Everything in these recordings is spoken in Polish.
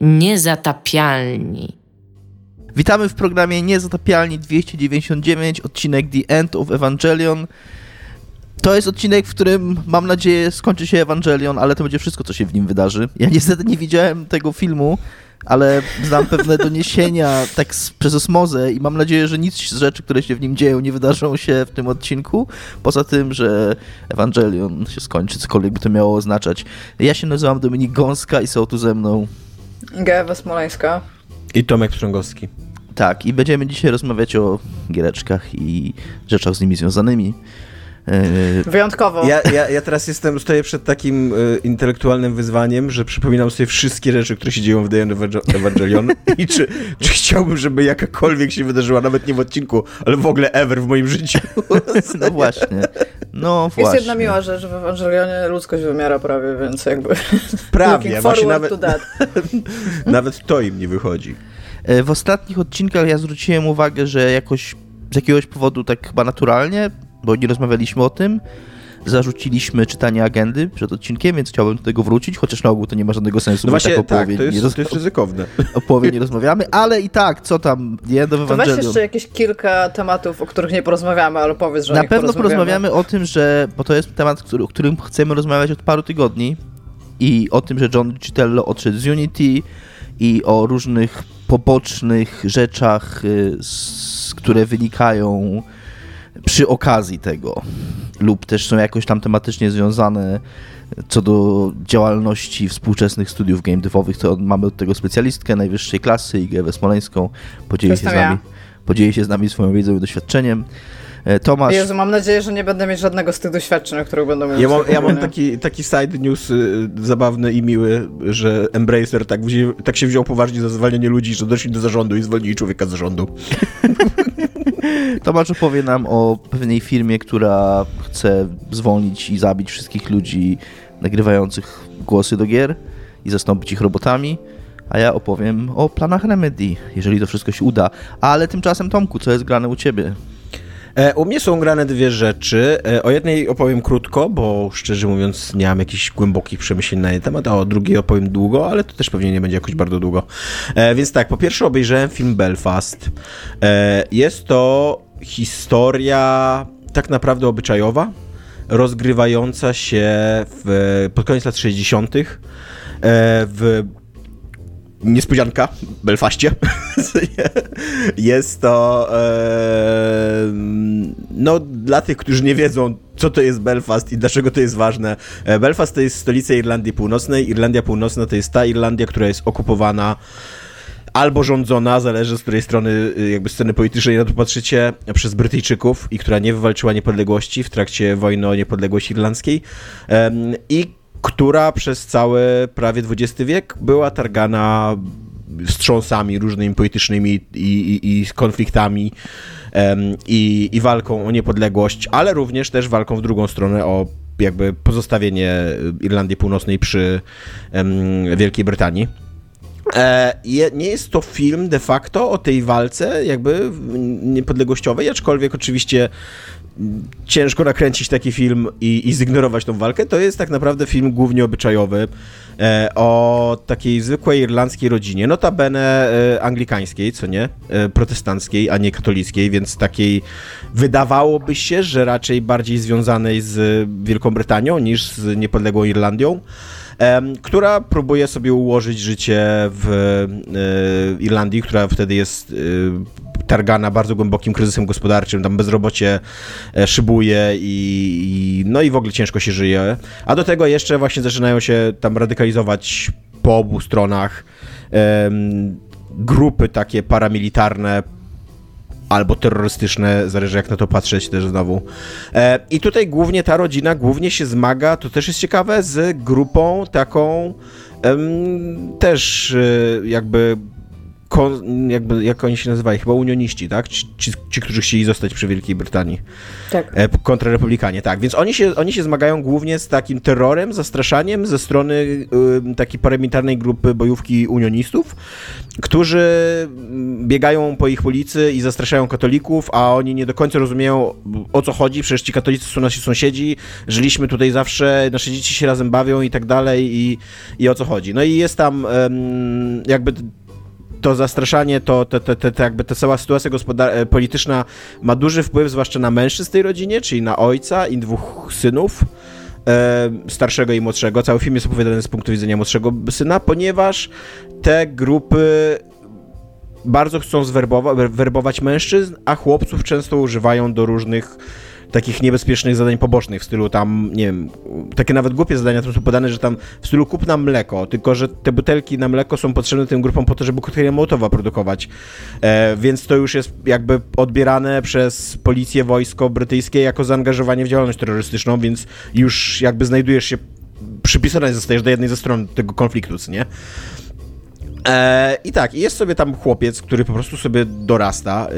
Niezatapialni. Witamy w programie Niezatapialni 299, odcinek The End of Evangelion. To jest odcinek, w którym mam nadzieję skończy się Evangelion, ale to będzie wszystko, co się w nim wydarzy. Ja niestety nie widziałem tego filmu, ale znam pewne doniesienia tak z, przez osmozę i mam nadzieję, że nic z rzeczy, które się w nim dzieją, nie wydarzą się w tym odcinku. Poza tym, że Evangelion się skończy, cokolwiek by to miało oznaczać. Ja się nazywam Dominik Gąska i są tu ze mną Gewa Smoleńska. I Tomek Pstrągowski. Tak, i będziemy dzisiaj rozmawiać o giereczkach i rzeczach z nimi związanymi. Yy, Wyjątkowo. Ja, ja, ja teraz jestem, stoję przed takim y, intelektualnym wyzwaniem, że przypominam sobie wszystkie rzeczy, które się dzieją w The End Evangelion i czy, czy chciałbym, żeby jakakolwiek się wydarzyła, nawet nie w odcinku, ale w ogóle ever w moim życiu. No właśnie. No Jest właśnie. jedna miła rzecz, w Ewangelionie ludzkość wymiara prawie, więc jakby... Prawie, właśnie nawet, nawet, nawet to im nie wychodzi. E, w ostatnich odcinkach ja zwróciłem uwagę, że jakoś z jakiegoś powodu tak chyba naturalnie bo nie rozmawialiśmy o tym. Zarzuciliśmy czytanie agendy przed odcinkiem, więc chciałbym do tego wrócić, chociaż na ogół to nie ma żadnego sensu. No właśnie, tak, tak to, jest, roz... to jest ryzykowne. O połowie nie rozmawiamy, ale i tak, co tam, nie do To weź jeszcze jakieś kilka tematów, o których nie porozmawiamy, ale powiedz, że Na pewno porozmawiamy o tym, że, bo to jest temat, który, o którym chcemy rozmawiać od paru tygodni i o tym, że John Citello odszedł z Unity i o różnych pobocznych rzeczach, y, z, które wynikają przy okazji tego, lub też są jakoś tam tematycznie związane co do działalności współczesnych studiów game devowych, to mamy od tego specjalistkę najwyższej klasy, Igę Smoleńską, podzieli się, z nami, podzieli się z nami swoją wiedzą i doświadczeniem. E, Tomasz. Jezu, mam nadzieję, że nie będę mieć żadnego z tych doświadczeń, o których będę mówić. Ja mam, ja mam taki, taki side news y, zabawny i miły, że Embracer tak, wziął, tak się wziął poważnie za zwalnianie ludzi, że doszli do zarządu i zwolnili człowieka z zarządu. Tomasz opowie nam o pewnej firmie, która chce zwolnić i zabić wszystkich ludzi nagrywających głosy do gier i zastąpić ich robotami. A ja opowiem o planach Remedy, jeżeli to wszystko się uda. Ale tymczasem, Tomku, co jest grane u ciebie? E, u mnie są grane dwie rzeczy. E, o jednej opowiem krótko, bo szczerze mówiąc nie mam jakichś głębokich przemyśleń na jej temat, a o drugiej opowiem długo, ale to też pewnie nie będzie jakoś bardzo długo. E, więc tak, po pierwsze obejrzałem film Belfast. Jest to historia tak naprawdę obyczajowa, rozgrywająca się w, pod koniec lat 60. w niespodzianka w Belfaście. jest to e, no dla tych, którzy nie wiedzą, co to jest Belfast i dlaczego to jest ważne. E, Belfast to jest stolica Irlandii Północnej. Irlandia Północna to jest ta Irlandia, która jest okupowana albo rządzona, zależy z której strony y, jakby sceny politycznej na to patrzycie, przez Brytyjczyków i która nie wywalczyła niepodległości w trakcie wojny o niepodległość irlandzkiej i która przez cały prawie XX wiek była targana wstrząsami różnymi politycznymi i, i, i konfliktami um, i, i walką o niepodległość, ale również też walką w drugą stronę o jakby pozostawienie Irlandii Północnej przy um, Wielkiej Brytanii. E, nie jest to film de facto o tej walce jakby niepodległościowej, aczkolwiek oczywiście ciężko nakręcić taki film i, i zignorować tą walkę. To jest tak naprawdę film głównie obyczajowy e, o takiej zwykłej irlandzkiej rodzinie, notabene e, anglikańskiej, co nie? E, protestanckiej, a nie katolickiej, więc takiej wydawałoby się, że raczej bardziej związanej z Wielką Brytanią niż z niepodległą Irlandią która próbuje sobie ułożyć życie w e, Irlandii, która wtedy jest e, targana bardzo głębokim kryzysem gospodarczym, tam bezrobocie e, szybuje i, i, no i w ogóle ciężko się żyje. A do tego jeszcze właśnie zaczynają się tam radykalizować po obu stronach um, grupy takie paramilitarne, albo terrorystyczne, zależy jak na to patrzeć też znowu. E, I tutaj głównie ta rodzina głównie się zmaga, to też jest ciekawe, z grupą taką em, też e, jakby kon, jakby, jak oni się nazywają, chyba unioniści, tak? Ci, ci, ci, którzy chcieli zostać przy Wielkiej Brytanii. Tak. E, kontrarepublikanie, tak. Więc oni się, oni się zmagają głównie z takim terrorem, zastraszaniem ze strony y, takiej paramilitarnej grupy bojówki unionistów, którzy mm, biegają po ich ulicy i zastraszają katolików, a oni nie do końca rozumieją o co chodzi, przecież ci katolicy są nasi sąsiedzi, żyliśmy tutaj zawsze, nasze dzieci się razem bawią i tak dalej i, i o co chodzi. No i jest tam um, jakby to zastraszanie, to, to, to, to jakby ta cała sytuacja gospodar- polityczna ma duży wpływ zwłaszcza na mężczyzn tej rodzinie, czyli na ojca i dwóch synów, e, starszego i młodszego. Cały film jest opowiadany z punktu widzenia młodszego syna, ponieważ te grupy bardzo chcą zwerbować mężczyzn, a chłopców często używają do różnych takich niebezpiecznych zadań pobocznych w stylu tam, nie wiem, takie nawet głupie zadania tam są podane, że tam w stylu kup nam mleko, tylko że te butelki na mleko są potrzebne tym grupom po to, żeby koktajle Mołotowa produkować. E, więc to już jest jakby odbierane przez policję, wojsko brytyjskie jako zaangażowanie w działalność terrorystyczną, więc już jakby znajdujesz się przypisany zostajesz do jednej ze stron tego konfliktu, nie? E, I tak, jest sobie tam chłopiec, który po prostu sobie dorasta e,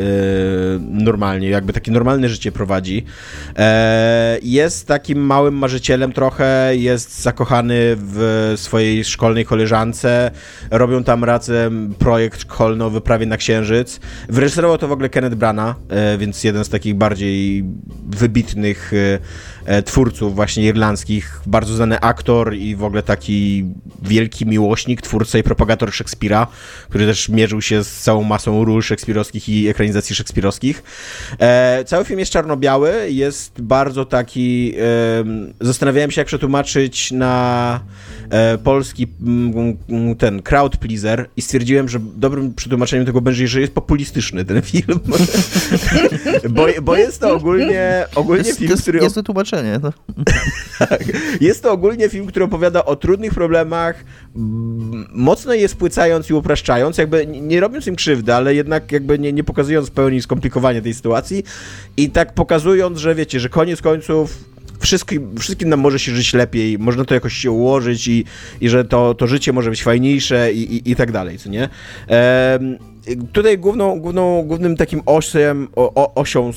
normalnie, jakby takie normalne życie prowadzi. E, jest takim małym marzycielem trochę, jest zakochany w swojej szkolnej koleżance, robią tam razem projekt szkolny o wyprawie na Księżyc. Wyreżyserował to w ogóle Kenneth Brana, e, więc jeden z takich bardziej wybitnych e, twórców właśnie irlandzkich, bardzo znany aktor i w ogóle taki wielki miłośnik, twórca i propagator Szekspira Szekspira, który też mierzył się z całą masą ról szekspirowskich i ekranizacji szekspirowskich. E, cały film jest czarno-biały, jest bardzo taki... E, zastanawiałem się, jak przetłumaczyć na e, polski m, ten crowd pleaser i stwierdziłem, że dobrym przetłumaczeniem tego będzie, że jest populistyczny ten film. bo, bo jest to ogólnie, ogólnie jest, film, jest, który... Jest to tłumaczenie. No. tak. Jest to ogólnie film, który opowiada o trudnych problemach, mocno je spłycając i upraszczając, jakby nie robiąc im krzywdy, ale jednak jakby nie, nie pokazując w pełni skomplikowania tej sytuacji i tak pokazując, że wiecie, że koniec końców wszystkim, wszystkim nam może się żyć lepiej, można to jakoś się ułożyć i, i że to, to życie może być fajniejsze i, i, i tak dalej, co nie? Ehm, tutaj główną, główną, głównym takim osiem, o, osią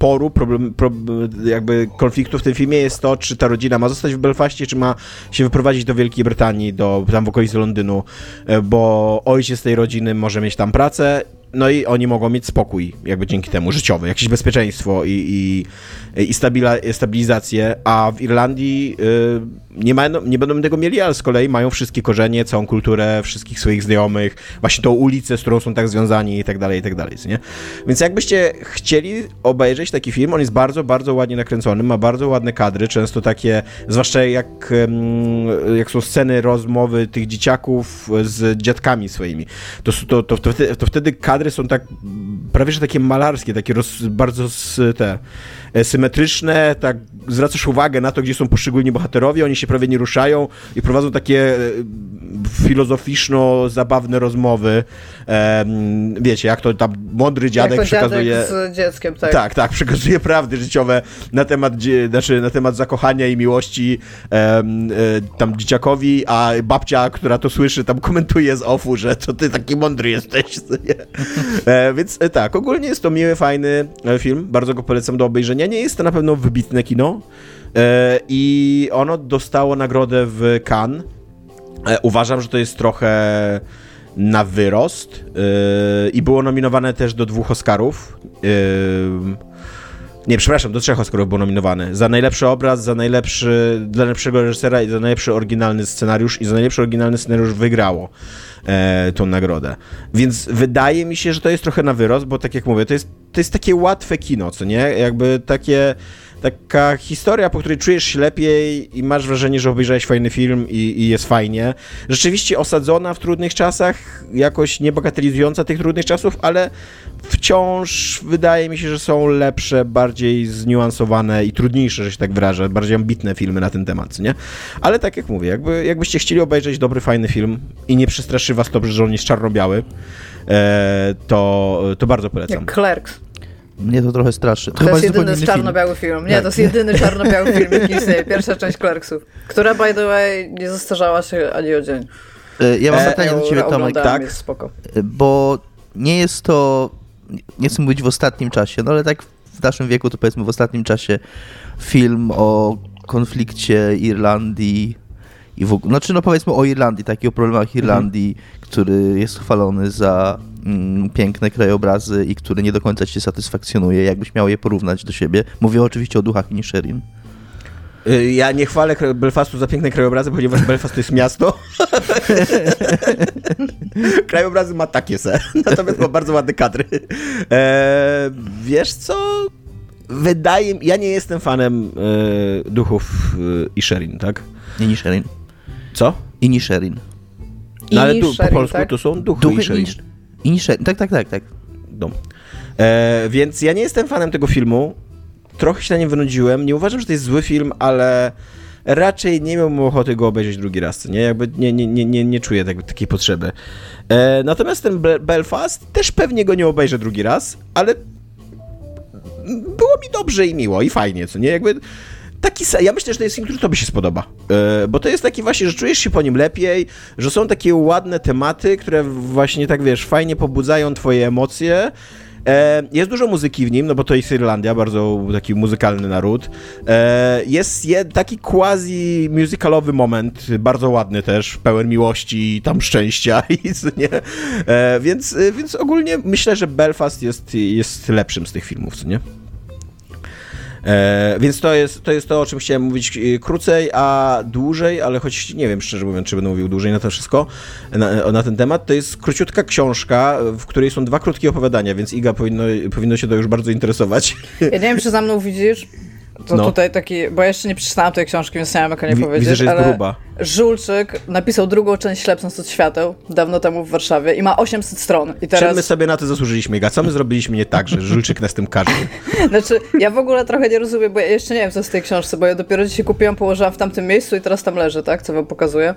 sporu, problem, problem, jakby konfliktu w tym filmie jest to, czy ta rodzina ma zostać w Belfaście, czy ma się wyprowadzić do Wielkiej Brytanii, do, tam w okolicy Londynu, e, bo ojciec tej rodziny może mieć tam pracę no i oni mogą mieć spokój, jakby dzięki temu, życiowy, jakieś bezpieczeństwo i, i, i stabila, stabilizację, a w Irlandii y, nie, ma, nie będą tego mieli, ale z kolei mają wszystkie korzenie, całą kulturę, wszystkich swoich znajomych, właśnie tą ulicę, z którą są tak związani i tak dalej, i tak dalej, nie? Więc jakbyście chcieli obejrzeć taki film, on jest bardzo, bardzo ładnie nakręcony, ma bardzo ładne kadry, często takie, zwłaszcza jak, jak są sceny rozmowy tych dzieciaków z dziadkami swoimi, to, to, to, to, wtedy kadry są tak, prawie że takie malarskie, takie roz, bardzo te symetryczne, tak zwracasz uwagę na to, gdzie są poszczególni bohaterowie, oni się prawie nie ruszają i prowadzą takie e, filozoficzno-zabawne rozmowy. wiecie, jak to tam mądry dziadek jak to przekazuje... Dziadek z dzieckiem, tak. Tak, tak, przekazuje prawdy życiowe na temat, znaczy, na temat zakochania i miłości e, tam dzieciakowi, a babcia, która to słyszy, tam komentuje z offu, że to ty taki mądry jesteś. więc tak, ogólnie jest to miły, fajny film, bardzo go polecam do obejrzenia nie jest to na pewno wybitne kino e, i ono dostało nagrodę w Cannes. E, uważam, że to jest trochę na wyrost e, i było nominowane też do dwóch Oscarów. Nie, przepraszam, do trzech Oscarów było nominowane. Za najlepszy obraz, za najlepszy, dla najlepszego reżysera i za najlepszy oryginalny scenariusz i za najlepszy oryginalny scenariusz wygrało e, tą nagrodę. Więc wydaje mi się, że to jest trochę na wyrost, bo tak jak mówię, to jest, to jest takie łatwe kino, co nie? Jakby takie taka historia, po której czujesz się lepiej i masz wrażenie, że obejrzałeś fajny film i, i, jest fajnie. Rzeczywiście osadzona w trudnych czasach, jakoś nie bagatelizująca tych trudnych czasów, ale wciąż wydaje mi się, że są lepsze, bardziej zniuansowane i trudniejsze, że się tak wyrażę, bardziej ambitne filmy na ten temat, nie? Ale tak jak mówię, jakby, jakbyście chcieli obejrzeć dobry, fajny film i nie przestraszy was to, że on jest czarno-biały, e, to, to bardzo polecam. Jak Clerks. Mnie to trochę straszy. To, to jest jedyny czarno-biały film. film. Nie, tak. to jest jedyny czarno-biały film, jaki istnieje. Pierwsza część Clerksów, która, by the way, nie zastarzała się ani o dzień. E, ja mam e, pytanie do ciebie, Tomek. Tak, jest spoko. Bo nie jest to, nie chcę mówić w ostatnim czasie, no ale tak w naszym wieku to powiedzmy w ostatnim czasie film o konflikcie Irlandii i w znaczy no powiedzmy o Irlandii, taki o problemach Irlandii, który jest chwalony za mm, piękne krajobrazy i który nie do końca cię satysfakcjonuje, jakbyś miał je porównać do siebie. Mówię oczywiście o duchach Inisherin. Y, Ja nie chwalę Belfastu za piękne krajobrazy, ponieważ Belfast to jest miasto. krajobrazy ma takie se, natomiast ma bardzo ładne kadry. E, wiesz co? Wydaje mi... Ja nie jestem fanem e, duchów e, Isherin, tak? Inisherin. Co? Inisherin. No ale tu, po Inisherin, polsku tak? to są duchy, Duchy Isherin. Inish- Inisherin. Tak, tak, tak, tak. No. E, więc ja nie jestem fanem tego filmu. Trochę się na nim wynudziłem. Nie uważam, że to jest zły film, ale raczej nie miałbym ochoty go obejrzeć drugi raz. Nie, Jakby nie, nie, nie, nie, nie czuję tak, takiej potrzeby. E, natomiast ten Be- Belfast też pewnie go nie obejrzę drugi raz, ale było mi dobrze i miło i fajnie, co nie? Jakby taki, ja myślę, że to jest film, który tobie się spodoba, e, bo to jest taki właśnie, że czujesz się po nim lepiej, że są takie ładne tematy, które właśnie tak, wiesz, fajnie pobudzają twoje emocje, E, Jest dużo muzyki w nim, no bo to jest Irlandia, bardzo taki muzykalny naród. E, Jest je, taki quasi musicalowy moment, bardzo ładny też, pełen miłości i tam szczęścia nie. Więc, więc ogólnie myślę, że Belfast jest, jest lepszym z tych filmów, co nie? E, więc to jest, to jest to, o czym chciałem mówić e, krócej, a dłużej, ale choć nie wiem, szczerze mówiąc, czy będę mówił dłużej na to wszystko, na, na ten temat, to jest króciutka książka, w której są dwa krótkie opowiadania, więc Iga powinno, powinno się to już bardzo interesować. Ja nie wiem, czy za mną widzisz. To No. tutaj taki, bo ja jeszcze nie przeczytałam tej książki, więc nie wiem, jak o niej Wi- powiedzieć. widzę, że jest ale gruba. Żulczyk napisał drugą część Ślepnąc od świateł dawno temu w Warszawie i ma 800 stron. I Czym teraz, my sobie na to zasłużyliśmy, Iga? Co my zrobiliśmy nie tak, że Żulczyk nas tym każe? znaczy, ja w ogóle trochę nie rozumiem, bo ja jeszcze nie wiem, co jest w tej książce, bo ja dopiero dzisiaj kupiłam, położyłam w tamtym miejscu i teraz tam leży, tak, co wam pokazuję.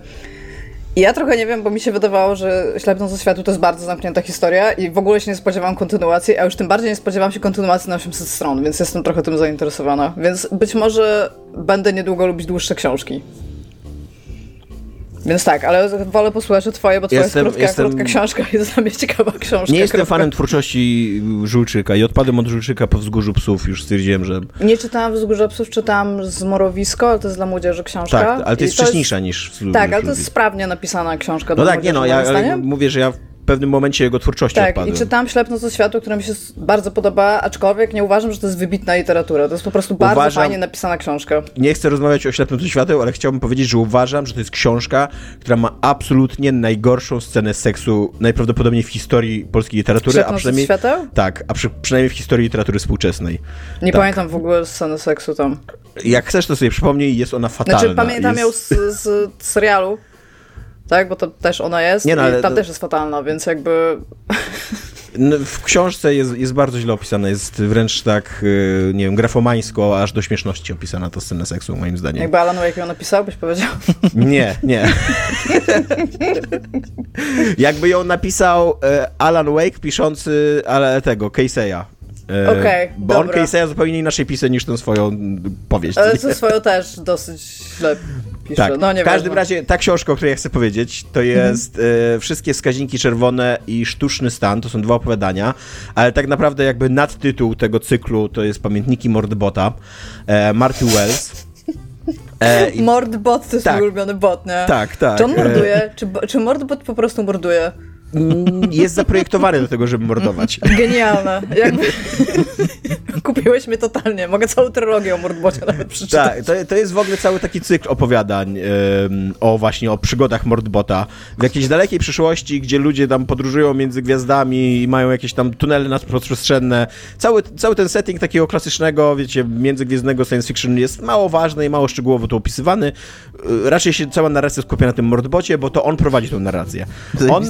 Ja trochę nie wiem, bo mi się wydawało, że Ślepnąc od światu to jest bardzo zamknięta historia i w ogóle się nie spodziewałam kontynuacji, a już tym bardziej nie spodziewałam się kontynuacji na 800 stron, więc jestem trochę tym zainteresowana. Więc być może będę niedługo lubić dłuższe książki. Więc tak, ale wolę posłuchać o twoje, bo twoja Jestem- jest krótka, jestem- krótka książka i jest dla mnie ciekawa książka. Nie jestem krótka. fanem twórczości Żulczyka i odpadłem od Żulczyka po wzgórzu psów, już stwierdziłem, że Nie czytałam Wzgórza Psów, czytałam Zmorowisko, ale to jest dla młodzieży książka. tak, ale to jest wcześniejsza niż Tak, ale to jest sprawnie napisana książka No tak, nie no, ja mówię, że ja pewnym momencie jego twórczości Tak, odpadłem. i czytałam Ślepnąc do światu, która mi się bardzo podoba, aczkolwiek nie uważam, że to jest wybitna literatura. To jest po prostu bardzo Uważam- fajnie napisana książka. Nie chcę rozmawiać o Ślepnącym Świateł, ale chciałbym powiedzieć, że uważam, że to jest książka, która ma absolutnie najgorszą scenę seksu najprawdopodobniej w historii polskiej literatury, a Ślepnąc do przynajmniej... świateł? Tak, a przy, przynajmniej w historii literatury współczesnej. Nie Tak. pamiętam w ogóle sceny seksu tam. Jak chcesz, to sobie przypomnij, jest ona fatalna. Znaczy pamiętam ją jest... z, z serialu, tak, bo to też ona jest Nie no, i ale tam to- też jest fatalna, więc jakby... No, W książce jest, jest bardzo źle opisana, jest wręcz tak, yy, nie wiem, grafomańsko, aż do śmieszności opisana ta scena seksu, moim zdaniem. Jakby Alan Wake ją napisał, byś powiedział. Nie, nie. Jakby ją napisał e, Alan Wake piszący ale tego, Casey'a. E, Okej, Bo on dobra. Casey'a zupełnie inaczej pisze niż tę swoją powieść. Ale co swoją też dosyć źle pisze. Tak, no nie w każdym razie ta książka, o której ja chcę powiedzieć, to jest e, Wszystkie wskaźniki czerwone i Sztuczny stan, to są dwa opowiadania, ale tak naprawdę jakby nadtytuł tego cyklu to jest Pamiętniki Mordbota, e, Marty Wells. E, i- Mordbot to jest Tak. mój ulubiony bot, nie? tak, tak. Czy on e, morduje? Czy, bo- czy Mordbot po prostu morduje? Mm, jest zaprojektowany do tego, żeby mordować. Genialne. Jakby... Kupiłeś mnie totalnie. Mogę całą trylogię o Mordbocie nawet przeczytać. Tak, to, to jest w ogóle cały taki cykl opowiadań o właśnie o przygodach Mordbota w jakiejś dalekiej przyszłości, gdzie ludzie tam podróżują między gwiazdami i mają jakieś tam tunele nadprzestrzenne. Cały, cały ten setting takiego klasycznego, wiecie, międzygwiezdnego science fiction jest mało ważny i mało szczegółowo to opisywany. Y, Raczej się cała narracja skupia na tym Mordbocie, bo to on prowadzi tę narrację. On,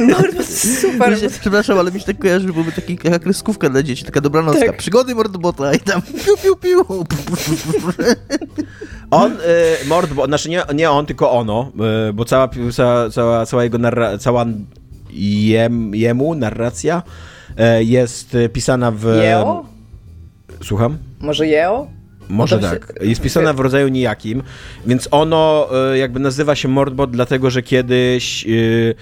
Mordbot jest super. Się, przepraszam, ale mi się tak kojarzy, że byłby taki, taka kreskówka dla dzieci, taka dobranocka. Tak. Przygody Mordbota i tam piu, piu, piu. On, y, Mordbot, znaczy nie, nie on, tylko ono, y, bo cała, cała, cała, cała jego narra- cała jem, jemu narracja y, jest pisana w... Jeo? Słucham? Może Jeo? Może się- tak. Jest pisana w rodzaju nijakim, więc ono y, jakby nazywa się Mordbot, dlatego że kiedyś y,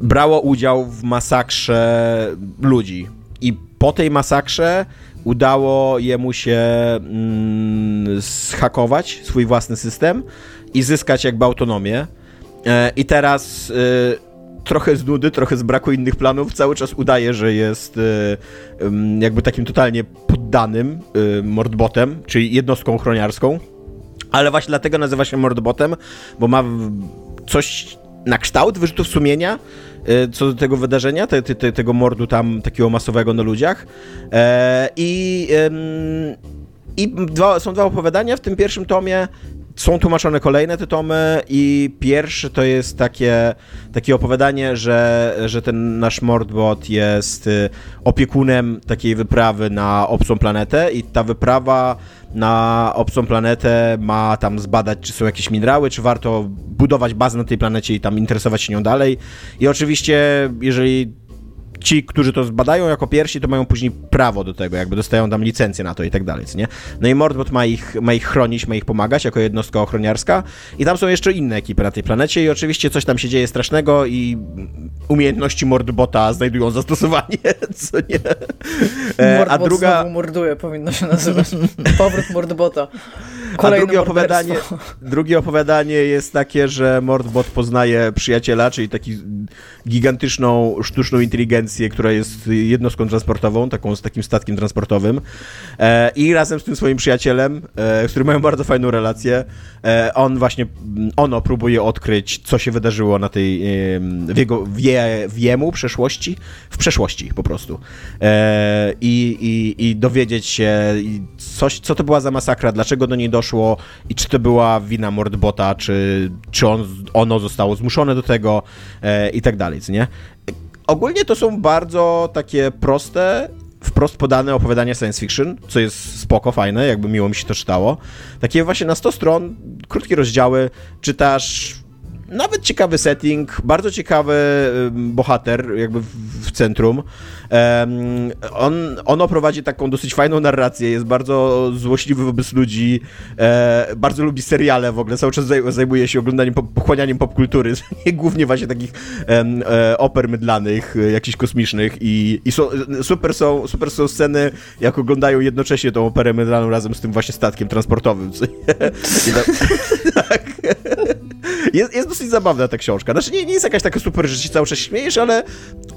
brało udział w masakrze ludzi. I po tej masakrze udało jemu się mm, zhakować swój własny system i zyskać jakby autonomię. E, I teraz e, trochę z nudy, trochę z braku innych planów, cały czas udaje, że jest e, jakby takim totalnie poddanym e, mordbotem, czyli jednostką ochroniarską. Ale właśnie dlatego nazywa się mordbotem, bo ma coś na kształt wyrzutów sumienia e, co do tego wydarzenia, te, te, te, tego mordu tam takiego masowego na ludziach. I, i dwa, są dwa opowiadania w tym pierwszym tomie. Są tłumaczone kolejne te tomy i pierwszy to jest takie, takie opowiadanie, że, że ten nasz mordbot jest y, opiekunem takiej wyprawy na obcą planetę i ta wyprawa na obcą planetę ma tam zbadać, czy są jakieś minerały, czy warto budować bazę na tej planecie i tam interesować się nią dalej. I oczywiście, jeżeli ci, którzy to zbadają jako pierwsi, to mają później prawo do tego, jakby dostają tam licencję na to i tak dalej, nie? No i Mordbot ma ich, ma ich chronić, ma ich pomagać jako jednostka ochroniarska i tam są jeszcze inne ekipy na tej planecie i oczywiście coś tam się dzieje strasznego i umiejętności Mordbota znajdują zastosowanie, co nie? E, Mordbot a druga... znowu morduje, powinno się nazywać. Powrót Mordbota. A Kolejne drugie opowiadanie, drugie opowiadanie jest takie, że Mordbot poznaje przyjaciela, czyli taki gigantyczną sztuczną inteligencję, która jest jednostką transportową, taką z takim statkiem transportowym. E, I razem z tym swoim przyjacielem, e, z którym mają bardzo fajną relację, e, on właśnie, m, ono próbuje odkryć, co się wydarzyło na tej, w jego, w, je, w jemu przeszłości, w przeszłości po prostu. E, i, i, I dowiedzieć się, coś, co to była za masakra, dlaczego do niej doszło i czy to była wina Mordbota, czy, czy on, ono zostało zmuszone do tego e, i tak dalej, nie? Ogólnie to są bardzo takie proste, wprost podane opowiadania science fiction, co jest spoko, fajne, jakby miło mi się to czytało. Takie właśnie na 100 stron, krótkie rozdziały, czytasz nawet ciekawy setting, bardzo ciekawy bohater jakby w, centrum. On, ono prowadzi taką dosyć fajną narrację, jest bardzo złośliwy wobec ludzi, e, bardzo lubi seriale w ogóle, cały czas zaj, zajmuje się oglądaniem, pochłanianiem popkultury, głównie właśnie takich e, oper mydlanych, e, jakichś kosmicznych i, i są, super, są, super są sceny, jak oglądają jednocześnie tą operę mydlaną razem z tym właśnie statkiem transportowym. tak. Jest, jest dosyć zabawna ta książka. Znaczy nie, nie jest jakaś taka super, że się cały czas śmiejesz, ale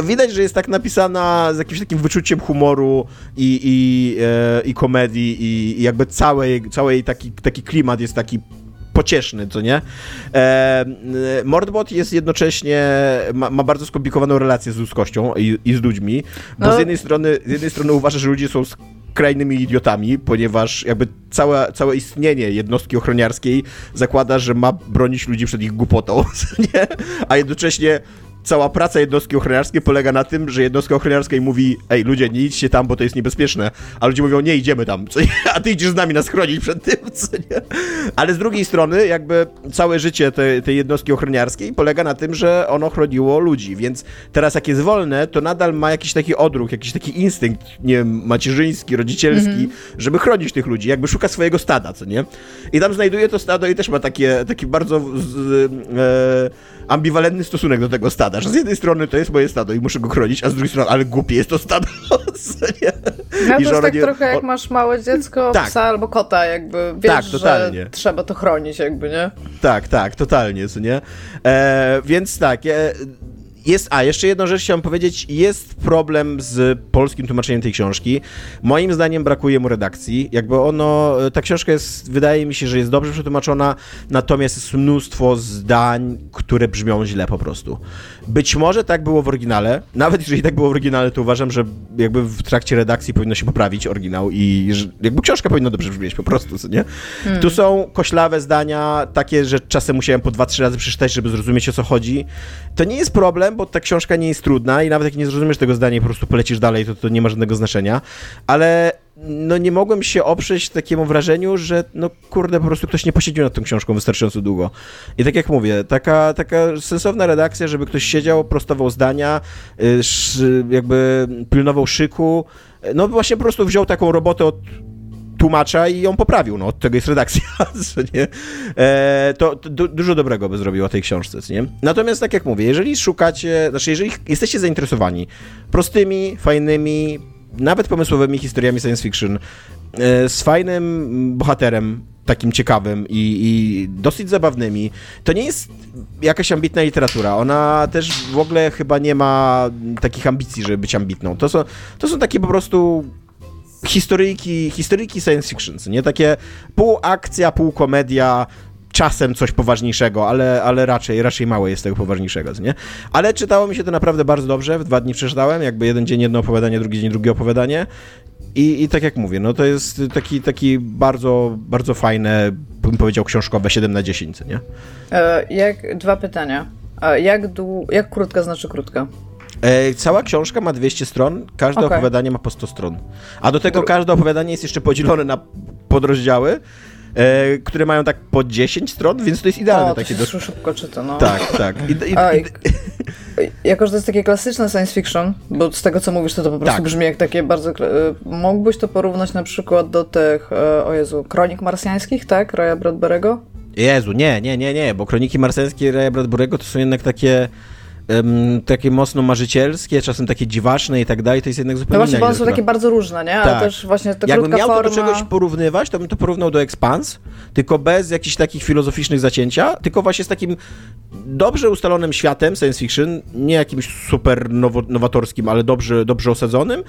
widać, że jest tak napisana z jakimś takim wyczuciem humoru i, i, e, i komedii i, i jakby całej, całej taki, taki klimat jest taki pocieszny, co nie? E, Mordbot jest jednocześnie, ma, ma bardzo skomplikowaną relację z ludzkością i, i z ludźmi, bo No. z, jednej strony, z jednej strony uważa, że ludzie są skrajnymi idiotami, ponieważ jakby całe, całe istnienie jednostki ochroniarskiej zakłada, że ma bronić ludzi przed ich głupotą, nie? A jednocześnie cała praca jednostki ochroniarskiej polega na tym, że jednostka ochroniarska mówi ej, ludzie, nie idźcie tam, bo to jest niebezpieczne. A ludzie mówią, nie, idziemy tam, co nie? a ty idziesz z nami nas chronić przed tym, co nie? Ale z drugiej strony, jakby całe życie tej, tej jednostki ochroniarskiej polega na tym, że ono chroniło ludzi, więc teraz jak jest wolne, to nadal ma jakiś taki odruch, jakiś taki instynkt, nie wiem, macierzyński, rodzicielski, żeby chronić tych ludzi, jakby szuka swojego stada, co nie? I tam znajduje to stado i też ma takie, taki bardzo z, e, ambiwalentny stosunek do tego stada, że z jednej strony to jest moje stado i muszę go chronić, a z drugiej strony, ale głupie jest to stado? No I to jest tak nie- trochę jak masz małe dziecko, Tak. psa albo kota, jakby wiesz, Tak, totalnie. że trzeba to chronić jakby, nie? Tak, tak, totalnie, co nie? E, więc tak, e, jest, a jeszcze jedną rzecz chciałem powiedzieć, jest problem z polskim tłumaczeniem tej książki. Moim zdaniem brakuje mu redakcji, jakby ono, ta książka jest, wydaje mi się, że jest dobrze przetłumaczona, natomiast jest mnóstwo zdań, które brzmią źle po prostu. Być może tak było w oryginale, nawet jeżeli tak było w oryginale, to uważam, że jakby w trakcie redakcji powinno się poprawić oryginał i jakby książka powinna dobrze brzmieć po prostu, co nie? Tu są koślawe zdania, takie, że czasem musiałem po dwa, trzy razy przeczytać, żeby zrozumieć o co chodzi. To nie jest problem, bo ta książka nie jest trudna i nawet jak nie zrozumiesz tego zdania i po prostu polecisz dalej, to to nie ma żadnego znaczenia, ale no nie mogłem się oprzeć takiemu wrażeniu, że no kurde, po prostu ktoś nie posiedział nad tą książką wystarczająco długo. I tak jak mówię, taka, taka sensowna redakcja, żeby ktoś siedział, prostował zdania, y, jakby pilnował szyku, no właśnie po prostu wziął taką robotę od tłumacza i ją poprawił, no od tego jest redakcja, nie? E, to, to du dużo dobrego by zrobiło tej książce, nie? Natomiast tak jak mówię, jeżeli szukacie, znaczy jeżeli jesteście zainteresowani prostymi, fajnymi, nawet pomysłowymi historiami science fiction, e, z fajnym bohaterem, takim ciekawym i, i, dosyć zabawnymi. To nie jest jakaś ambitna literatura. Ona też w ogóle chyba nie ma takich ambicji, żeby być ambitną. To są, to są takie po prostu historyjki, historyjki science fiction, nie? Takie pół akcja, pół komedia, czasem coś poważniejszego, ale, ale raczej, raczej mało jest tego poważniejszego, nie? Ale czytało mi się to naprawdę bardzo dobrze, w dwa dni przeczytałem, jakby jeden dzień jedno opowiadanie, drugi dzień drugie opowiadanie i, i tak jak mówię, no to jest taki, taki bardzo, bardzo fajne, bym powiedział, książkowe 7 na 10, nie? E, jak, dwa pytania. E, jak, dłu, jak krótka znaczy krótka? E, cała książka ma 200 stron, każde okay. opowiadanie ma po 100 stron. A do tego każde opowiadanie jest jeszcze podzielone na podrozdziały, e, które mają tak po 10 stron, więc to jest idealne. O, takie to do... szybko czyta, no. Tak, tak. I, i, A, i, jako, że to jest takie klasyczne science fiction, bo z tego, co mówisz, to to po prostu tak. brzmi jak takie bardzo... E, mógłbyś to porównać na przykład do tych, e, o Jezu, Kronik Marsjańskich, tak? Raya Bradbury'ego? Jezu, nie, nie, nie, nie, bo Kroniki Marsjańskie Raya Bradbury'ego to są jednak takie um, takie mocno marzycielskie, czasem takie dziwaczne i tak dalej, to jest jednak zupełnie No właśnie, bo one są takie bardzo różne, nie? Ale tak. też właśnie ta Jakbym miał forma... to do czegoś porównywać, to bym to porównał do Expans, tylko bez jakichś takich filozoficznych zacięcia, tylko właśnie z takim dobrze ustalonym światem science fiction, nie jakimś super nowo, nowatorskim, ale dobrze, dobrze osadzonym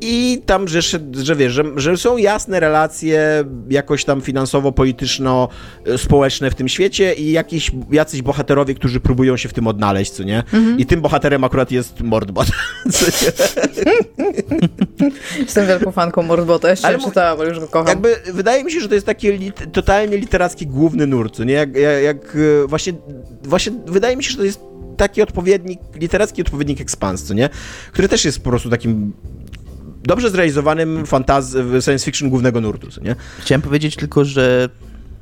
i tam, że, że wiesz, że, że, są jasne relacje jakoś tam finansowo-polityczno-społeczne w tym świecie i jakiś, jacyś bohaterowie, którzy próbują się w tym odnaleźć, co nie? Mhm. I tym bohaterem akurat jest Mordbot. Jestem wielką fanką Mordbota, jeszcze ale czytałam, ale już go kocham. Jakby, wydaje mi się, że to jest taki lit, totalnie literacki główny nurt, co nie? Jak, jak, jak, właśnie, właśnie wydaje mi się, że to jest taki odpowiednik, literacki odpowiednik Expans, co nie? Który też jest po prostu takim dobrze zrealizowanym fantaz- science fiction głównego nurtu, nie? Chciałem powiedzieć tylko, że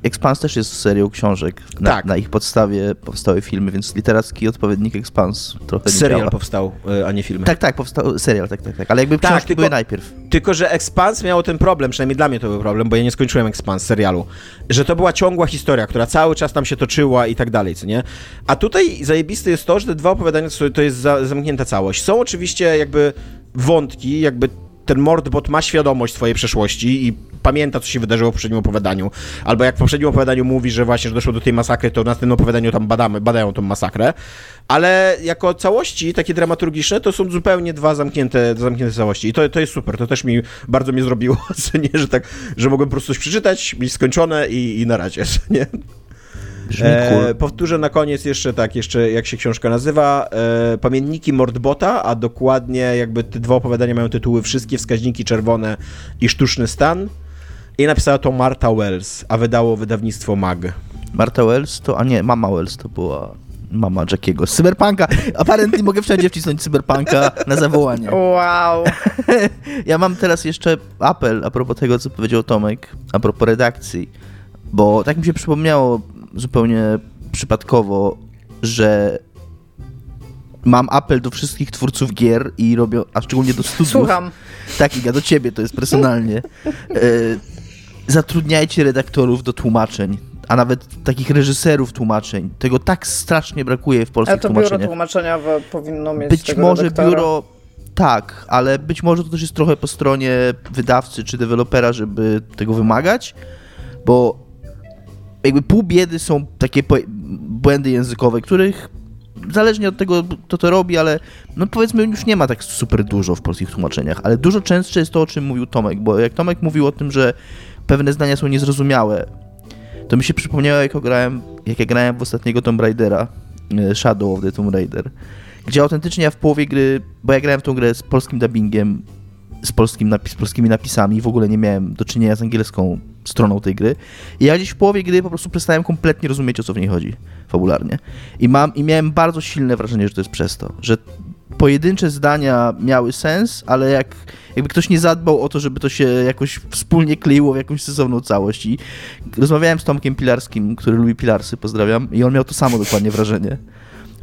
Expans też jest serią książek. Na, tak. na ich podstawie powstały filmy, więc literacki odpowiednik Expans trochę Serial działa. powstał, e, a nie filmy. Tak, tak, powstał serial, tak, tak, tak. Ale jakby tak, książki tylko, były najpierw. Tylko, że Expans miało ten problem, przynajmniej dla mnie to był problem, bo ja nie skończyłem Expans serialu, że to była ciągła historia, która cały czas tam się toczyła i tak dalej, co nie? A tutaj zajebiste jest to, że te dwa opowiadania to jest za, zamknięta całość. Są oczywiście jakby wątki, jakby ten Mordbot ma świadomość swojej przeszłości i pamięta, co się wydarzyło w poprzednim opowiadaniu. Albo jak w poprzednim opowiadaniu mówi, że właśnie że doszło do tej masakry, to w następnym opowiadaniu tam badamy, badają tą masakrę. Ale jako całości, takie dramaturgiczne, to są zupełnie dwa zamknięte, zamknięte całości. I to, to jest super. To też mi bardzo mnie zrobiło, nie, że tak, że mogłem po prostu coś przeczytać, mieć skończone i, i na razie, nie? E, powtórzę na koniec jeszcze tak, jeszcze jak się książka nazywa. E, Pamiętniki Mordbota, a dokładnie jakby te dwa opowiadania mają tytuły Wszystkie wskaźniki czerwone i Sztuczny stan. I napisała to Marta Wells, a wydało wydawnictwo MAG. Marta Wells to, a nie, mama Wells to była mama Jackiego. Cyberpunka. Apparently mogę wszędzie wcisnąć cyberpunka na zawołanie. Wow. ja mam teraz jeszcze apel a propos tego, co powiedział Tomek, a propos redakcji. Bo tak mi się przypomniało, zupełnie przypadkowo, że mam apel do wszystkich twórców gier i robią, a szczególnie do studiów. Słucham. Tak, Iga, do ciebie to jest personalnie. E, zatrudniajcie redaktorów do tłumaczeń, a nawet takich reżyserów tłumaczeń. Tego tak strasznie brakuje w polskich tłumaczeniach. A to biuro tłumaczeniowe powinno mieć Być może redaktora. biuro tak, ale być może to też jest trochę po stronie wydawcy czy dewelopera, żeby tego wymagać, bo jakby pół biedy są takie błędy językowe, których zależnie od tego, kto to robi, ale no powiedzmy już nie ma tak super dużo w polskich tłumaczeniach, ale dużo częstsze jest to, o czym mówił Tomek, bo jak Tomek mówił o tym, że pewne zdania są niezrozumiałe, to mi się przypomniało, jak, grałem, jak ja grałem w ostatniego Tomb Raidera, e, Shadow of the Tomb Raider, gdzie autentycznie ja w połowie gry, bo ja grałem w tą grę z polskim dubbingiem, z, polskim napis, z polskimi napisami, w ogóle nie miałem do czynienia z angielską stroną tej gry. I ja gdzieś w połowie gry po prostu przestałem kompletnie rozumieć, o co w niej chodzi fabularnie. I, mam, I miałem bardzo silne wrażenie, że to jest przez to, że pojedyncze zdania miały sens, ale jak, jakby ktoś nie zadbał o to, żeby to się jakoś wspólnie kleiło w jakąś sensowną całość. I rozmawiałem z Tomkiem Pilarskim, który lubi Pilarsy, pozdrawiam, i on miał to samo dokładnie wrażenie.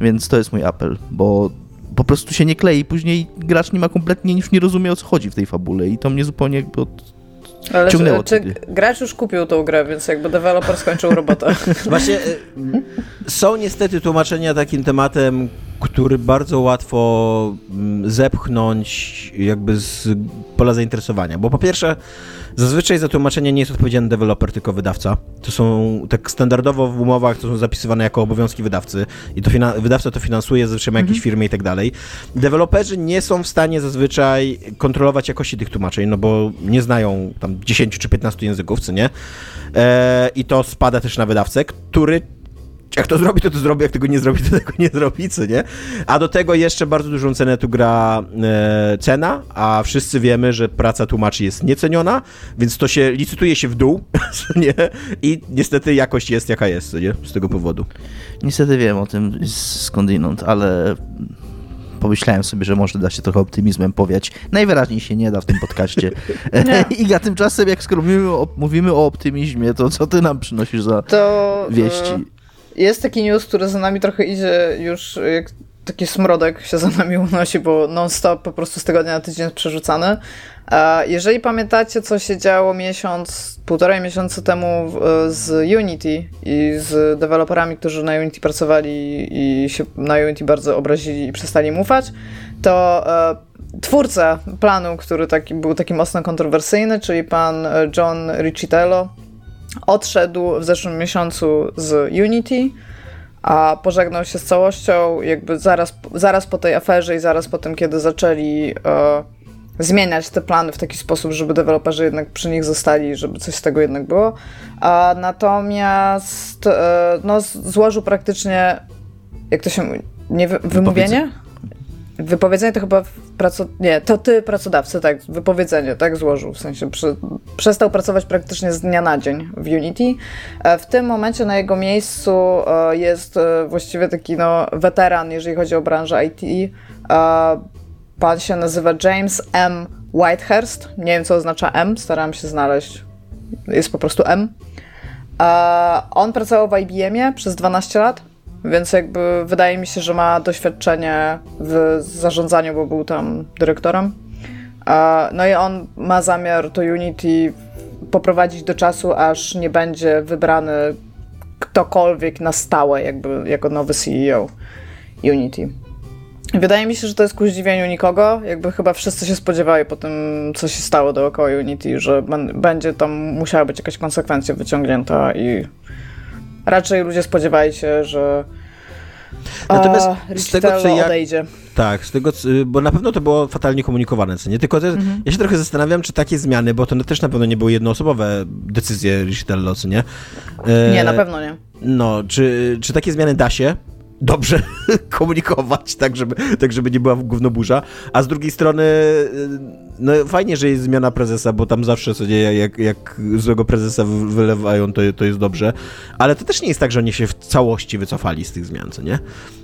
Więc to jest mój apel, bo po prostu się nie klei. Później gracz nie ma kompletnie, już nie rozumie o co chodzi w tej fabule i to mnie zupełnie od, Ale czy, czy gracz już kupił tą grę, więc jakby deweloper skończył robotę. Właśnie e, są niestety tłumaczenia takim tematem, który bardzo łatwo mm, zepchnąć jakby z pola zainteresowania. Bo po pierwsze, zazwyczaj za tłumaczenie nie jest odpowiedzialny deweloper, tylko wydawca. To są tak standardowo w umowach, to są zapisywane jako obowiązki wydawcy i to wydawca to finansuje, zazwyczaj ma jakieś mhm. firmy i tak dalej. Deweloperzy nie są w stanie zazwyczaj kontrolować jakości tych tłumaczeń, no bo nie znają tam 10 czy 15 języków, co nie? E, I to spada też na wydawcę, który jak to zrobi, to to zrobi, jak tego nie zrobi, to tego nie zrobi, co nie? A do tego jeszcze bardzo dużą cenę tu gra e, cena, a wszyscy wiemy, że praca tłumaczy jest nieceniona, więc to się licytuje się w dół, co nie? I niestety jakość jest jaka jest, co nie? Z tego powodu. Niestety wiem o tym skądinąd, ale pomyślałem sobie, że może da się trochę optymizmem powiać. Najwyraźniej się nie da w tym podcaście. I tymczasem, jak skoro mówimy o, mówimy o optymizmie, to co ty nam przynosisz za to, wieści? E, jest taki news, który za nami trochę idzie już jak taki smrodek się za nami unosi, bo non-stop po prostu z tygodnia na tydzień jest przerzucany. Jeżeli pamiętacie, co się działo miesiąc, półtorej miesiąca temu z Unity i z deweloperami, którzy na Unity pracowali i się na Unity bardzo obrazili i przestali mu ufać, to e, twórca planu, który taki, był taki mocno kontrowersyjny, czyli pan John Riccitello, odszedł w zeszłym miesiącu z Unity, a pożegnał się z całością jakby zaraz, zaraz po tej aferze i zaraz po tym, kiedy zaczęli e, zmieniać te plany w taki sposób, żeby deweloperzy jednak przy nich zostali, żeby coś z tego jednak było. A natomiast e, no, złożył praktycznie, jak to się nie wymówienie? Wypowiedzenie to chyba praco... Nie, to ty pracodawcy, tak, wypowiedzenie, tak złożył, w sensie przy... przestał pracować praktycznie z dnia na dzień w Unity. E, w tym momencie na jego miejscu e, jest e, właściwie taki no, weteran, jeżeli chodzi o branżę IT. Pan się nazywa James M. Whitehurst. Nie wiem, co oznacza M, starałam się znaleźć. Jest po prostu M. On pracował w IBM-ie przez 12 lat więc jakby wydaje mi się, że ma doświadczenie w zarządzaniu, bo był tam dyrektorem. No i on ma zamiar to Unity poprowadzić do czasu, aż nie będzie wybrany ktokolwiek na stałe, jakby jako nowy CEO Unity. Wydaje mi się, że to jest ku zdziwieniu nikogo. Jakby chyba wszyscy się spodziewali po tym, co się stało dookoła Unity, że będzie tam musiała być jakaś konsekwencja wyciągnięta i raczej ludzie spodziewali się, że Natomiast a, z tego, co ja... odejdzie. Tak, z tego, bo na pewno to było fatalnie komunikowane, co nie? Tylko te, mhm. ja się trochę zastanawiam, czy takie zmiany, bo to też na pewno nie były jednoosobowe decyzje Richitello, co nie? E... Nie, na pewno nie. No, czy, czy takie zmiany da się dobrze komunikować, tak żeby, tak żeby nie była gównoburza, a z drugiej strony no fajnie, że jest zmiana prezesa, bo tam zawsze co dzieje, jak, jak złego prezesa wylewają, to, to jest dobrze, ale to też nie jest tak, że oni się w całości wycofali z tych zmian, co nie?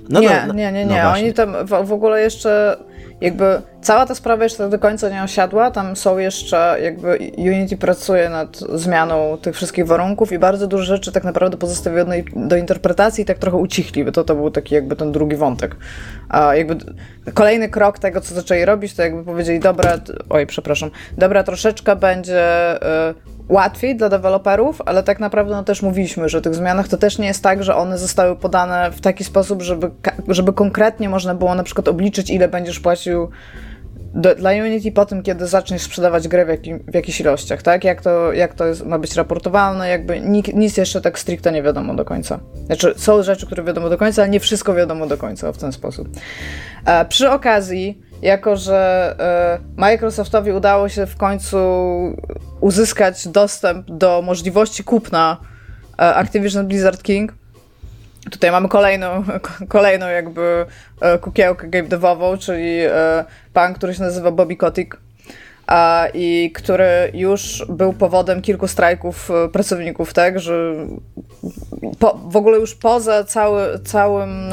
No, nie, no, nie, nie, nie, no oni tam w ogóle jeszcze jakby cała ta sprawa jeszcze do końca nie osiadła. Tam są jeszcze, jakby Unity pracuje nad zmianą tych wszystkich warunków i bardzo dużo rzeczy tak naprawdę pozostawiono do interpretacji i tak trochę ucichli, bo to, to był taki jakby ten drugi wątek. A jakby kolejny krok tego, co zaczęli robić, to jakby powiedzieli, dobra, oj, przepraszam, dobra, troszeczkę będzie y, łatwiej dla deweloperów, ale tak naprawdę no, też mówiliśmy, że tych zmianach to też nie jest tak, że one zostały podane w taki sposób, żeby, żeby konkretnie można było na przykład obliczyć, ile będziesz płacił do, dla Unity po tym, kiedy zaczniesz sprzedawać grę w, jakim, w jakichś ilościach, tak? Jak to, jak to jest, ma być raportowalne, jakby nic, nic jeszcze tak stricte nie wiadomo do końca. Znaczy, są rzeczy, które wiadomo do końca, ale nie wszystko wiadomo do końca w ten sposób. E, przy okazji, jako że e, Microsoftowi udało się w końcu uzyskać dostęp do możliwości kupna e, Activision Blizzard King, Tutaj mamy kolejną, kolejną jakby e, kukiełkę game devową, czyli pan, który się nazywa Bobby Kotick i który już był powodem kilku strajków pracowników, tak, że po, w ogóle już poza cały, całym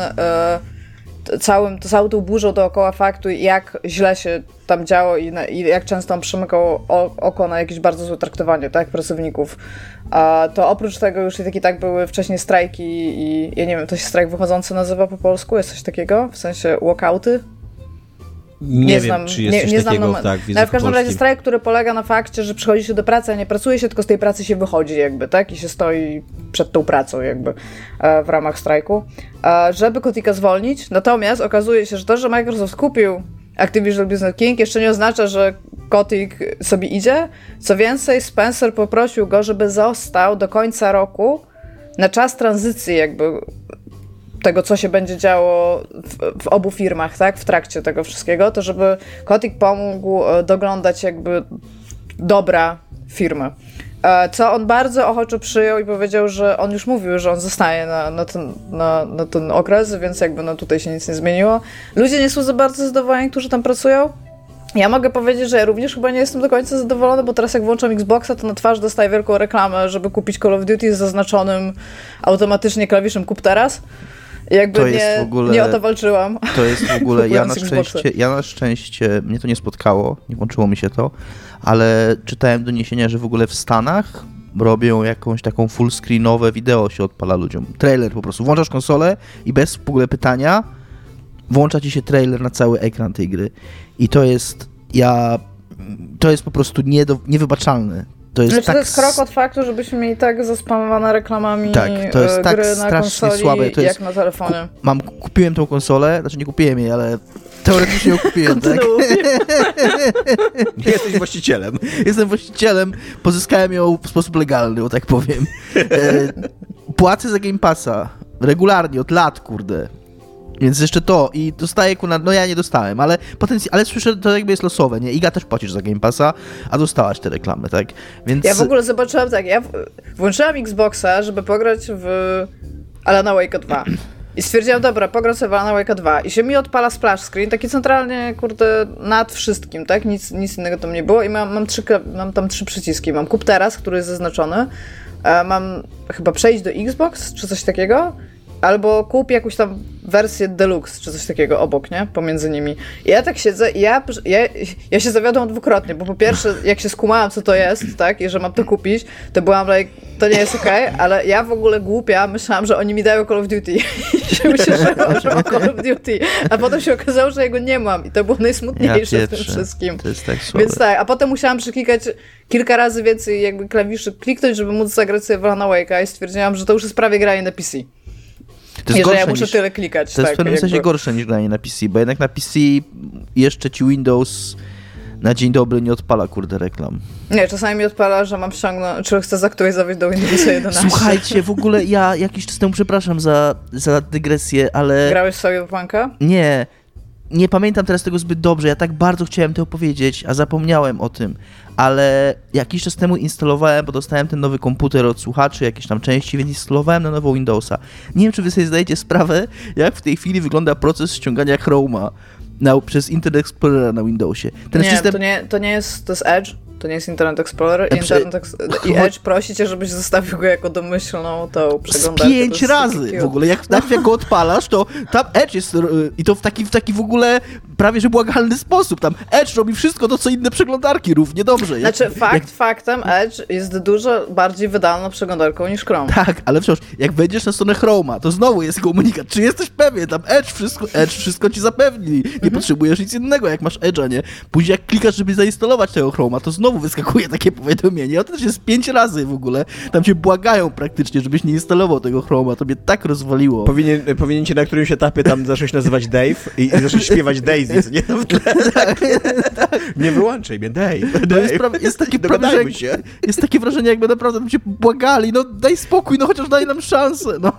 całym, całą tą burzą dookoła faktu, jak źle się tam działo i, na, i jak często on przymykał oko na jakieś bardzo złe traktowanie, tak, pracowników. A to oprócz tego już i tak i tak były wcześniej strajki i ja nie wiem, to się strajk wychodzący nazywa po polsku? Jest coś takiego? W sensie walkouty? Nie, nie wiem, znam, czy jest nie, coś nie takiego znam, tak, w, w każdym razie strajk, który polega na fakcie, że przychodzi się do pracy, a nie pracuje się, tylko z tej pracy się wychodzi jakby, tak? I się stoi przed tą pracą jakby e, w ramach strajku, e, żeby Kotika zwolnić. Natomiast okazuje się, że to, że Microsoft kupił Activision Business King jeszcze nie oznacza, że Kotik sobie idzie. Co więcej, Spencer poprosił go, żeby został do końca roku na czas tranzycji jakby tego, co się będzie działo w, w, obu firmach, tak, w trakcie tego wszystkiego, to żeby Kotik pomógł e, doglądać jakby dobra firmy. E, co on bardzo ochoczo przyjął i powiedział, że on już mówił, że on zostaje na, na, ten, na, na ten okres, więc jakby no tutaj się nic nie zmieniło. Ludzie nie są za bardzo zadowoleni, którzy tam pracują. Ja mogę powiedzieć, że ja również chyba nie jestem do końca zadowolony, bo teraz jak włączam Xboxa, to na twarz dostaję wielką reklamę, żeby kupić Call of Duty z zaznaczonym automatycznie klawiszem kup teraz. Jakby to nie, ogóle, nie o to walczyłam. To jest w ogóle, ja na, szczęście, ja na szczęście, mnie to nie spotkało, nie włączyło mi się to, ale czytałem doniesienia, że w ogóle w Stanach robią jakąś taką full screenowe wideo się odpala ludziom. Trailer po prostu. Włączasz konsolę i bez w ogóle pytania włącza ci się trailer na cały ekran tej gry. I to jest, ja, to jest po prostu nie do, niewybaczalne. To jest, znaczy, tak... to jest krok od faktu, żebyśmy mieli tak zaspamowane reklamami tak, to jest e, tak gry na konsoli, słabe. To jest, jak na telefonie. Ku, mam, kupiłem tą konsolę, znaczy nie kupiłem jej, ale teoretycznie ją kupiłem, tak? Jesteś właścicielem. Jestem właścicielem, pozyskałem ją w sposób legalny, o tak powiem. E, płacę za Game Passa regularnie, od lat, kurde. Więc jeszcze to i dostaję kuna, no ja nie dostałem, ale potencjal, ale słyszę, to jakby jest losowe, nie? Iga też płacisz za Game Passa, a dostałaś te reklamy, tak? Więc... Ja w ogóle zobaczyłam tak, ja włączyłam Xboxa, żeby pograć w Alana Wake 2. I stwierdziłam, dobra, pogram sobie w Alana Wake 2. I się mi odpala splash screen, taki centralnie, kurde, nad wszystkim, tak? Nic, nic innego tam nie było. I mam, mam, trzy, mam tam trzy przyciski. Mam kup teraz, który jest zaznaczony. E, mam chyba przejść do Xbox, czy coś takiego. Albo kup jakąś tam wersję deluxe, czy coś takiego obok, nie? Pomiędzy nimi. I ja tak siedzę i ja, ja, ja się zawiodłam dwukrotnie, bo po pierwsze, jak się skumałam, co to jest, tak? I że mam to kupić, to byłam like, to nie jest okej, okay, ale ja w ogóle głupia myślałam, że oni mi dają Call of Duty. I się ucieszyłam, że mam Call of Duty. A potem się okazało, że jego nie mam. I to było najsmutniejsze ja w tym wszystkim. To jest tak słabe. Więc tak, a potem musiałam przeklikać kilka razy więcej jakby klawiszy kliknąć, żeby móc zagrać sobie w Wake'a i stwierdziłam, że to już jest prawie granie na PC. To jest gorsze ja muszę niż, tyle klikać. To jest tak, w pewnym jakby... sensie gorsze niż granie na PC, bo jednak na PC jeszcze ci Windows na dzień dobry nie odpala, kurde, reklam. Nie, czasami mi odpala, że mam ściągnąć, czy chcę zaktualizować do Windowsa 11. Słuchajcie, w ogóle ja jakiś czas temu, przepraszam za, za dygresję, ale... Grałeś sobie w banka? Nie, nie pamiętam teraz tego zbyt dobrze, ja tak bardzo chciałem to opowiedzieć, a zapomniałem o tym, ale jakiś czas temu instalowałem, bo dostałem ten nowy komputer od słuchaczy, jakieś tam części, więc instalowałem na nowo Windowsa. Nie wiem, czy wy sobie zdajecie sprawę, jak w tej chwili wygląda proces ściągania Chroma na, przez Internet Explorera na Windowsie. Ten nie, system... to nie, to nie jest, to jest Edge? To nie jest Internet Explorer. Internet Ex I Edge prosi cię, żebyś zostawił go jako domyślną tą przeglądarkę. pięć razy w ogóle. Jak najpierw go odpalasz, to tam Edge jest i to w taki, w taki w ogóle prawie że błagalny sposób. Tam Edge robi wszystko to, co inne przeglądarki równie dobrze. Jak, znaczy fakt jak... faktem Edge jest dużo bardziej wydalną przeglądarką niż Chrome. Tak, ale wciąż jak wejdziesz na stronę Chroma, to znowu jest komunikat. Czy jesteś pewien? Tam Edge wszystko, Edge wszystko ci zapewni. Nie mhm. potrzebujesz nic innego, jak masz Edge'a, nie? Później jak klikasz, żeby zainstalować tego Chroma, to znowu znowu wyskakuje takie powiadomienie. O to też jest pięć razy w ogóle. Tam cię błagają praktycznie, żebyś nie instalował tego Chroma. To mnie tak rozwaliło. Powinien, powinien cię na którymś etapie tam zacząć nazywać Dave i, i zacząć śpiewać Daisy, nie? w tle. Tak, nie wyłączaj mnie, Dave. Dave. Jest, pra- jest, takie prawie, się. jest takie wrażenie, jakby naprawdę tam cię błagali. No daj spokój, no chociaż daj nam szansę. No.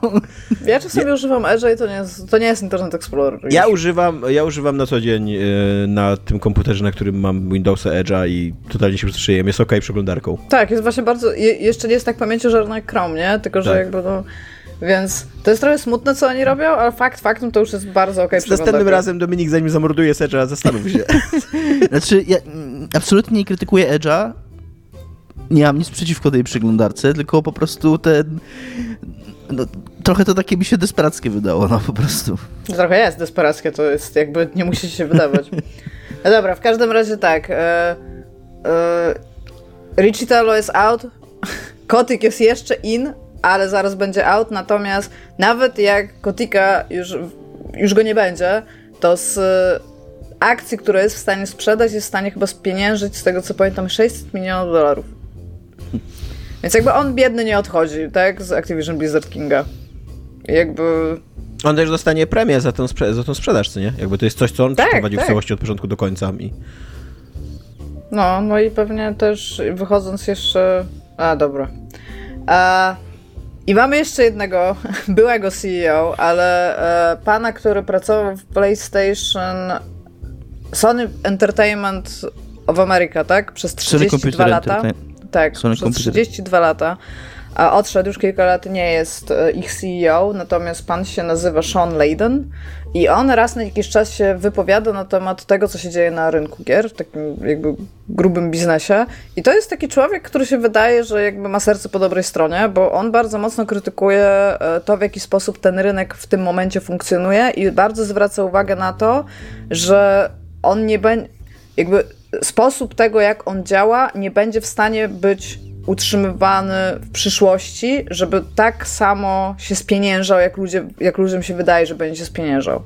Ja czasami ja... używam Edge'a i to nie, jest, to nie jest Internet Explorer. Ja używam, ja używam na co dzień yy, na tym komputerze, na którym mam Windowsa Edge'a i totalnie się przyjemnie, jest ok przeglądarką. Tak, jest właśnie bardzo, je, jeszcze nie jest tak pamięciożerna jak Chrome, nie? Tylko, że tak. jakby no... Więc to jest trochę smutne, co oni robią, ale fakt faktem to już jest bardzo okej okay Następnym razem Dominik, zanim zamorduje Edge'a, zastanów się. znaczy, ja absolutnie nie krytykuję Edge'a. Nie mam nic przeciwko tej przeglądarce, tylko po prostu ten... No, trochę to takie mi się desperackie wydało, no po prostu. Trochę jest desperackie, to jest jakby nie musi się wydawać. No dobra, w każdym razie tak. E, Yy, Richie Talo jest out, Kotik jest jeszcze in, ale zaraz będzie out, natomiast nawet jak Kotika już, już go nie będzie, to z akcji, które jest w stanie sprzedać, jest w stanie chyba spieniężyć, z tego co pamiętam, 600 milionów dolarów. Więc jakby on biedny nie odchodzi, tak, z Activision Blizzard Kinga. Jakby... On też dostanie premię za tą, sprze- za tą sprzedaż, co nie? Jakby to jest coś, co on Tak, przeprowadził tak. w całości od początku do końca. I... No, no i pewnie też wychodząc jeszcze... A, dobra. A, I mamy jeszcze jednego byłego CEO, ale e, pana, który pracował w PlayStation Sony Entertainment of America, tak? Przez Sony 32 Computer lata. Tak, Sony przez Computer. 32 lata. Odszedł już kilka lat, nie jest e, ich CEO, natomiast pan się nazywa Sean Layden i on raz na jakiś czas się wypowiada na temat tego, co się dzieje na rynku gier, w takim jakby grubym biznesie. I to jest taki człowiek, który się wydaje, że jakby ma serce po dobrej stronie, bo on bardzo mocno krytykuje e, to, w jaki sposób ten rynek w tym momencie funkcjonuje i bardzo zwraca uwagę na to, że on nie będzie, jakby sposób tego, jak on działa, nie będzie w stanie być utrzymywany w przyszłości, żeby tak samo się spieniężał, jak, ludzie, jak ludziom się wydaje, że będzie się spieniężał.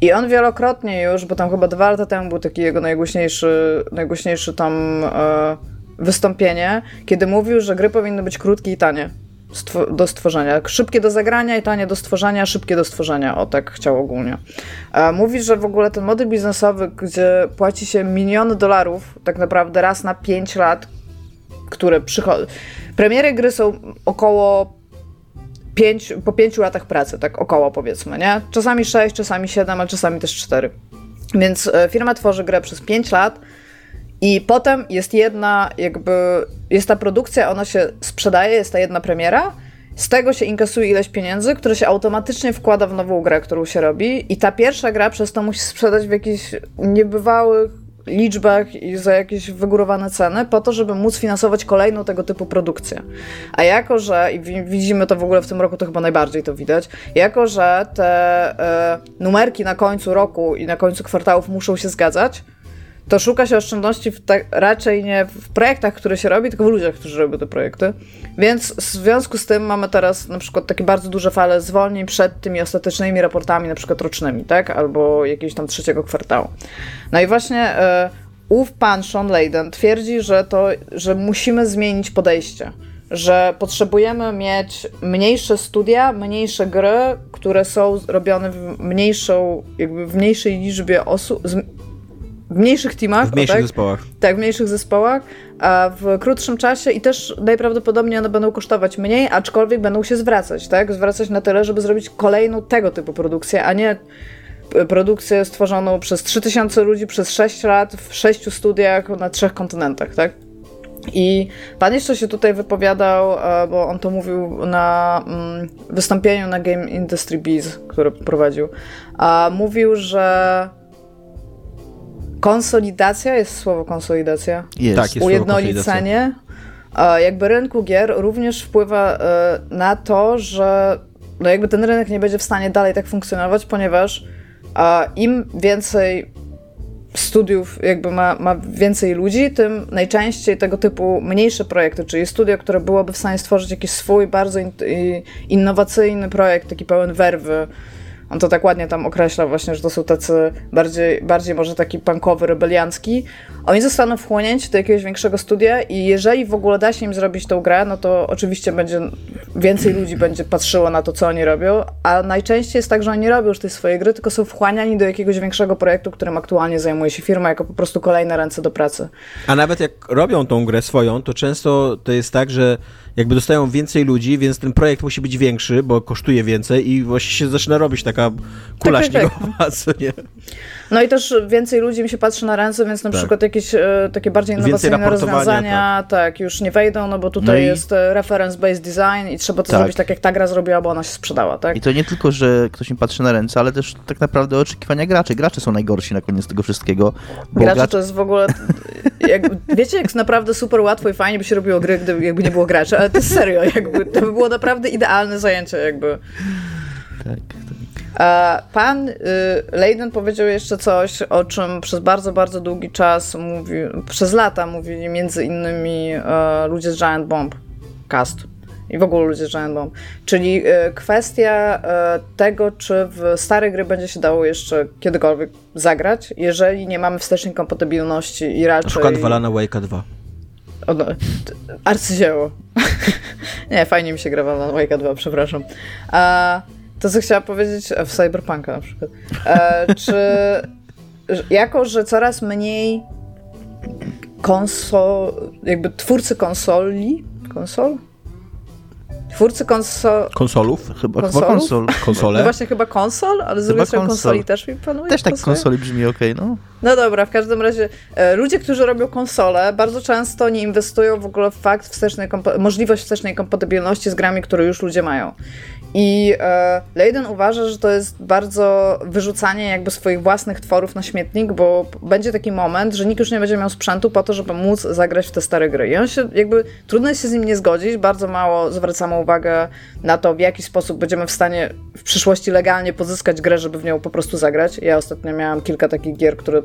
I on wielokrotnie już, bo tam chyba dwa lata temu był taki jego najgłośniejszy, najgłośniejszy tam e, wystąpienie, kiedy mówił, że gry powinny być krótkie i tanie stwo- do stworzenia. Szybkie do zagrania i tanie do stworzenia, szybkie do stworzenia. O, tak chciał ogólnie. E, mówi, że w ogóle ten model biznesowy, gdzie płaci się miliony dolarów tak naprawdę raz na 5 lat, które przychodzą. Premiery gry są około 5, po 5 latach pracy, tak około powiedzmy, nie? Czasami 6, czasami 7, ale czasami też 4. Więc e, firma tworzy grę przez 5 lat i potem jest jedna, jakby, jest ta produkcja, ona się sprzedaje, jest ta jedna premiera, z tego się inkasuje ileś pieniędzy, które się automatycznie wkłada w nową grę, którą się robi i ta pierwsza gra przez to musi sprzedać w jakichś niebywałych liczbach i za jakieś wygórowane ceny po to, żeby móc finansować kolejną tego typu produkcję. A jako, że, i wi- widzimy to w ogóle w tym roku, to chyba najbardziej to widać, jako, że te e, numerki na końcu roku i na końcu kwartałów muszą się zgadzać, to szuka się oszczędności tak, raczej nie w projektach, które się robi, tylko w ludziach, którzy robią te projekty. Więc w związku z tym mamy teraz na przykład takie bardzo duże fale zwolnień przed tymi ostatecznymi raportami, na przykład rocznymi, tak? Albo jakiegoś tam trzeciego kwartału. No i właśnie e, ów pan Sean Layden twierdzi, że to, że musimy zmienić podejście. Że potrzebujemy mieć mniejsze studia, mniejsze gry, które są robione w mniejszą, jakby w mniejszej liczbie osób, w mniejszych teamach. W mniejszych tak? zespołach. Tak, w mniejszych zespołach, a w krótszym czasie i też najprawdopodobniej one będą kosztować mniej, aczkolwiek będą się zwracać, tak? Zwracać na tyle, żeby zrobić kolejną tego typu produkcję, a nie produkcję stworzoną przez 3000 ludzi przez 6 lat w 6 studiach na trzech kontynentach, tak? I pan jeszcze się tutaj wypowiadał, e, bo on to mówił na mm, wystąpieniu na Game Industry Biz, które prowadził. A mówił, że konsolidacja, jest słowo konsolidacja? Jest. Tak, jest. ujednolicenie e, jakby rynku gier również wpływa e, na to, że no jakby ten rynek nie będzie w stanie dalej tak funkcjonować, ponieważ e, im więcej studiów jakby ma, ma więcej ludzi, tym najczęściej tego typu mniejsze projekty, czyli studio, które byłoby w stanie stworzyć jakiś swój bardzo in, innowacyjny projekt, taki pełen werwy, on to tak ładnie tam określa właśnie, że to są tacy bardziej, bardziej może taki punkowy, rebeliancki. Oni zostaną wchłonięci do jakiegoś większego studia i jeżeli w ogóle da się im zrobić tą grę, no to oczywiście będzie więcej ludzi będzie patrzyło na to, co oni robią, a najczęściej jest tak, że oni robią już tej swojej gry, tylko są wchłaniani do jakiegoś większego projektu, którym aktualnie zajmuje się firma, jako po prostu kolejne ręce do pracy. A nawet jak robią tą grę swoją, to często to jest tak, że jakby dostają więcej ludzi, więc ten projekt musi być większy, bo kosztuje więcej i właśnie się zaczyna robić taka kula Tak, tak, tak. śniegowa, co nie? No i też więcej ludzi mi się patrzy na ręce, więc na Tak. przykład jakieś e, takie bardziej innowacyjne rozwiązania tak. już nie wejdą, no bo tutaj No i- jest e, reference-based design i trzeba to Tak. zrobić tak, jak ta gra zrobiła, bo ona się sprzedała, tak? I to nie tylko, że ktoś mi patrzy na ręce, ale też tak naprawdę oczekiwania graczy. Gracze są najgorsi na koniec tego wszystkiego. Gracze gracz... to jest w ogóle. Jak, wiecie, jak naprawdę super łatwo i fajnie by się robiło gry, gdyby jakby nie było graczy, ale to jest serio, jakby to by było naprawdę idealne zajęcie, jakby. Tak, tak. E, Pan y, Leiden powiedział jeszcze coś, o czym przez bardzo, bardzo długi czas mówił, przez lata mówili między innymi e, ludzie z Giant Bomb Cast. I w ogóle ludzie żędą. Czyli e, kwestia tego, czy w stare gry będzie się dało jeszcze kiedykolwiek zagrać, jeżeli nie mamy wstecznej kompatybilności i raczej... Na przykład Valana Wake'a 2. O, no, arcydzieło. nie, fajnie mi się gra na Wake'a 2, przepraszam. A, to, co chciałam powiedzieć e, w Cyberpunka na przykład. E, czy jako, że coraz mniej konsol, jakby twórcy konsoli, konsol? Twórcy konsol, Konsolów? Chyba, chyba konsol. no Konsole? właśnie chyba konsol, ale z drugiej strony konsol. konsoli też mi panuje. Też tak pasuje? konsoli brzmi ok, no. No dobra, w każdym razie e, ludzie, którzy robią konsole, bardzo często nie inwestują w ogóle w fakt wstecznej możliwość wstecznej kompatybilności z grami, które już ludzie mają. I e, Leiden uważa, że to jest bardzo wyrzucanie jakby swoich własnych tworów na śmietnik, bo będzie taki moment, że nikt już nie będzie miał sprzętu po to, żeby móc zagrać w te stare gry. I on się jakby, trudno jest się z nim nie zgodzić, bardzo mało zwracamy uwagę na to, w jaki sposób będziemy w stanie w przyszłości legalnie pozyskać grę, żeby w nią po prostu zagrać. Ja ostatnio miałam kilka takich gier, które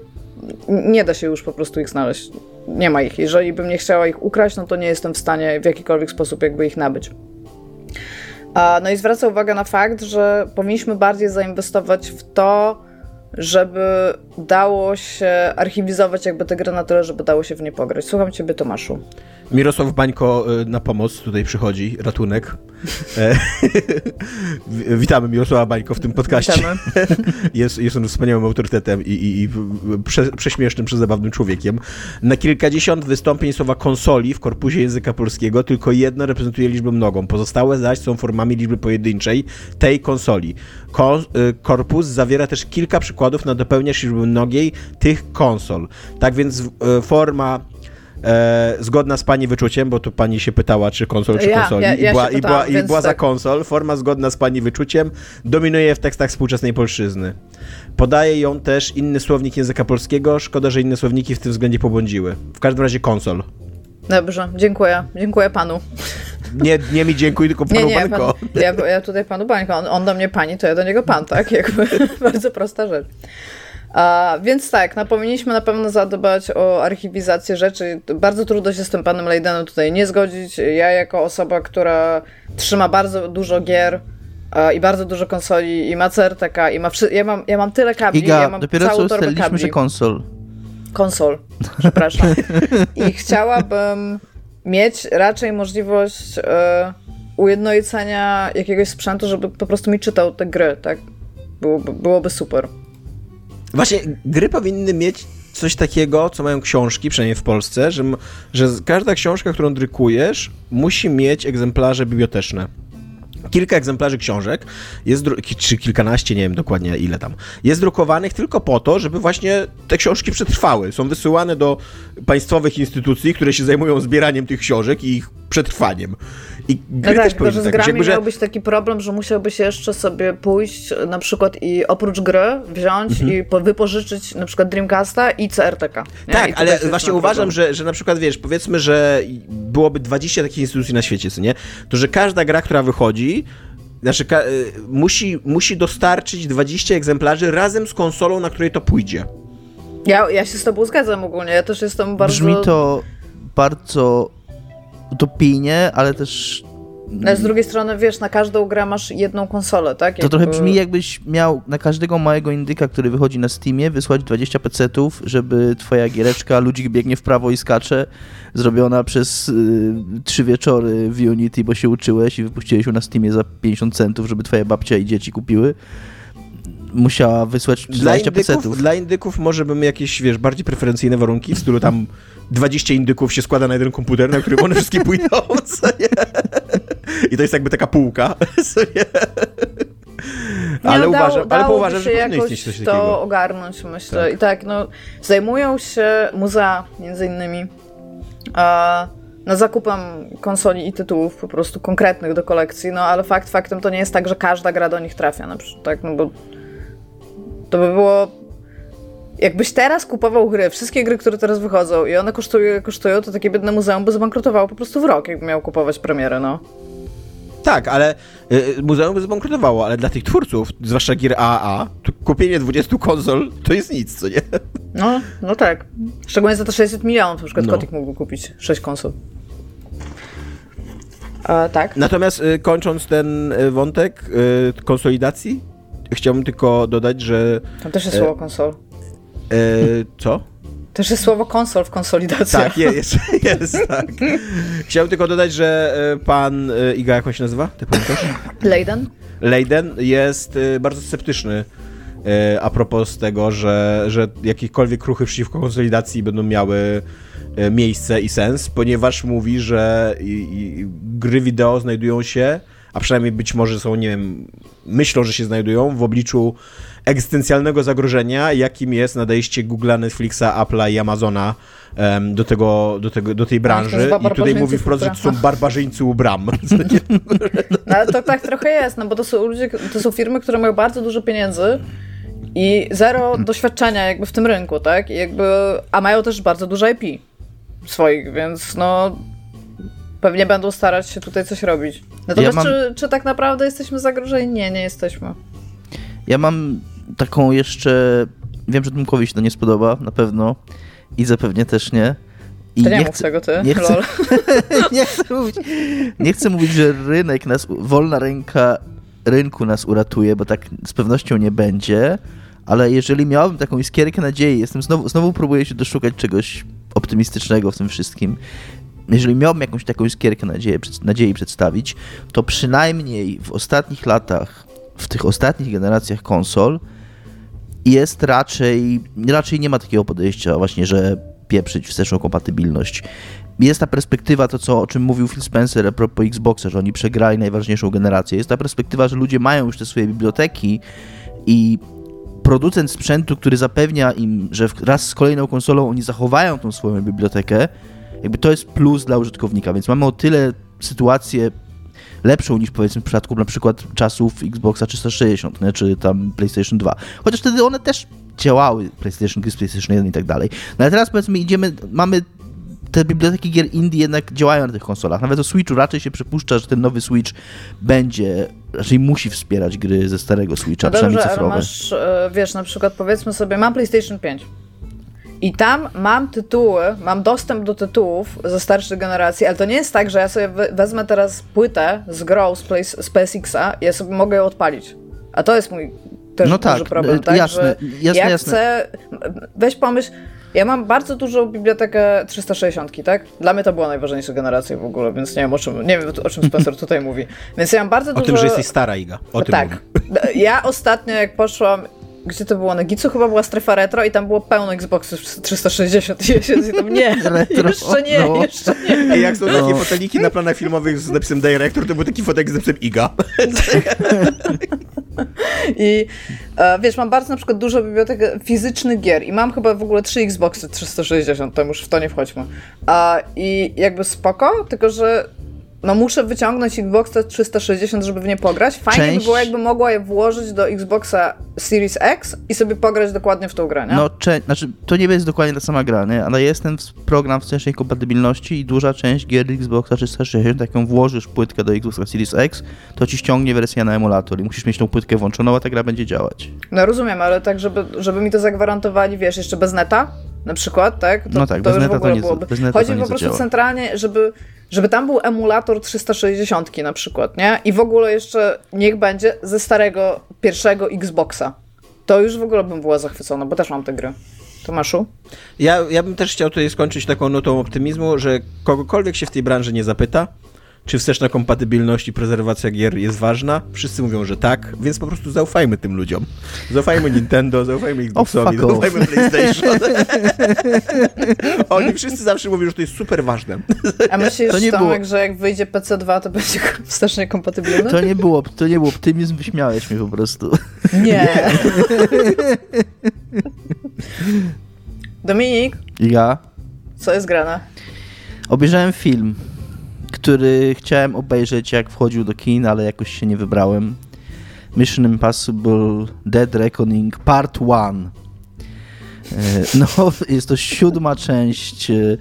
nie da się już po prostu ich znaleźć. Nie ma ich. Jeżeli bym nie chciała ich ukraść, no to nie jestem w stanie w jakikolwiek sposób jakby ich nabyć. No i zwraca uwagę na fakt, że powinniśmy bardziej zainwestować w to, żeby dało się archiwizować jakby te gry na tyle, żeby dało się w nie pograć. Słucham ciebie, Tomaszu. Mirosław Bańko y, na pomoc tutaj przychodzi, ratunek. E, wi- Witamy Mirosława Bańko w tym podcaście. Jest, jest on wspaniałym autorytetem i, i, i prze, prześmiesznym, przezabawnym człowiekiem. Na kilkadziesiąt wystąpień słowa konsoli w korpusie języka polskiego tylko jedno reprezentuje liczbę mnogą. Pozostałe zaś są formami liczby pojedynczej tej konsoli. Kon, y, korpus zawiera też kilka przykładów na dopełniacz liczby mnogiej tych konsol. Tak więc y, forma E, zgodna z pani wyczuciem, bo tu pani się pytała, czy konsol, czy Ja- konsoli. ja- ja I, była, się i, była, pytałam, I była za tak. konsol. Forma zgodna z pani wyczuciem dominuje w tekstach współczesnej polszczyzny. Podaje ją też inny słownik języka polskiego. Szkoda, że inne słowniki w tym względzie pobłądziły. W każdym razie konsol. Dobrze, dziękuję. Dziękuję panu. Nie, nie mi dziękuję, tylko panu Nie, nie, Banko. pan, ja, ja tutaj panu Bańko, on, on do mnie pani, to ja do niego pan, tak? Jakby bardzo prosta rzecz. A, więc tak, no, powinniśmy na pewno zadbać o archiwizację rzeczy. Bardzo trudno się z tym panem Leidenem tutaj nie zgodzić. Ja jako osoba, która trzyma bardzo dużo gier i bardzo dużo konsoli i ma CRTK i ma wszy- ja, mam, ja mam tyle kabli, Iga, ja mam dopiero całą co ustaliliśmy, kabli. że konsol. Konsol, przepraszam. I chciałabym mieć raczej możliwość e, ujednolicenia jakiegoś sprzętu, żeby po prostu mi czytał te gry, tak? Byłoby, byłoby super. Właśnie gry powinny mieć coś takiego, co mają książki, przynajmniej w Polsce, że, że każda książka, którą drukujesz, musi mieć egzemplarze biblioteczne. Kilka egzemplarzy książek, jest czy kilkanaście, nie wiem dokładnie ile tam, jest drukowanych tylko po to, żeby właśnie te książki przetrwały. Są wysyłane do państwowych instytucji, które się zajmują zbieraniem tych książek i ich przetrwaniem. I No gry tak, też powinny z tak być. grami Jakby, że miałbyś taki problem, że musiałbyś jeszcze sobie pójść na przykład i oprócz gry wziąć i po, wypożyczyć na przykład Dreamcasta i CRTK. nie? I Tak, to ale właśnie uważam, że, że na przykład, wiesz, powiedzmy, że byłoby 20 takich instytucji na świecie, co nie? To, że każda gra, która wychodzi, znaczy ka- y, musi, musi dostarczyć 20 egzemplarzy razem z konsolą, na której to pójdzie. Ja, ja się z tobą zgadzam ogólnie, ja też jestem bardzo... Brzmi to bardzo utopijnie, ale też Ale z drugiej strony, wiesz, na każdą grę masz jedną konsolę, tak? to trochę brzmi jakbyś miał na każdego małego indyka, który wychodzi na Steamie, wysłać 20 pecetów, żeby twoja giereczka, ludzik biegnie w prawo i skacze, zrobiona przez y, trzy wieczory w Unity, bo się uczyłeś i wypuściłeś ją na Steamie za 50 centów, żeby twoja babcia i dzieci kupiły. Musiała wysłać Dla 20 indyków, pecetów. dla indyków może bym jakieś, wiesz, bardziej preferencyjne warunki, w stylu tam 20 indyków się składa na jeden komputer, na którym one wszystkie pójdą, co nie? I to jest jakby taka półka, co nie? Nie, Ale no, dało- uważam, ale dałoby uważam, że się powinno jakoś coś to ogarnąć, myślę. Tak. I tak, no, zajmują się muzea, między innymi, a, no, zakupem konsoli i tytułów po prostu konkretnych do kolekcji, no, ale fakt faktem to nie jest tak, że każda gra do nich trafia, na przykład, tak, no bo to by było... Jakbyś teraz kupował gry, wszystkie gry, które teraz wychodzą i one kosztują, kosztują to takie biedne muzeum by zbankrutowało po prostu w rok, jakby miał kupować premierę, no. Tak, ale y, muzeum by zbankrutowało, ale dla tych twórców, zwłaszcza gier to kupienie 20 konsol to jest nic, co nie? No, no tak. Szczególnie za te 600 milionów, na przykład No. Kotik mógłby kupić 6 konsol. E, tak. Natomiast y, kończąc ten y, wątek y, konsolidacji, chciałbym tylko dodać, że... Tam też jest słowo konsol. Y, co? Też jest słowo konsol w konsolidacji. Tak, jest, jest, tak. Chciałbym tylko dodać, że y, pan y, Iga, jak on się nazywa? Ty pamiętasz? Leiden? Leiden jest y, bardzo sceptyczny a propos tego, że, że jakiekolwiek ruchy przeciwko konsolidacji będą miały miejsce i sens, ponieważ mówi, że i, i gry wideo znajdują się, a przynajmniej być może są, nie wiem, myślą, że się znajdują w obliczu egzystencjalnego zagrożenia, jakim jest nadejście Google'a, Netflixa, Apple'a i Amazona do, tego, do, tego, do tej branży. I tutaj mówi wprost, że to są barbarzyńcy u bram. No, ale to tak trochę jest, no bo to są ludzie, to są firmy, które mają bardzo dużo pieniędzy i zero doświadczenia jakby w tym rynku, tak? I jakby, a mają też bardzo dużo IP swoich, więc no pewnie będą starać się tutaj coś robić. Natomiast Ja mam- czy, czy tak naprawdę jesteśmy zagrożeni? Nie, nie jesteśmy. Ja mam taką jeszcze. Wiem, że Tomkowi się to nie spodoba, na pewno. I zapewnie też nie. I To nie, mów tego ty, nie chcę- nie, chcę mówić, nie chcę mówić, że rynek nas, wolna ręka rynku nas uratuje, bo tak z pewnością nie będzie, ale jeżeli miałbym taką iskierkę nadziei, jestem znowu, znowu próbuję się doszukać czegoś optymistycznego w tym wszystkim. Jeżeli miałbym jakąś taką iskierkę nadziei, nadziei przedstawić, to przynajmniej w ostatnich latach, w tych ostatnich generacjach konsol, jest raczej, raczej nie ma takiego podejścia właśnie, że pieprzyć wsteczną kompatybilność. Jest ta perspektywa, to co, o czym mówił Phil Spencer a propos Xboxa, że oni przegrali najważniejszą generację. Jest ta perspektywa, że ludzie mają już te swoje biblioteki i producent sprzętu, który zapewnia im, że wraz z kolejną konsolą oni zachowają tą swoją bibliotekę, jakby to jest plus dla użytkownika, więc mamy o tyle sytuację lepszą niż powiedzmy w przypadku na przykład czasów Xboxa 360, nie? czy tam PlayStation 2. Chociaż wtedy one też działały, PlayStation gry z PlayStation 1 i tak dalej. No ale teraz powiedzmy idziemy, mamy te biblioteki gier indie jednak działają na tych konsolach. Nawet o Switchu raczej się przypuszcza, że ten nowy Switch będzie, raczej musi wspierać gry ze starego Switcha, No przynajmniej dobrze, ale cyfrowe. masz, e, wiesz, na przykład powiedzmy sobie, mam PlayStation 5 i tam mam tytuły, mam dostęp do tytułów ze starszej generacji, ale to nie jest tak, że ja sobie we- wezmę teraz płytę z grą z, Play, z PSX-a i ja sobie mogę ją odpalić. A to jest mój też No duży tak, problem, e, tak? jasne, że jasne, ja jasne. chcę, weź pomyśl, ja mam bardzo dużą bibliotekę 360, tak? Dla mnie to była najważniejsza generacja w ogóle, więc nie wiem o czym, nie wiem o czym Spencer tutaj mówi. Więc ja mam bardzo O dużo... tym, że jesteś stara, Iga. O tym tak. mówię. Ja ostatnio jak poszłam, gdzie to było? Na Gicu chyba była strefa retro i tam było pełno Xboxów 360 i ja siedzę i tam nie, Retro, jeszcze nie, no. jeszcze nie. I jak są takie No. foteliki na planach filmowych z napisem Director, to był taki fotek z napisem Iga. I e, wiesz, mam bardzo na przykład dużo bibliotek fizycznych gier i mam chyba w ogóle trzy Xboxy 360, tam już w to nie wchodźmy. A, I jakby spoko, tylko że no muszę wyciągnąć Xboxa 360, żeby w nie pograć. Fajnie by Część- było, jakby mogła je włożyć do Xboxa Series X i sobie pograć dokładnie w tą grę, nie? No, cze- znaczy, to nie jest dokładnie ta sama gra, nie? ale jest ten program wstecznej kompatybilności i duża część gier Xboxa 360, jak ją włożysz płytkę do Xboxa Series X, to ci ściągnie wersję na emulator i musisz mieć tą płytkę włączoną, a ta gra będzie działać. No rozumiem, ale tak, żeby, żeby mi to zagwarantowali, wiesz, jeszcze bez neta, na przykład, tak? To, No tak, to bez neta to nie- byłoby. bez neta Chodzi to nie po prostu centralnie, żeby, żeby tam był emulator 360 na przykład, nie? I w ogóle jeszcze niech będzie ze starego pierwszego Xboxa. To już w ogóle bym była zachwycona, bo też mam te gry. Tomaszu? Ja, ja bym też chciał tutaj skończyć taką notą optymizmu, że kogokolwiek się w tej branży nie zapyta, czy wsteczna kompatybilność i prezerwacja gier jest ważna, wszyscy mówią, że tak, więc po prostu zaufajmy tym ludziom. Zaufajmy Nintendo, zaufajmy Xboxowi, off. zaufajmy PlayStation. Oni wszyscy zawsze mówią, że to jest super ważne. A myślisz, To nie Tomek, było- że jak wyjdzie PC2, to będzie wstecznie kompatybilny? To nie było, to nie był optymizm, wyśmiałeś mnie po prostu. Nie. Dominik, Ja co jest grane? obejrzałem film, który chciałem obejrzeć jak wchodził do kin, ale jakoś się nie wybrałem. Mission Impossible Dead Reckoning Part 1. No, jest to siódma część e,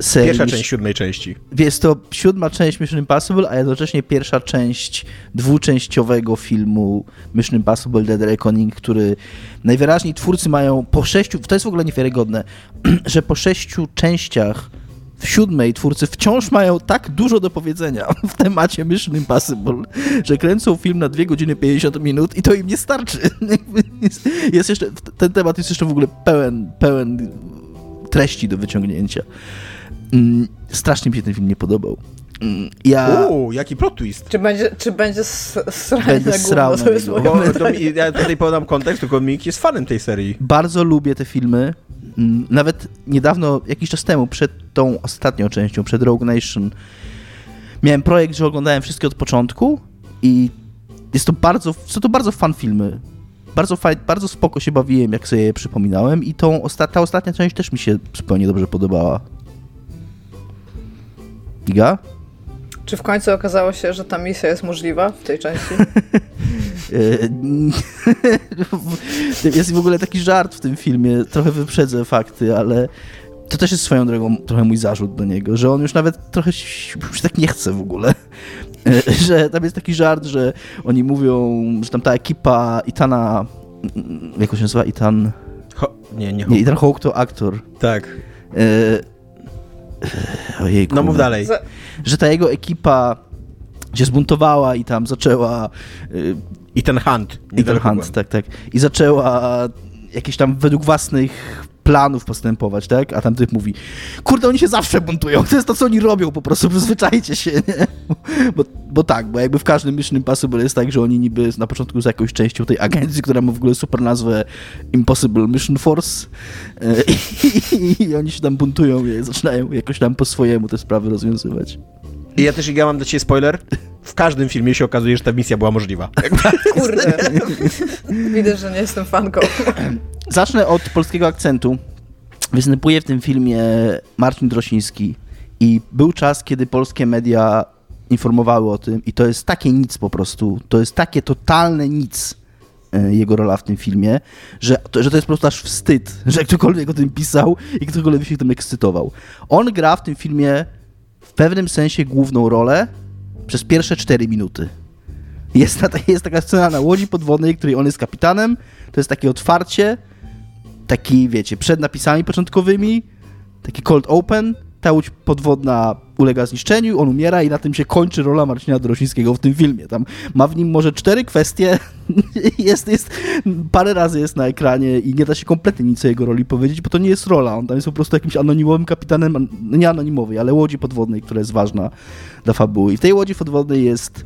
serii. Pierwsza część siódmej części. Jest to siódma część Mission Impossible, a jednocześnie pierwsza część dwuczęściowego filmu Mission Impossible Dead Reckoning, który najwyraźniej twórcy mają po sześciu, to jest w ogóle niewiarygodne, że po sześciu częściach w siódmej twórcy wciąż mają tak dużo do powiedzenia w temacie Mission Impossible, że kręcą film na 2 godziny 50 minut i to im nie starczy. Jest, jest jeszcze, ten temat jest jeszcze w ogóle pełen, pełen treści do wyciągnięcia. Mm, strasznie mi się ten film nie podobał. Mm, Ja Uuu, jaki plot twist. Czy będzie, czy będzie s- sranie Będę na srał gówno? na To jest moje Bo, to mi, ja tutaj podam kontekst, tylko Mik jest fanem tej serii. bardzo lubię te filmy. Nawet niedawno, jakiś czas temu, przed tą ostatnią częścią, przed Rogue Nation, miałem projekt, że oglądałem wszystkie od początku i jest to bardzo, są to bardzo fan filmy. Bardzo, faj, bardzo spoko się bawiłem, jak sobie je przypominałem i tą osta ta ostatnia część też mi się zupełnie dobrze podobała. Iga? Czy w końcu okazało się, że ta misja jest możliwa w tej części? Jest w ogóle taki żart w tym filmie, trochę wyprzedzę fakty, ale to też jest swoją drogą trochę mój zarzut do niego, że on już nawet trochę się już tak nie chce w ogóle. Że tam jest taki żart, że oni mówią, że tam ta ekipa Itana, jak się nazywa? Itan... Ho, nie, nie, Nie, Ethan Hawke to aktor. Tak. E, Ojejku. No mów dalej. Za- Że ta jego ekipa się zbuntowała i tam zaczęła y, I ten Hunt. I ten Hunt, tak, tak. I zaczęła jakieś tam według własnych planów postępować, tak? A tam mówi, kurde, oni się zawsze buntują, to jest to, co oni robią, po prostu przyzwyczajcie się, nie? Bo, bo tak, bo jakby w każdym Mission Impossible jest tak, że oni niby na początku są jakąś częścią tej agencji, która ma w ogóle super nazwę Impossible Mission Force e, i, i oni się tam buntują i zaczynają jakoś tam po swojemu te sprawy rozwiązywać. I ja też, ja mam dla ciebie spoiler. W każdym filmie się okazuje, że ta misja była możliwa. Kurde. Widać, że nie jestem fanką. Zacznę od polskiego akcentu. Występuje w tym filmie Marcin Drosiński i był czas, kiedy polskie media informowały o tym i to jest takie nic po prostu, to jest takie totalne nic e, jego rola w tym filmie, że to, że to jest po prostu aż wstyd, że ktokolwiek o tym pisał i ktokolwiek się tym ekscytował. On gra w tym filmie w pewnym sensie główną rolę przez pierwsze 4 minuty. Jest, na, jest taka scena na łodzi podwodnej, której on jest kapitanem, to jest takie otwarcie, taki, wiecie, przed napisami początkowymi, taki cold open, ta łódź podwodna ulega zniszczeniu, on umiera i na tym się kończy rola Marcina Dorosińskiego w tym filmie. Tam ma w nim może cztery kwestie, jest, jest, parę razy jest na ekranie i nie da się kompletnie nic o jego roli powiedzieć, bo to nie jest rola, on tam jest po prostu jakimś anonimowym kapitanem, an- nie anonimowej, ale łodzi podwodnej, która jest ważna dla fabuły. I w tej łodzi podwodnej jest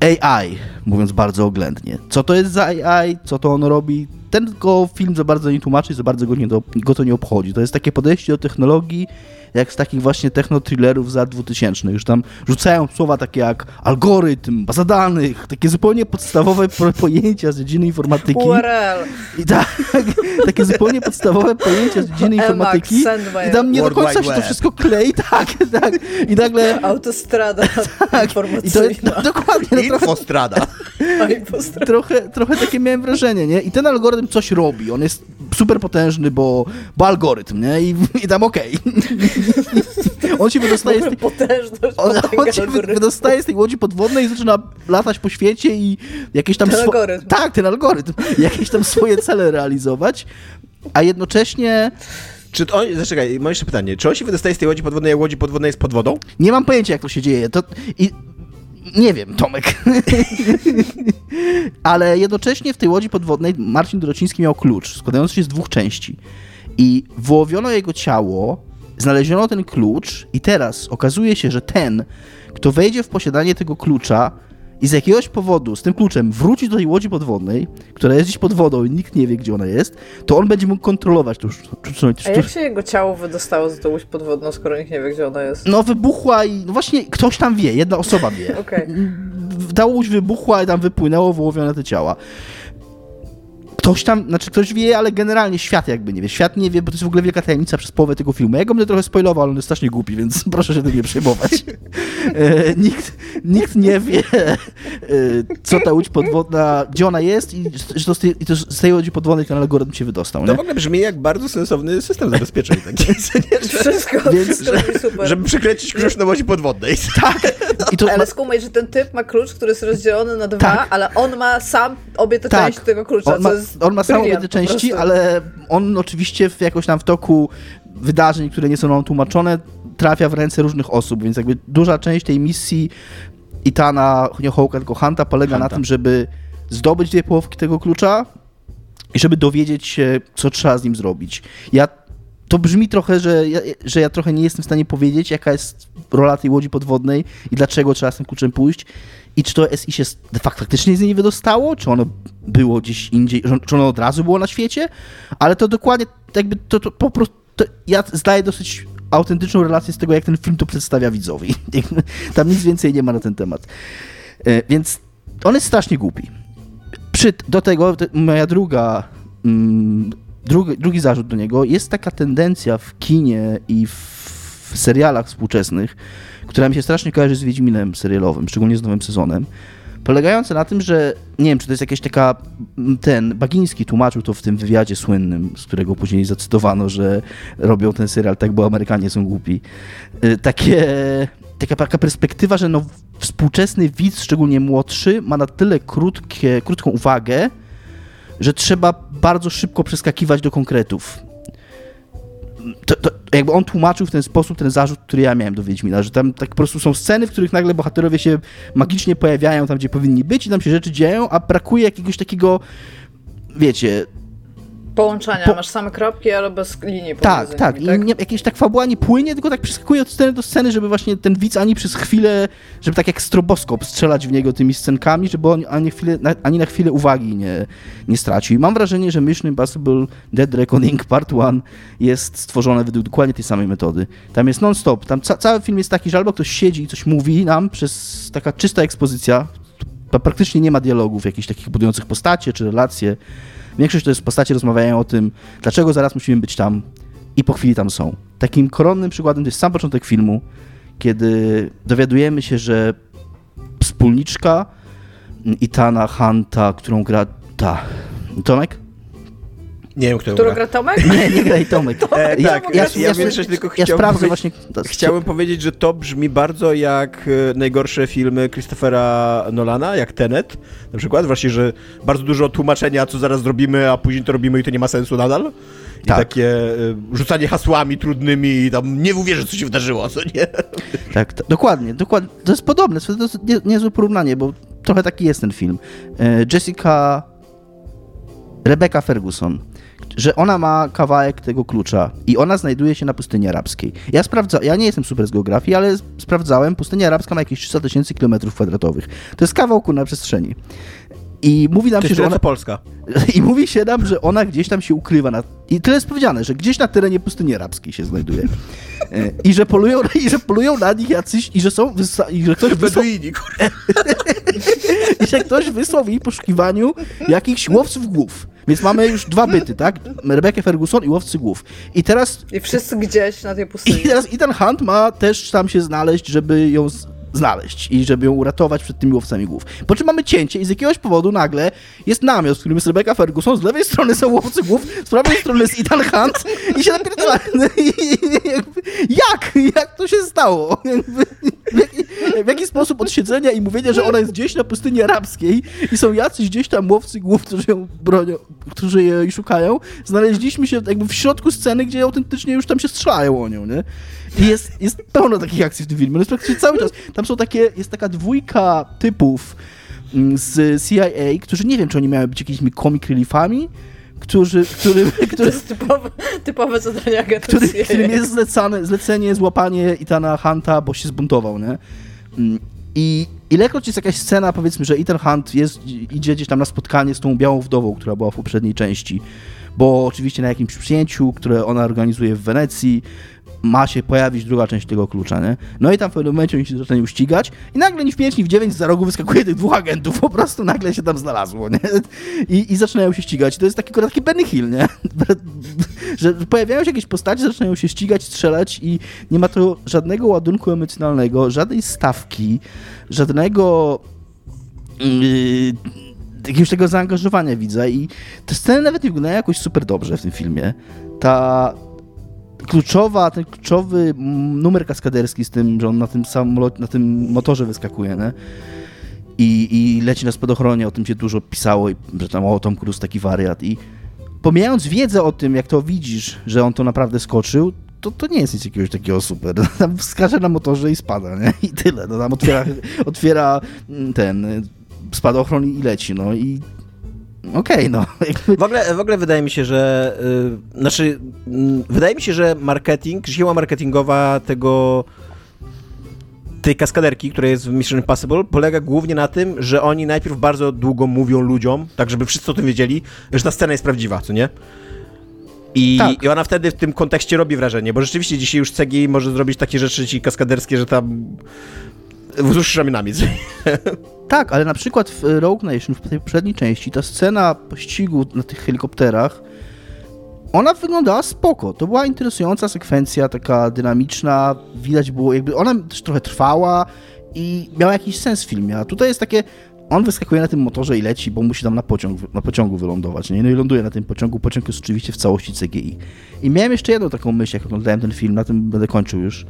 AI, mówiąc bardzo oględnie. Co to jest za AI, co to on robi, ten go film za bardzo nie tłumaczy, za bardzo go, nie do, go to nie obchodzi. To jest takie podejście do technologii, jak z takich właśnie techno-thrillerów za 2000. Już tam rzucają słowa takie jak algorytm, baza danych, takie zupełnie podstawowe po- pojęcia z dziedziny informatyki. URL. I tak, takie zupełnie podstawowe pojęcia z dziedziny informatyki. I tam nie do końca się to wszystko klei, tak, tak. I nagle... Autostrada Tak, i to informacyjna. no, dokładnie, no, trochę, Infostrada. Trochę, trochę takie miałem wrażenie, nie? I ten algorytm coś robi, on jest super potężny, bo, bo algorytm, nie? I, i tam okej. on się wydostaje z tej, Potężność on, on się wydostaje z tej łodzi podwodnej i zaczyna latać po świecie i jakieś tam... Ten swo- algorytm. Tak, ten algorytm. Jakieś tam swoje cele realizować, a jednocześnie Czy to on, zaczekaj, mam jeszcze pytanie. Czy on się wydostaje z tej łodzi podwodnej, jak łodzi podwodnej jest pod wodą? nie mam pojęcia, jak to się dzieje. To, i, nie wiem, Tomek. Ale jednocześnie w tej łodzi podwodnej Marcin Dorociński miał klucz, składający się z dwóch części. I wyłowiono jego ciało, znaleziono ten klucz i teraz okazuje się, że ten, kto wejdzie w posiadanie tego klucza i z jakiegoś powodu z tym kluczem wróci do tej łodzi podwodnej, która jest gdzieś pod wodą i nikt nie wie, gdzie ona jest, to on będzie mógł kontrolować tą sztuczność. A jak się jego ciało wydostało z tą łódź podwodną, skoro nikt nie wie, gdzie ona jest? No wybuchła i no właśnie ktoś tam wie, jedna osoba wie. Okej. Ta łódź wybuchła i tam wypłynęło wyłowione te ciała. Ktoś tam, znaczy ktoś wie, ale generalnie świat jakby nie wie. Świat nie wie, bo to jest w ogóle wielka tajemnica przez połowę tego filmu. Ja go będę trochę spoilował, ale on jest strasznie głupi, więc proszę się tym nie przejmować. E, nikt, nikt nie wie, e, co ta łódź podwodna, gdzie ona jest i że to z tej, i to z tej łodzi podwodnej ten algorytm się wydostał. To Nie? w ogóle brzmi jak bardzo sensowny system zabezpieczeń. Że, Wszystko, Więc- wszystko robi super. żeby przykręcić klucz na łodzi podwodnej. I to, Ale skumaj, że ten typ ma klucz, który jest rozdzielony na dwa, Tak. ale on ma sam obie te Tak. części tego klucza, on ma, co jest on ma samą po części, ale on oczywiście w, jakoś tam w toku wydarzeń, które nie są nam tłumaczone, trafia w ręce różnych osób, więc jakby duża część tej misji Itana, nie Hołka, tylko Hunta polega Hunta. na tym, żeby zdobyć dwie połówki tego klucza i żeby dowiedzieć się, co trzeba z nim zrobić. Ja, to brzmi trochę, że ja, że ja trochę nie jestem w stanie powiedzieć, jaka jest rola tej łodzi podwodnej i dlaczego trzeba z tym kluczem pójść i czy to SI się de facto faktycznie z niej wydostało, czy ono było gdzieś indziej, czy ono od razu było na świecie, ale to dokładnie jakby to, to po prostu to ja zdaję dosyć autentyczną relację z tego, jak ten film to przedstawia widzowi. Tam nic więcej nie ma na ten temat. E, Więc on jest strasznie głupi. Przy, do tego te, moja druga, mm, drugi, drugi zarzut do niego, jest taka tendencja w kinie i w serialach współczesnych, która mi się strasznie kojarzy z Wiedźminem serialowym, szczególnie z nowym sezonem, polegająca na tym, że nie wiem, czy to jest jakaś taka, ten, Bagiński tłumaczył to w tym wywiadzie słynnym, z którego później zacytowano, że robią ten serial tak, bo Amerykanie są głupi. Y, Takie, taka, taka perspektywa, że no, współczesny widz, szczególnie młodszy, ma na tyle krótkie, krótką uwagę, że trzeba bardzo szybko przeskakiwać do konkretów. To, to jakby on tłumaczył w ten sposób ten zarzut, który ja miałem do Wiedźmina, że tam tak po prostu są sceny, w których nagle bohaterowie się magicznie pojawiają tam, gdzie powinni być i tam się rzeczy dzieją, a brakuje jakiegoś takiego, wiecie, Połączenia, Po- masz same kropki, ale bez linii tak, tak. I nie, jakieś tak fabuła nie płynie, tylko tak przeskakuje od sceny do sceny, żeby właśnie ten widz ani przez chwilę, żeby tak jak stroboskop strzelać w niego tymi scenkami, żeby on ani, chwilę, na, ani na chwilę uwagi nie, nie stracił. I mam wrażenie, że Mission Impossible Dead Reckoning Part 1 jest stworzone według dokładnie tej samej metody. Tam jest non-stop. Tam ca cały film jest taki, że albo ktoś siedzi i coś mówi nam przez taka czysta ekspozycja, to praktycznie nie ma dialogów, jakichś takich budujących postacie czy relacje. Większość to jest postacie rozmawiają o tym, dlaczego zaraz musimy być tam i po chwili tam są. Takim koronnym przykładem to jest sam początek filmu, kiedy dowiadujemy się, że wspólniczka Itana Hunta, którą gra ta Tomek? Nie wiem, kto Którą gra. gra Tomek? Nie, nie graj Tomek. E, Ja- tak, ja- ja, ja, ja- większość tylko Ja sprawdzę właśnie. Chciałem powiedzieć, że to brzmi bardzo jak e, najgorsze filmy Christophera Nolana, jak Tenet na przykład, właśnie, że bardzo dużo tłumaczenia, co zaraz zrobimy, a później to robimy i to nie ma sensu nadal. I Tak. takie e, rzucanie hasłami trudnymi i tam nie uwierzę, co się wydarzyło, co nie? Tak, to, dokładnie, dokładnie. To jest podobne, to jest nie, niezłe porównanie, bo trochę taki jest ten film. E, Jessica, Rebecca Ferguson, że ona ma kawałek tego klucza i ona znajduje się na pustyni arabskiej. Ja sprawdza, ja nie jestem super z geografii, ale sprawdzałem, pustynia arabska ma jakieś 300 tysięcy kilometrów kwadratowych. To jest kawałku na przestrzeni. I mówi nam To się, że ona, Polska. i mówi się nam, że ona gdzieś tam się ukrywa. Na, I tyle jest powiedziane, że gdzieś na terenie pustyni arabskiej się znajduje. E, I że polują, i że polują na nich jacyś, i że są, wysa- i że ktoś Beduini, kurde. i że ktoś wysłał w jej poszukiwaniu jakichś łowców głów. Więc mamy już dwa byty, tak? Rebecca Ferguson i łowcy głów. I teraz, I wszyscy gdzieś na tej i pustyni. teraz Ethan Hunt ma też tam się znaleźć, żeby ją znaleźć i żeby ją uratować przed tymi łowcami głów. Po czym mamy cięcie i z jakiegoś powodu nagle jest namiot, w którym jest Rebecca Ferguson, z lewej strony są łowcy głów, z prawej strony jest Ethan Hunt i się napierdala. Jak? Jak to się stało? Jakby, w, jaki, w jaki sposób od siedzenia i mówienia, że ona jest gdzieś na pustyni arabskiej i są jacyś gdzieś tam łowcy głów, którzy ją bronią, którzy jej szukają, znaleźliśmy się jakby w środku sceny, gdzie autentycznie już tam się strzelają o nią, nie? Jest, jest pełno takich akcji w tym filmie. No jest praktycznie cały czas. Tam są takie, jest taka dwójka typów mm, z CIA, którzy nie wiem, czy oni miały być jakimiś comic reliefami, którzy, który, To który, jest typowe, typowe zadanie który, którym jest zlecane, zlecenie złapanie Itana Hunta, bo się zbuntował, nie? Mm, I ilekroć jest jakaś scena, powiedzmy, że Ethan Hunt jest, idzie gdzieś tam na spotkanie z tą białą wdową, która była w poprzedniej części, bo oczywiście na jakimś przyjęciu, które ona organizuje w Wenecji, ma się pojawić druga część tego klucza, nie? No i tam w pewnym momencie oni się zaczynają ścigać i nagle ni w pięć, ni w dziewięć za rogu wyskakuje tych dwóch agentów, po prostu nagle się tam znalazło, nie? I, i zaczynają się ścigać. I to jest taki, taki Benny Hill, nie? Że pojawiają się jakieś postacie, zaczynają się ścigać, strzelać i nie ma to żadnego ładunku emocjonalnego, żadnej stawki, żadnego yy, jakiegoś tego zaangażowania widzę i te sceny nawet nie wyglądają jakoś super dobrze w tym filmie. Ta kluczowa, ten kluczowy mm, numer kaskaderski z tym, że on na tym samolocie, na tym motorze wyskakuje, nie? I, I leci na spadochronie, o tym się dużo pisało, i, że tam o Tom Cruise taki wariat i pomijając wiedzę o tym, jak to widzisz, że on to naprawdę skoczył, to, to nie jest nic jakiegoś takiego super. Tam skacze na motorze i spada, nie? I tyle. No, tam otwiera, otwiera mm, ten spadochron i leci, no i okej, okay, no. W ogóle, w ogóle wydaje mi się, że yy, znaczy, yy, wydaje mi się, że marketing, siła marketingowa tego tej kaskaderki, która jest w Mission Impossible, polega głównie na tym, że oni najpierw bardzo długo mówią ludziom, tak żeby wszyscy o tym wiedzieli, że ta scena jest prawdziwa, co nie? I, tak. I ona wtedy w tym kontekście robi wrażenie, bo rzeczywiście dzisiaj już CGI może zrobić takie rzeczy ci kaskaderskie, że tam wzruszysz ramionami. Tak, ale na przykład w Rogue Nation, w tej poprzedniej części, ta scena pościgu na tych helikopterach, ona wyglądała spoko. To była interesująca sekwencja, taka dynamiczna, widać było jakby, ona też trochę trwała i miała jakiś sens w filmie, a tutaj jest takie, on wyskakuje na tym motorze i leci, bo musi tam na, pociąg, na pociągu wylądować, nie? No i ląduje na tym pociągu, pociąg jest oczywiście w całości CGI. I miałem jeszcze jedną taką myśl, jak oglądałem ten film, na tym będę kończył już,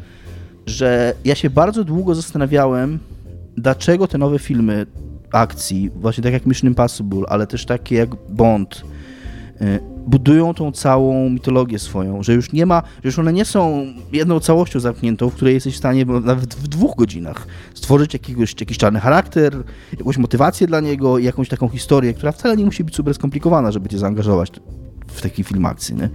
że ja się bardzo długo zastanawiałem, dlaczego te nowe filmy akcji, właśnie tak jak Mission Impossible, ale też takie jak Bond, y, budują tą całą mitologię swoją, że już nie ma, że już one nie są jedną całością zamkniętą, w której jesteś w stanie nawet w dwóch godzinach stworzyć jakiegoś, jakiś czarny charakter, jakąś motywację dla niego jakąś taką historię, która wcale nie musi być super skomplikowana, żeby cię zaangażować w taki film akcji. Nie?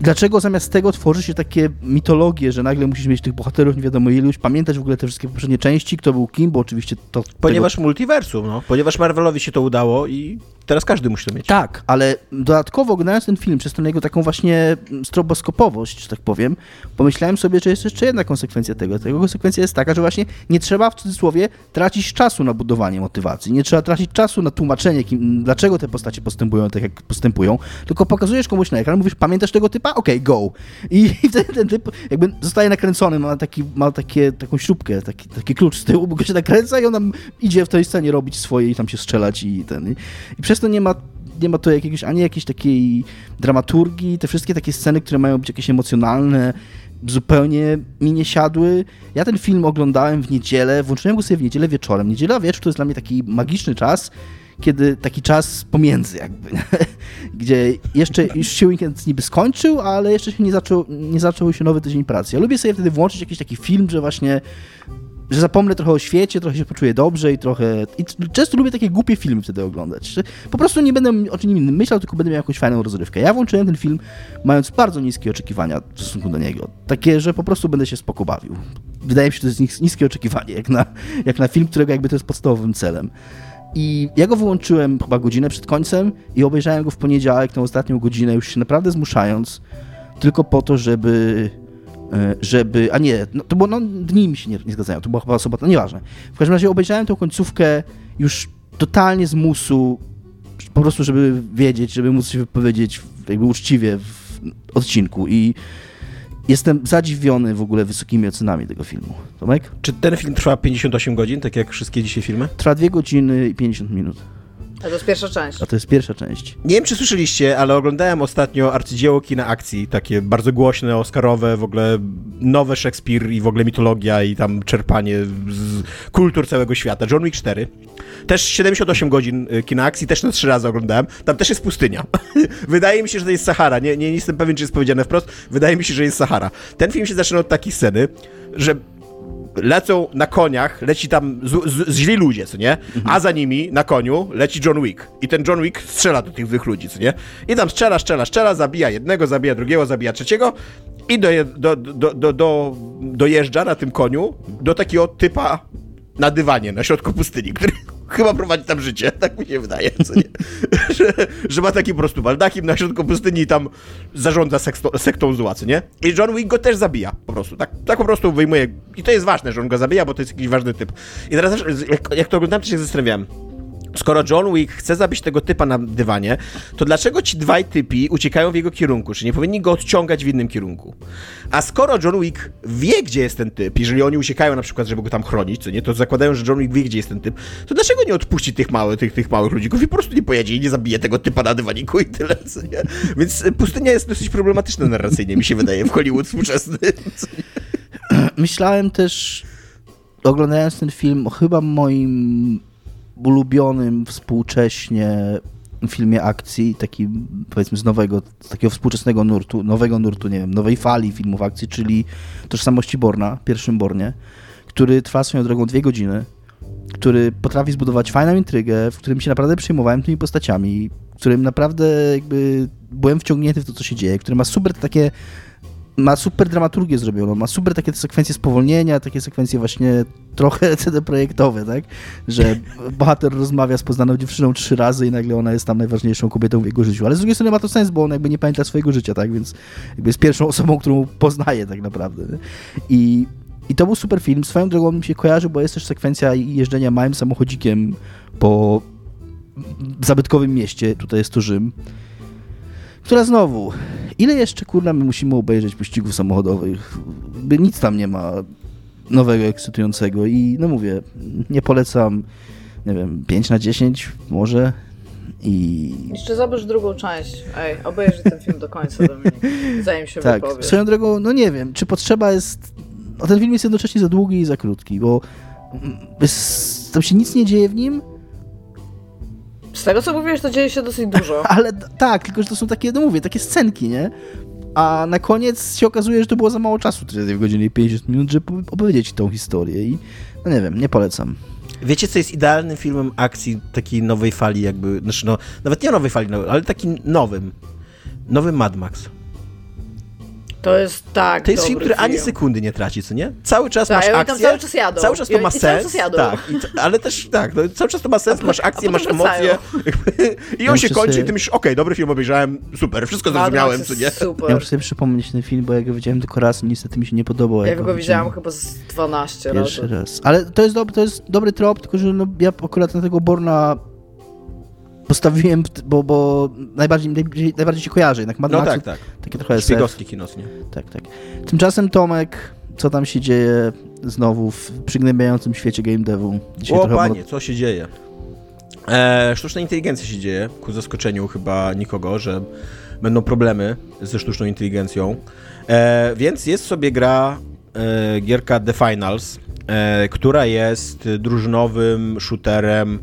Dlaczego zamiast tego tworzy się takie mitologie, że nagle musisz mieć tych bohaterów nie wiadomo iluś, pamiętać w ogóle te wszystkie poprzednie części, kto był kim, bo oczywiście to... Ponieważ tego... multiversum, no. Ponieważ Marvelowi się to udało i teraz każdy musi to mieć. Tak, ale dodatkowo oglądając ten film przez tę jego taką właśnie stroboskopowość, że tak powiem, pomyślałem sobie, że jest jeszcze jedna konsekwencja tego. Tego konsekwencja jest taka, że właśnie nie trzeba w cudzysłowie tracić czasu na budowanie motywacji, nie trzeba tracić czasu na tłumaczenie, kim, dlaczego te postacie postępują tak, jak postępują, tylko pokazujesz komuś na ekran, mówisz, pamiętasz tego typa? Okej, okay, go. I, wtedy ten typ jakby zostaje nakręcony, ma, taki, ma takie, taką śrubkę, taki, taki klucz z tyłu, bo go się nakręca i on idzie w tej scenie robić swoje i tam się strzelać i ten... I przez to nie ma nie ma to jakiegoś, ani jakiejś takiej dramaturgii, te wszystkie takie sceny, które mają być jakieś emocjonalne, zupełnie mi nie siadły. Ja ten film oglądałem w niedzielę, włączyłem go sobie w niedzielę wieczorem. Niedziela wieczór to jest dla mnie taki magiczny czas, kiedy taki czas pomiędzy jakby, gdzie jeszcze już się weekend niby skończył, ale jeszcze się nie zaczął, nie zaczął się nowy tydzień pracy. Ja lubię sobie wtedy włączyć jakiś taki film, że właśnie że zapomnę trochę o świecie, trochę się poczuję dobrze i trochę... I często lubię takie głupie filmy wtedy oglądać. Po prostu nie będę o czym innym myślał, tylko będę miał jakąś fajną rozrywkę. Ja włączyłem ten film mając bardzo niskie oczekiwania w stosunku do niego. Takie, że po prostu będę się spoko bawił. Wydaje mi się, że to jest niskie oczekiwanie, jak na, jak na film, którego jakby to jest podstawowym celem. I ja go wyłączyłem chyba godzinę przed końcem i obejrzałem go w poniedziałek, tę ostatnią godzinę, już się naprawdę zmuszając, tylko po to, żeby E, żeby, a nie, no, to było, no, dni mi się nie, nie zgadzają, to była chyba sobota, no nieważne. W każdym razie obejrzałem tę końcówkę już totalnie z musu, po prostu, żeby wiedzieć, żeby móc się wypowiedzieć jakby uczciwie w odcinku i jestem zadziwiony w ogóle wysokimi ocenami tego filmu. Tomek? Czy ten film trwa 58 godzin, tak jak wszystkie dzisiaj filmy? Trwa 2 godziny i 50 minut. A to jest pierwsza część. A to jest pierwsza część. Nie wiem, czy słyszeliście, ale oglądałem ostatnio arcydzieło kina akcji, takie bardzo głośne, oscarowe, w ogóle nowe Szekspir i w ogóle mitologia i tam czerpanie z kultur całego świata. John Wick 4. Też 78 godzin y, kina akcji, też na trzy razy oglądałem. Tam też jest pustynia. Wydaje mi się, że to jest Sahara. Nie, nie, nie jestem pewien, czy jest powiedziane wprost. Wydaje mi się, że jest Sahara. Ten film się zaczyna od takiej sceny, że lecą na koniach, leci tam z, z, źli ludzie, co nie? Mhm. A za nimi, na koniu, leci John Wick. I ten John Wick strzela do tych złych ludzi, co nie? I tam strzela, strzela, strzela, zabija jednego, zabija drugiego, zabija trzeciego i do, do, do, do, do, dojeżdża na tym koniu do takiego typa na dywanie, na środku pustyni, który chyba prowadzi tam życie, tak mi się wydaje, że, że, ma taki po prostu baldakim na środku pustyni i tam zarządza seksto, sektą zła, nie? I John Wick go też zabija, po prostu, tak, tak po prostu wyjmuje, i to jest ważne, że on go zabija, bo to jest jakiś ważny typ. I teraz, jak, jak to oglądam, to się zastanawiałem, Skoro John Wick chce zabić tego typa na dywanie, to dlaczego ci dwaj typi uciekają w jego kierunku? Czy nie powinni go odciągać w innym kierunku? A skoro John Wick wie, gdzie jest ten typ, jeżeli oni uciekają na przykład, żeby go tam chronić, co nie, to zakładają, że John Wick wie, gdzie jest ten typ, to dlaczego nie odpuści tych małych, tych, tych małych ludzików i po prostu nie pojedzie i nie zabije tego typa na dywaniku i tyle, co nie? Więc pustynia jest dosyć problematyczna narracyjnie, mi się wydaje, w Hollywood współczesny. Myślałem też, oglądając ten film, chyba moim ulubionym współcześnie filmie akcji, taki powiedzmy z nowego, z takiego współczesnego nurtu, nowego nurtu, nie wiem, nowej fali filmów akcji, czyli Tożsamości Borna, pierwszym Bornie, który trwa swoją drogą dwie godziny, który potrafi zbudować fajną intrygę, w którym się naprawdę przejmowałem tymi postaciami, w którym naprawdę jakby byłem wciągnięty w to, co się dzieje, który ma super takie ma super dramaturgię zrobioną, ma super takie sekwencje spowolnienia, takie sekwencje właśnie trochę CD projektowe, tak? Że bohater rozmawia z poznaną dziewczyną trzy razy i nagle ona jest tam najważniejszą kobietą w jego życiu. Ale z drugiej strony ma to sens, bo on jakby nie pamięta swojego życia, tak? Więc jakby jest pierwszą osobą, którą poznaje tak naprawdę. I, I to był super film. Swoją drogą mi się kojarzy, bo jest też sekwencja jeżdżenia małym samochodzikiem po zabytkowym mieście, tutaj jest to Rzym, która znowu, ile jeszcze kurna my musimy obejrzeć pościgów samochodowych? By nic tam nie ma nowego, ekscytującego i no mówię, nie polecam, nie wiem, 5 na 10 może i... Jeszcze zobacz drugą część. Ej, obejrzyj ten film do końca, Dominik, zanim się tak, wypowiesz. swoją drogą, no nie wiem, czy potrzeba jest... No ten film jest jednocześnie za długi i za krótki, bo jest, tam się nic nie dzieje w nim, z tego co mówisz, to dzieje się dosyć dużo. Ale tak, tylko że to są takie, no mówię, takie scenki, nie? A na koniec się okazuje, że to było za mało czasu, 4 godziny i 50 minut, żeby opowiedzieć tą historię i no nie wiem, nie polecam. Wiecie, co jest idealnym filmem akcji takiej nowej fali, jakby, znaczy no, nawet nie nowej fali, ale takim nowym. Nowym Mad Max. To jest tak. To jest film, który ani sekundy nie traci, co nie? Cały czas tak, masz akcję. cały czas jadą. Cały czas to ma sens. Tak, i, ale też tak, no, cały czas to ma sens, masz akcję, masz emocje. I on się kończy sobie... i ty myślisz, okej, okay, dobry film obejrzałem, super, wszystko zrozumiałem, co nie? Super. Ja muszę sobie przypomnieć ten film, bo ja go widziałem tylko raz i niestety mi się nie podobał. Ja go widziałam chyba z 12 razy. Pierwszy raz. Ale to jest, dobry, to jest dobry trop, tylko że no, ja akurat na tego Borna postawiłem, bo, bo najbardziej, najbardziej, najbardziej się kojarzy. Jednak Mad no Maxu, tak, tak. Takie trochę Szpiegowski kinos, nie? Tak, tak. Tymczasem Tomek, co tam się dzieje znowu w przygnębiającym świecie game devu? Dzisiaj o panie, co się dzieje? E, sztuczna inteligencja się dzieje, ku zaskoczeniu chyba nikogo, że będą problemy ze sztuczną inteligencją. E, więc jest sobie gra, e, gierka The Finals, e, która jest drużynowym shooterem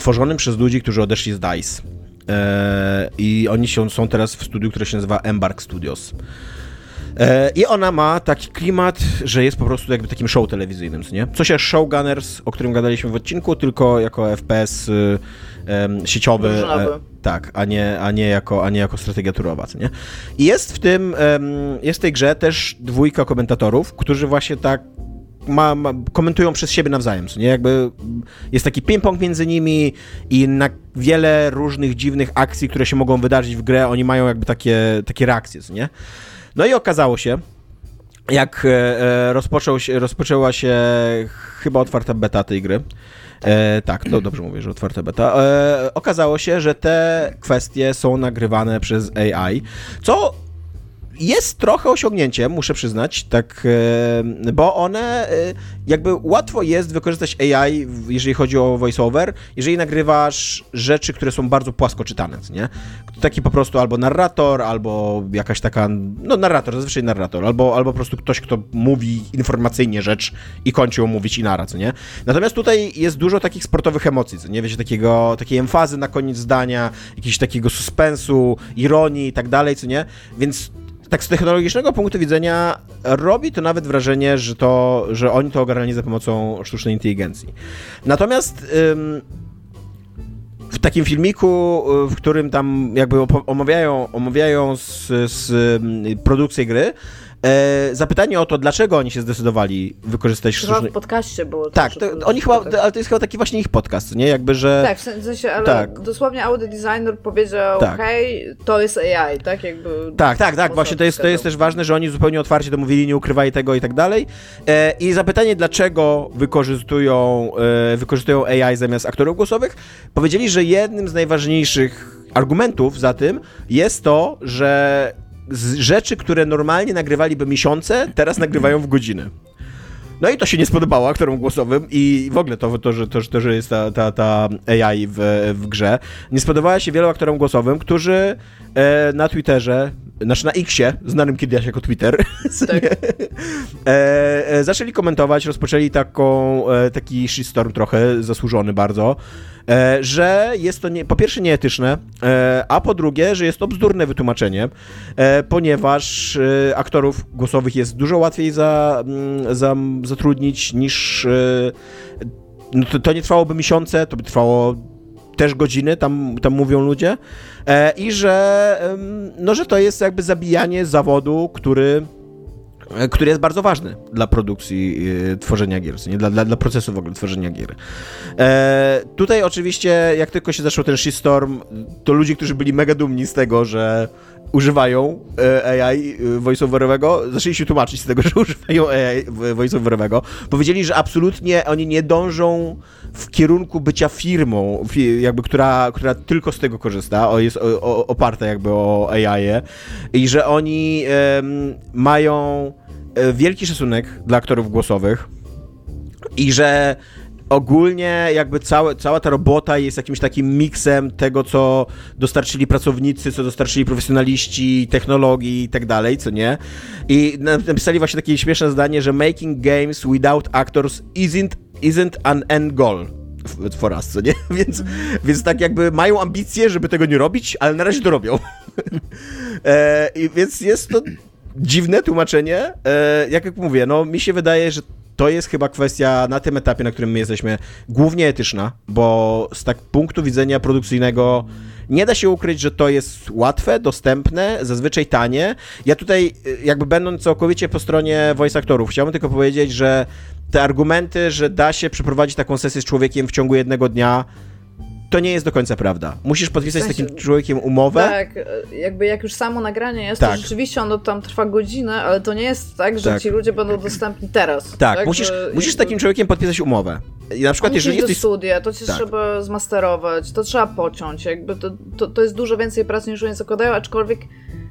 tworzonym przez ludzi, którzy odeszli z DICE. E, I oni się, są teraz w studiu, które się nazywa Embark Studios. E, I ona ma taki klimat, że jest po prostu jakby takim show telewizyjnym, nie? Coś jak Showgunners, o którym gadaliśmy w odcinku, tylko jako FPS y, sieciowy. E, tak, a nie, a, nie jako, a nie jako strategia turowa, nie? I jest w tym, jest w tej grze też dwójka komentatorów, którzy właśnie tak ma, ma, komentują przez siebie nawzajem, nie? Jakby jest taki ping-pong między nimi i na wiele różnych dziwnych akcji, które się mogą wydarzyć w grę, oni mają jakby takie, takie reakcje, nie? No i okazało się, jak e, e rozpoczął się, rozpoczęła się chyba otwarta beta tej gry, E, tak, to dobrze mówię, że otwarta beta. E, okazało się, że te kwestie są nagrywane przez AI, co jest trochę osiągnięciem, muszę przyznać, tak, e, bo one e, jakby łatwo jest wykorzystać AI, jeżeli chodzi o voiceover, jeżeli nagrywasz rzeczy, które są bardzo płasko czytane, nie? Taki po prostu albo narrator, albo jakaś taka, no narrator, zazwyczaj narrator, albo, albo po prostu ktoś, kto mówi informacyjnie rzecz i kończy ją mówić i naraz, nie? Natomiast tutaj jest dużo takich sportowych emocji, co nie? Wiecie, takiego, takiej emfazy na koniec zdania, jakiegoś takiego suspensu, ironii i tak dalej, co nie? Więc tak z technologicznego punktu widzenia robi to nawet wrażenie, że, to, że oni to ogarnęli za pomocą sztucznej inteligencji. Natomiast ym, w takim filmiku, w którym tam jakby omawiają, omawiają z, z produkcję gry, E, zapytanie o to, dlaczego oni się zdecydowali wykorzystać. Chyba w podcaście było. Tak, to, oni chyba, ale to jest chyba taki właśnie ich podcast, nie? Jakby, że... Tak, w sensie, ale tak. dosłownie audio designer powiedział, tak. hej, to jest AI, tak? Jakby... Tak, tak, tak, właśnie to jest, to jest też ważne, że oni zupełnie otwarcie to mówili, nie ukrywali tego i tak dalej. E, I zapytanie, dlaczego wykorzystują, e, wykorzystują AI zamiast aktorów głosowych, powiedzieli, że jednym z najważniejszych argumentów za tym jest to, że rzeczy, które normalnie nagrywaliby miesiące, teraz nagrywają w godziny. No i to się nie spodobało aktorom głosowym i w ogóle to, to, że, to, to, że jest ta, ta, ta AI w, w grze. Nie spodobała się wielu aktorom głosowym, którzy e, na Twitterze znaczy na Xie, znanym kiedyś jako Twitter, Tak. e, e, zaczęli komentować, rozpoczęli taką, e, taki shitstorm trochę, zasłużony bardzo, e, że jest to nie, po pierwsze nieetyczne, e, a po drugie, że jest to bzdurne wytłumaczenie, e, ponieważ aktorów głosowych jest dużo łatwiej za, mm, za, zatrudnić niż... No to, to nie trwałoby miesiące, to by trwało też godziny, tam, tam mówią ludzie, e, i że, no, że to jest jakby zabijanie zawodu, który, e, który jest bardzo ważny dla produkcji e, tworzenia gier, nie? Dla, dla, dla procesu w ogóle tworzenia gier. E, tutaj oczywiście, jak tylko się zaczął ten shitstorm, to ludzie, którzy byli mega dumni z tego, że używają e, AI e, voiceoverowego, zaczęli się tłumaczyć z tego, że używają AI voiceoverowego. Powiedzieli, że absolutnie oni nie dążą w kierunku bycia firmą, fi- jakby, która, która tylko z tego korzysta, o, jest o, o, oparta jakby o AI i że oni mają e, wielki szacunek dla aktorów głosowych i że ogólnie jakby całe, cała ta robota jest jakimś takim miksem tego, co dostarczyli pracownicy, co dostarczyli profesjonaliści, technologii i tak dalej, co nie? I na- napisali właśnie takie śmieszne zdanie, że making games without actors isn't, isn't an end goal for us, co nie? Więc, więc tak jakby mają ambicje, żeby tego nie robić, ale na razie to robią. e, więc jest to dziwne tłumaczenie. E, jak, mówię, no mi się wydaje, że to jest chyba kwestia na tym etapie, na którym my jesteśmy, głównie etyczna, bo z tak punktu widzenia produkcyjnego nie da się ukryć, że to jest łatwe, dostępne, zazwyczaj tanie. Ja tutaj, y, jakby będąc całkowicie po stronie voice aktorów, chciałbym tylko powiedzieć, że te argumenty, że da się przeprowadzić taką sesję z człowiekiem w ciągu jednego dnia, to nie jest do końca prawda. Musisz podpisać W sensie- z takim człowiekiem umowę. Tak, jakby jak już samo nagranie jest, Tak. to rzeczywiście ono tam trwa godzinę, ale to nie jest tak, że Tak. ci ludzie będą dostępni teraz. Tak, musisz, że musisz z takim człowiekiem podpisać umowę. I na przykład, Musisz jeżeli do jesteś studia, to cię Tak. trzeba zmasterować, to trzeba pociąć, jakby to, to, to jest dużo więcej pracy niż oni zakładają, aczkolwiek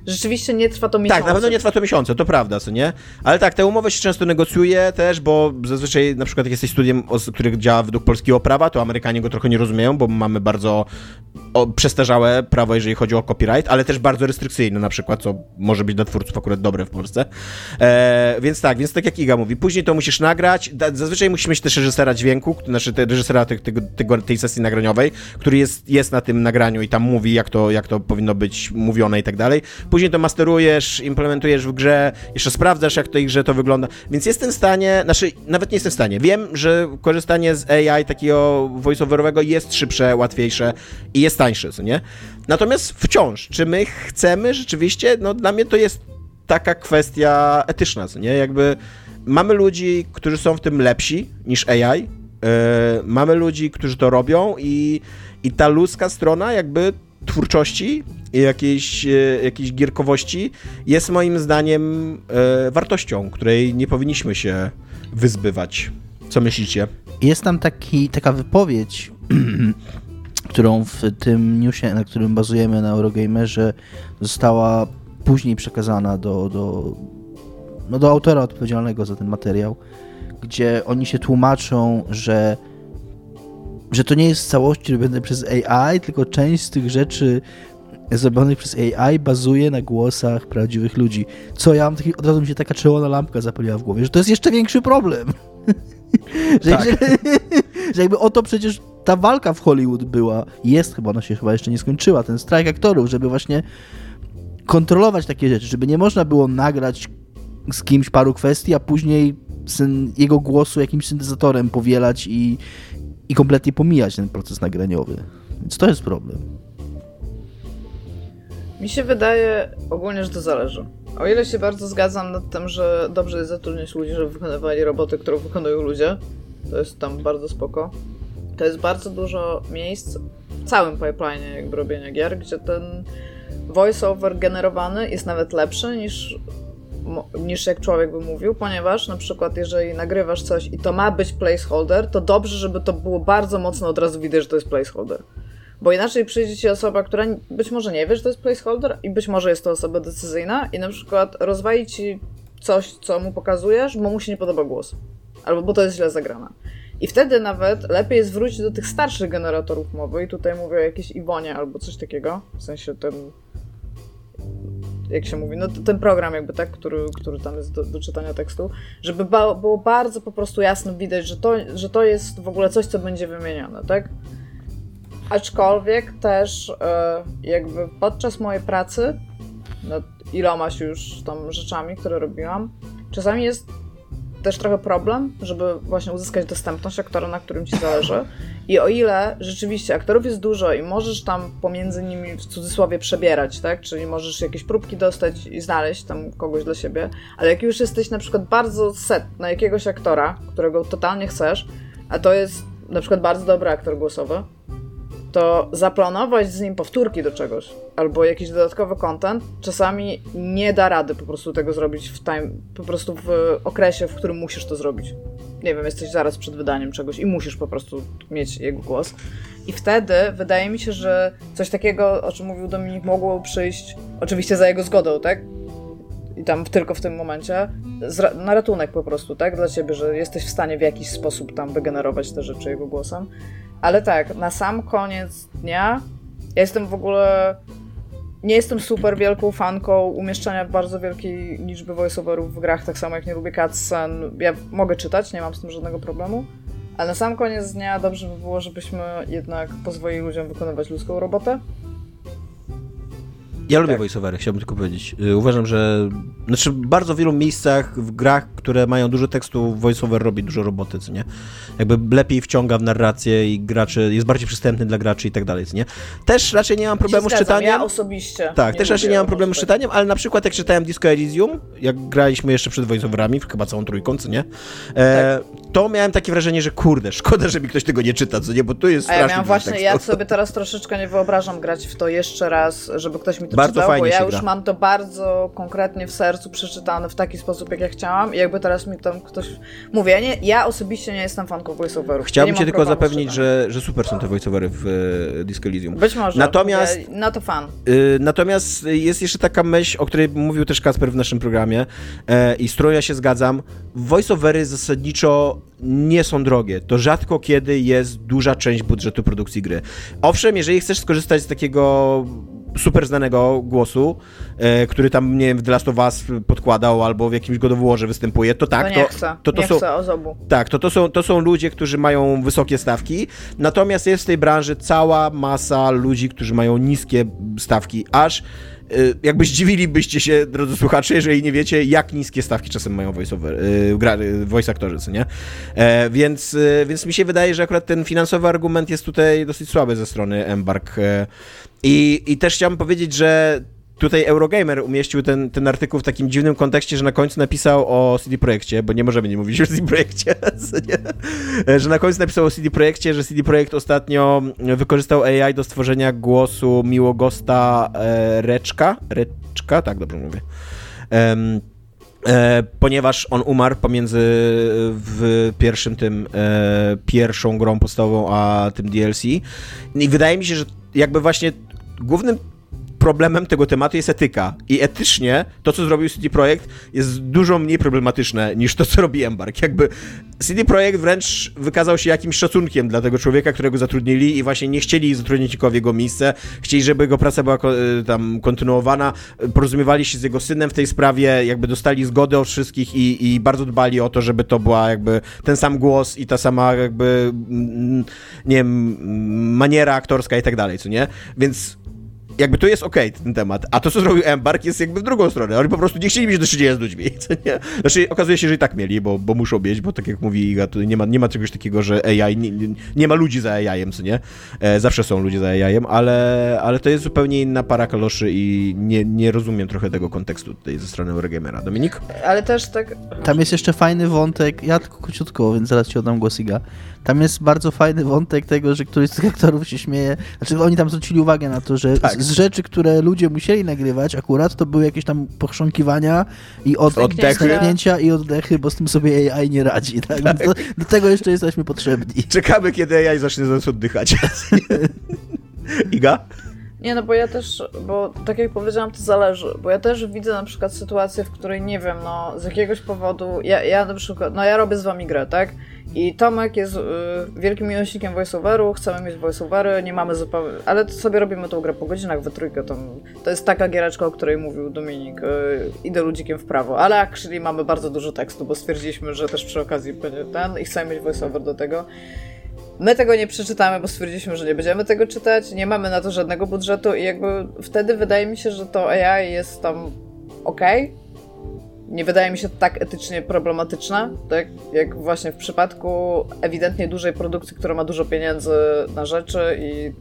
rzeczywiście nie trwa to miesiące. Tak, na pewno nie trwa to miesiące, to prawda, co nie? Ale tak, te umowy się często negocjuje też, bo zazwyczaj na przykład jak jesteś studiem, os- który działa według polskiego prawa, to Amerykanie go trochę nie rozumieją, bo mamy bardzo przestarzałe prawo, jeżeli chodzi o copyright, ale też bardzo restrykcyjne na przykład, co może być dla twórców akurat dobre w Polsce. E, więc tak, więc tak jak Iga mówi, później to musisz nagrać, zazwyczaj musimy mieć też reżysera dźwięku, znaczy reżysera tego, tego, tej sesji nagraniowej, który jest, jest na tym nagraniu i tam mówi, jak to, jak to powinno być mówione i tak dalej. Później to masterujesz, implementujesz w grze, jeszcze sprawdzasz, jak w tej grze to wygląda. Więc jestem w stanie, znaczy nawet nie jestem w stanie. Wiem, że korzystanie z AI takiego voiceoverowego jest szybsze, łatwiejsze i jest tańsze, co nie? Natomiast wciąż, czy my chcemy rzeczywiście, no dla mnie to jest taka kwestia etyczna, co nie? Jakby mamy ludzi, którzy są w tym lepsi niż AI, yy, mamy ludzi, którzy to robią i, i ta ludzka strona jakby twórczości jakiejś, e, jakiejś gierkowości jest moim zdaniem e, wartością, której nie powinniśmy się wyzbywać. Co myślicie? Jest tam taki, taka wypowiedź, którą w tym newsie, na którym bazujemy na Eurogamerze, została później przekazana do, do, no do autora odpowiedzialnego za ten materiał, gdzie oni się tłumaczą, że, że to nie jest w całości robione przez AI, tylko część z tych rzeczy zrobionych przez AI bazuje na głosach prawdziwych ludzi. Co ja mam taki, od razu mi się taka czerwona lampka zapaliła w głowie, że to jest jeszcze większy problem. że, Tak. że, że jakby o to przecież ta walka w Hollywood była, jest chyba, ona się chyba jeszcze nie skończyła, ten strajk aktorów, żeby właśnie kontrolować takie rzeczy, żeby nie można było nagrać z kimś paru kwestii, a później jego głosu jakimś syntezatorem powielać i, i kompletnie pomijać ten proces nagraniowy. Więc to jest problem. Mi się wydaje ogólnie, że to zależy. O ile się bardzo zgadzam nad tym, że dobrze jest zatrudnić ludzi, żeby wykonywali roboty, które wykonują ludzie, to jest tam bardzo spoko. To jest bardzo dużo miejsc w całym pipeline jakby robienia gier, gdzie ten voice-over generowany jest nawet lepszy niż, niż jak człowiek by mówił, ponieważ na przykład jeżeli nagrywasz coś i to ma być placeholder, to dobrze, żeby to było bardzo mocno od razu widać, że to jest placeholder. Bo inaczej przyjdzie ci osoba, która być może nie wie, że to jest placeholder i być może jest to osoba decyzyjna i na przykład rozwali ci coś, co mu pokazujesz, bo mu się nie podoba głos. Albo bo to jest źle zagrane. I wtedy nawet lepiej jest wrócić do tych starszych generatorów mowy i tutaj mówię o jakiejś Iwonie albo coś takiego, w sensie ten jak się mówi, no ten program jakby, tak, który, który tam jest do, do czytania tekstu, żeby ba było bardzo po prostu jasno widać, że to, że to jest w ogóle coś, co będzie wymienione, tak? Aczkolwiek też e, jakby podczas mojej pracy nad ilomaś już tam rzeczami, które robiłam, czasami jest też trochę problem, żeby właśnie uzyskać dostępność aktora, na którym ci zależy. I o ile rzeczywiście aktorów jest dużo i możesz tam pomiędzy nimi w cudzysłowie przebierać, tak? Czyli możesz jakieś próbki dostać i znaleźć tam kogoś dla siebie, ale jak już jesteś na przykład bardzo set na jakiegoś aktora, którego totalnie chcesz, a to jest na przykład bardzo dobry aktor głosowy, to zaplanować z nim powtórki do czegoś albo jakiś dodatkowy content czasami nie da rady po prostu tego zrobić w time, po prostu w okresie, w którym musisz to zrobić. Nie wiem, jesteś zaraz przed wydaniem czegoś i musisz po prostu mieć jego głos. I wtedy wydaje mi się, że coś takiego, o czym mówił Dominik, mogło przyjść oczywiście za jego zgodą, tak? I tam tylko w tym momencie na ratunek po prostu, tak? Dla ciebie, że jesteś w stanie w jakiś sposób tam wygenerować te rzeczy jego głosem. Ale tak, na sam koniec dnia ja jestem w ogóle. Nie jestem super wielką fanką umieszczania bardzo wielkiej liczby voiceoverów w grach, tak samo jak nie lubię cutscen. Ja mogę czytać, nie mam z tym żadnego problemu. Ale na sam koniec dnia dobrze by było, żebyśmy jednak pozwolili ludziom wykonywać ludzką robotę. Ja lubię tak. voiceovery, chciałbym tylko powiedzieć. Y, uważam, że znaczy w bardzo wielu miejscach w grach, które mają dużo tekstu, voiceover robi dużo roboty, co nie? Jakby lepiej wciąga w narrację i graczy, jest bardziej przystępny dla graczy i tak dalej, co nie? Też raczej nie mam problemu z czytaniem. Ja osobiście. Tak, też raczej nie mam problemu z czytaniem, ale na przykład jak czytałem Disco Elysium, jak graliśmy jeszcze przed voiceoverami, chyba całą trójką, co nie? E, tak. To miałem takie wrażenie, że kurde, szkoda, że mi ktoś tego nie czyta, co nie? Bo tu jest A ja miałem właśnie, ja sobie teraz troszeczkę nie wyobrażam grać w to jeszcze raz, żeby ktoś mi to bardzo czytał, fajnie bo ja już gra. mam to bardzo konkretnie w sercu przeczytane w taki sposób, jak ja chciałam i jakby teraz mi tam ktoś... Mówię, ja, nie, ja osobiście nie jestem fanką voiceoverów. Chciałbym cię tylko zapewnić, że, że super są te voiceovery w e, Disco Elysium. Być może. Natomiast... No to fan. Y, natomiast jest jeszcze taka myśl, o której mówił też Kasper w naszym programie e, i z którą ja się zgadzam. Voiceovery zasadniczo nie są drogie. To rzadko kiedy jest duża część budżetu produkcji gry. Owszem, jeżeli chcesz skorzystać z takiego super znanego głosu, e, który tam, nie wiem, w The Last of Us podkładał albo w jakimś God of Warze występuje, to tak, to, to, to, to, są. Tak, to, to, są, to są ludzie, którzy mają wysokie stawki, natomiast jest w tej branży cała masa ludzi, którzy mają niskie stawki, aż jakby zdziwilibyście się, drodzy słuchacze, jeżeli nie wiecie, jak niskie stawki czasem mają voice-over, yy, y, voice aktorzy, nie? E, więc, y, więc mi się wydaje, że akurat ten finansowy argument jest tutaj dosyć słaby ze strony Embark. E, I, I też chciałbym powiedzieć, że tutaj Eurogamer umieścił ten, ten artykuł w takim dziwnym kontekście, że na końcu napisał o CD Projekcie, bo nie możemy nie mówić o CD Projekcie, że na końcu napisał o CD Projekcie, że CD Projekt ostatnio wykorzystał AI do stworzenia głosu Miłogosta e, Reczka, Reczka, tak dobrze mówię, e, ponieważ on umarł pomiędzy w pierwszym tym, e, pierwszą grą podstawową, a tym DLC. I wydaje mi się, że jakby właśnie głównym problemem tego tematu jest etyka. I etycznie to, co zrobił CD Projekt, jest dużo mniej problematyczne niż to, co robi Embark. Jakby CD Projekt wręcz wykazał się jakimś szacunkiem dla tego człowieka, którego zatrudnili i właśnie nie chcieli zatrudnić nikogo w jego miejsce. Chcieli, żeby jego praca była y, tam kontynuowana. Porozumiewali się z jego synem w tej sprawie, jakby dostali zgodę od wszystkich i, i bardzo dbali o to, żeby to była jakby ten sam głos i ta sama jakby, mm, nie wiem, maniera aktorska i tak dalej, co nie? Więc jakby to jest okej okay, ten temat, a to, co zrobił Embark jest jakby w drugą stronę. Oni po prostu nie chcieli mieć do czynienia z ludźmi, co nie? Znaczy, okazuje się, że i tak mieli, bo, bo muszą mieć, bo tak jak mówi Iga, to nie ma, nie ma czegoś takiego, że AI, nie, nie ma ludzi za AI-em, co nie? E, zawsze są ludzie za AI-em, ale, ale to jest zupełnie inna para kaloszy i nie, nie rozumiem trochę tego kontekstu tutaj ze strony Eurogamera. Dominik? Ale też tak... Tam jest jeszcze fajny wątek, ja tylko króciutko, więc zaraz ci oddam głos Iga. Tam jest bardzo fajny wątek tego, że któryś z tych aktorów się śmieje. Znaczy oni tam zwrócili uwagę na to, że tak. z, rzeczy, które ludzie musieli nagrywać akurat, to były jakieś tam pochrząkiwania i od, oddechy. i oddechy, bo z tym sobie AI nie radzi. Tak? tak. Do, do, tego jeszcze jesteśmy potrzebni. Czekamy, kiedy AI zacznie zaraz oddychać. Iga? Nie, no bo ja też, bo tak jak powiedziałam, to zależy, bo ja też widzę na przykład sytuację, w której nie wiem, no z jakiegoś powodu, ja, ja na przykład, no ja robię z wami grę, tak? I Tomek jest y, wielkim miłośnikiem voiceoveru, chcemy mieć voiceovery, nie mamy zupełnie, ale to sobie robimy tą grę po godzinach we trójkę, to, to jest taka giereczka, o której mówił Dominik, y, idę ludzikiem w prawo, ale actually mamy bardzo dużo tekstu, bo stwierdziliśmy, że też przy okazji będzie ten i chcemy mieć voiceover do tego. My tego nie przeczytamy, bo stwierdziliśmy, że nie będziemy tego czytać, nie mamy na to żadnego budżetu i jakby wtedy wydaje mi się, że to AI jest tam ok. Nie wydaje mi się to tak etycznie problematyczne, tak jak właśnie w przypadku ewidentnie dużej produkcji, która ma dużo pieniędzy na rzeczy i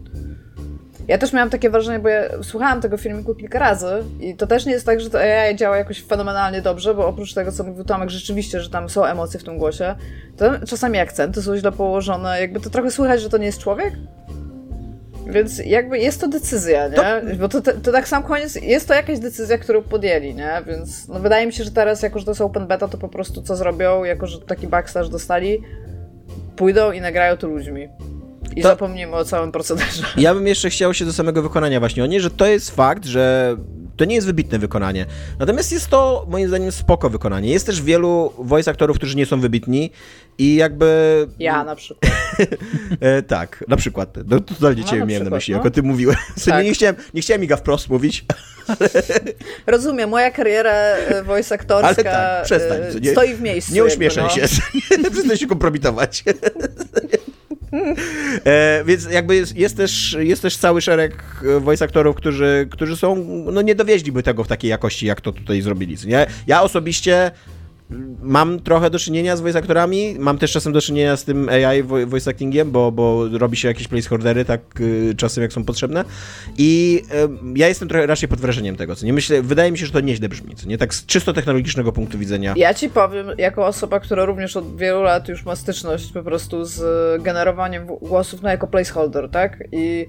ja też miałam takie wrażenie, bo ja słuchałam tego filmiku kilka razy i to też nie jest tak, że to AI działa jakoś fenomenalnie dobrze, bo oprócz tego, co mówił Tomek, rzeczywiście, że tam są emocje w tym głosie, to czasami akcenty są źle położone, jakby to trochę słychać, że to nie jest człowiek. Więc jakby jest to decyzja, nie? To... Bo to, to, tak sam koniec, jest to jakaś decyzja, którą podjęli, nie? Więc no wydaje mi się, że teraz, jako że to jest open beta, to po prostu co zrobią, jako że taki backstage dostali, pójdą i nagrają to ludźmi. I to... zapomnimy o całym procederze. Ja bym jeszcze chciał się do samego wykonania właśnie odnieść, że to jest fakt, że to nie jest wybitne wykonanie. Natomiast jest to moim zdaniem spoko wykonanie. Jest też wielu voice aktorów, którzy nie są wybitni i jakby... Ja na przykład. e, tak, na przykład. No, to totalnie no, ciebie miałem na myśli, no. jako ty mówiłeś. Tak. Nie, chciałem, nie chciałem Iga wprost mówić. Rozumiem, moja kariera e, voice aktorska ale tak, przestań, e, nie, stoi w miejscu. Nie uśmieszaj no. się, nie, przestań się kompromitować. E, więc jakby jest, jest, też, jest też cały szereg e, voice aktorów, którzy, którzy są, no nie dowieźliby tego w takiej jakości, jak to tutaj zrobili. Nie? Ja osobiście mam trochę do czynienia z voice aktorami, mam też czasem do czynienia z tym AI voice actingiem, bo, bo robi się jakieś placeholdery tak y, czasem jak są potrzebne i y, ja jestem trochę raczej pod wrażeniem tego, co nie myślę, wydaje mi się, że to nieźle brzmi, co nie tak z czysto technologicznego punktu widzenia. Ja ci powiem, jako osoba, która również od wielu lat już ma styczność po prostu z generowaniem głosów, no jako placeholder, tak? I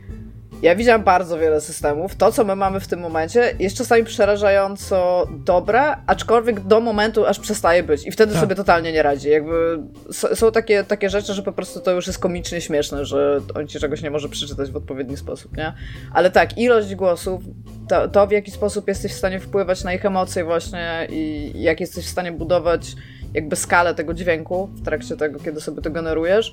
ja widziałam bardzo wiele systemów. To, co my mamy w tym momencie, jest czasami przerażająco dobre, aczkolwiek do momentu, aż przestaje być. I wtedy tak. sobie totalnie nie radzi. Jakby są takie, takie rzeczy, że po prostu to już jest komicznie śmieszne, że on ci czegoś nie może przeczytać w odpowiedni sposób, nie? Ale tak, ilość głosów, to, to w jaki sposób jesteś w stanie wpływać na ich emocje właśnie i jak jesteś w stanie budować jakby skalę tego dźwięku w trakcie tego, kiedy sobie to generujesz,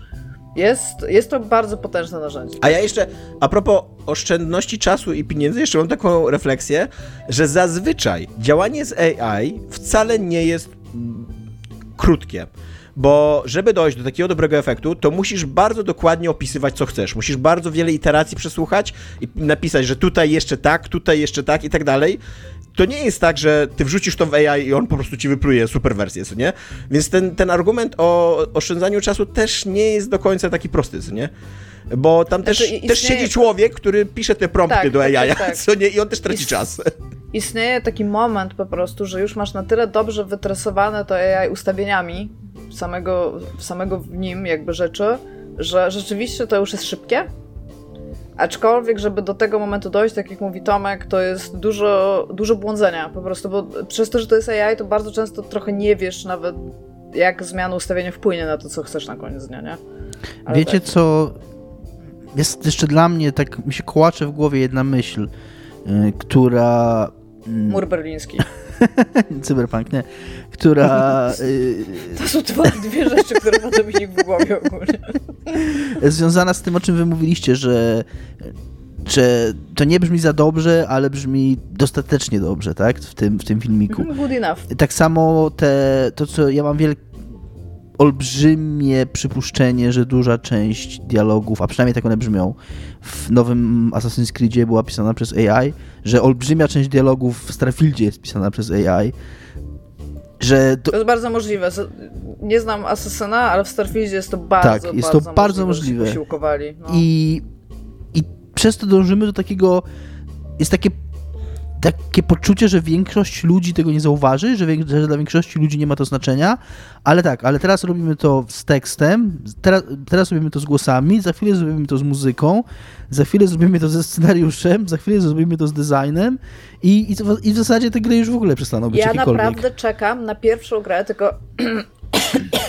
jest, jest to bardzo potężne narzędzie. A ja jeszcze, a propos oszczędności czasu i pieniędzy, jeszcze mam taką refleksję, że zazwyczaj działanie z AI wcale nie jest mm, krótkie. Bo żeby dojść do takiego dobrego efektu, to musisz bardzo dokładnie opisywać, co chcesz. Musisz bardzo wiele iteracji przesłuchać i napisać, że tutaj jeszcze tak, tutaj jeszcze tak i tak dalej to nie jest tak, że ty wrzucisz to w AI i on po prostu ci wypluje super wersję, co nie? Więc ten, ten argument o oszczędzaniu czasu też nie jest do końca taki prosty, co nie? Bo tam też, znaczy, istnieje... też siedzi człowiek, który pisze te prompty tak, do AI, tak, tak, co nie? I on też traci Ist... czas. Istnieje taki moment po prostu, że już masz na tyle dobrze wytresowane to AI ustawieniami samego, samego w nim jakby rzeczy, że rzeczywiście to już jest szybkie, Aczkolwiek, żeby do tego momentu dojść, tak jak mówi Tomek, to jest dużo, dużo błądzenia po prostu, bo przez to, że to jest AI, to bardzo często trochę nie wiesz nawet, jak zmiana ustawienia wpłynie na to, co chcesz na koniec dnia, nie? Ale Wiecie tak. co, jest jeszcze dla mnie, tak mi się kołacze w głowie jedna myśl, yy, która... Yy... Mur berliński. Cyberpunk, nie. Która... Yy... To są dwa, dwie rzeczy, które ma Dominik w głowie ogólnie. Związana z tym, o czym wy mówiliście, że że to nie brzmi za dobrze, ale brzmi dostatecznie dobrze, tak? W tym, w tym filmiku. Good enough. Tak samo te, to, co ja mam wielkie olbrzymie przypuszczenie, że duża część dialogów, a przynajmniej tak one brzmią, w nowym Assassin's Creedzie była pisana przez AI, że olbrzymia część dialogów w Starfieldzie jest pisana przez AI, że to... to... jest bardzo możliwe. Nie znam Assassina, ale w Starfieldzie jest to bardzo, tak, jest bardzo to bardzo możliwe. możliwe. No. I, I przez to dążymy do takiego jest takie takie poczucie, że większość ludzi tego nie zauważy, że, że, dla większości ludzi nie ma to znaczenia, ale tak, ale teraz robimy to z tekstem, teraz, teraz robimy to z głosami, za chwilę zrobimy to z muzyką, za chwilę zrobimy to ze scenariuszem, za chwilę zrobimy to z designem i, i, i w zasadzie te gry już w ogóle przestaną być Ja naprawdę czekam na pierwszą grę, tylko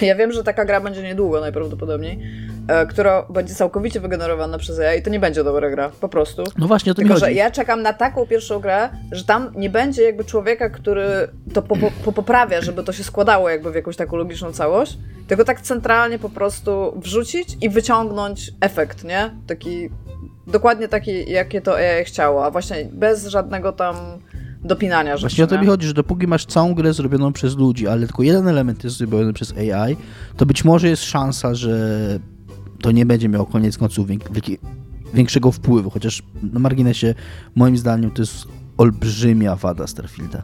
ja wiem, że taka gra będzie niedługo najprawdopodobniej, e, która będzie całkowicie wygenerowana przez AI i to nie będzie dobra gra, po prostu. No właśnie o to Tylko, mi że ja czekam na taką pierwszą grę, że tam nie będzie jakby człowieka, który to po, po, poprawia, żeby to się składało jakby w jakąś taką logiczną całość, tylko tak centralnie po prostu wrzucić i wyciągnąć efekt, nie? Taki, dokładnie taki, jakie to AI chciało, a właśnie bez żadnego tam dopinania rzeczy, Właśnie o to mi chodzi, że dopóki masz całą grę zrobioną przez ludzi, ale tylko jeden element jest zrobiony przez AI, to być może jest szansa, że to nie będzie miało koniec końców większego wpływu, chociaż na marginesie moim zdaniem to jest olbrzymia wada Starfielda.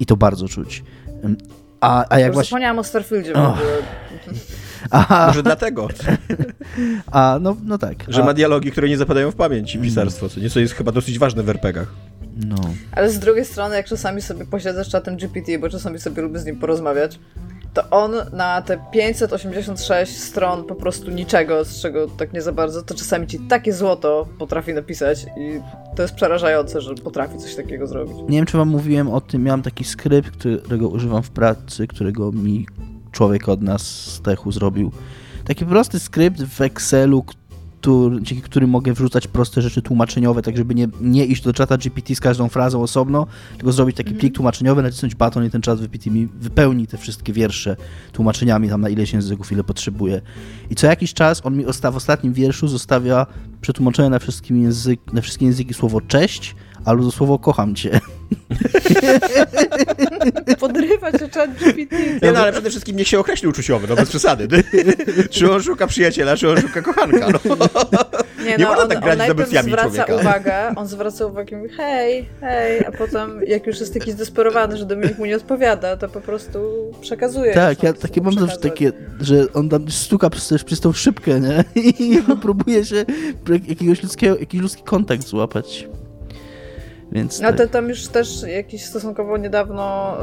I to bardzo czuć. A, a jak właśnie... zapomniałam o Starfieldzie. A, Może dlatego, a no, no tak. że a, ma dialogi, które nie zapadają w pamięć i pisarstwo, co nieco jest chyba dosyć ważne w RPGach. No. Ale z drugiej strony, jak czasami sobie posiedzę z czatem GPT, bo czasami sobie lubię z nim porozmawiać, to on na te 586 stron po prostu niczego, z czego tak nie za bardzo, to czasami ci takie złoto potrafi napisać i to jest przerażające, że potrafi coś takiego zrobić. Nie wiem, czy wam mówiłem o tym, miałem taki skrypt, którego używam w pracy, którego mi człowiek od nas z Techu zrobił. Taki prosty skrypt w Excelu, który, dzięki którym mogę wrzucać proste rzeczy tłumaczeniowe, tak żeby nie, nie iść do czata GPT z każdą frazą osobno, tylko zrobić taki plik tłumaczeniowy, nacisnąć baton i ten czat GPT mi wypełni te wszystkie wiersze tłumaczeniami tam na ileś języków, ile potrzebuje. I co jakiś czas on mi w ostatnim wierszu zostawia przetłumaczone na, wszystkim język, na wszystkie języki słowo cześć albo słowo kocham cię. Podrywa cię czat GPT. Nie, no ale przede wszystkim niech się określi uczuciowy, no bez przesady. czy on szuka przyjaciela, czy on szuka kochanka, no. Nie, Nie no, można on, tak on grać z emocjami zwraca człowieka. uwagę, on zwraca uwagę i mówi hej, hej, a potem jak już jest taki zdesperowany, że Dominik mu nie odpowiada, to po prostu przekazuje. Tak, ja takie mam zawsze takie, że on tam stuka przez, też przez tą szybkę, nie? I jakby próbuje się jakiegoś ludzkiego, jakiś ludzki kontakt złapać. Więc No tak. to tam już też jakiś stosunkowo niedawno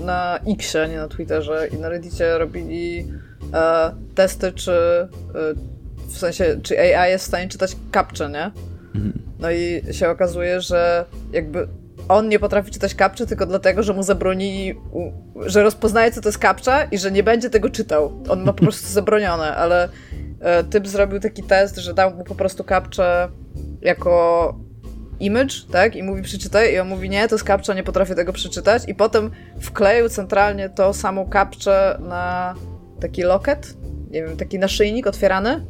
e, na Xie, nie na Twitterze i na Reddicie robili e, testy, czy e, w sensie, czy AI jest w stanie czytać captcha, nie? Mhm. No i się okazuje, że jakby on nie potrafi czytać captcha tylko dlatego, że mu zabronili, u- że rozpoznaje, co to jest captcha i że nie będzie tego czytał. On ma po prostu zabronione, ale typ zrobił taki test, że dał mu po prostu captcha jako image, tak? I mówi przeczytaj i on mówi nie, to jest captcha, nie potrafię tego przeczytać i potem wkleił centralnie to samą captcha na taki loket, nie wiem, taki naszyjnik otwierany.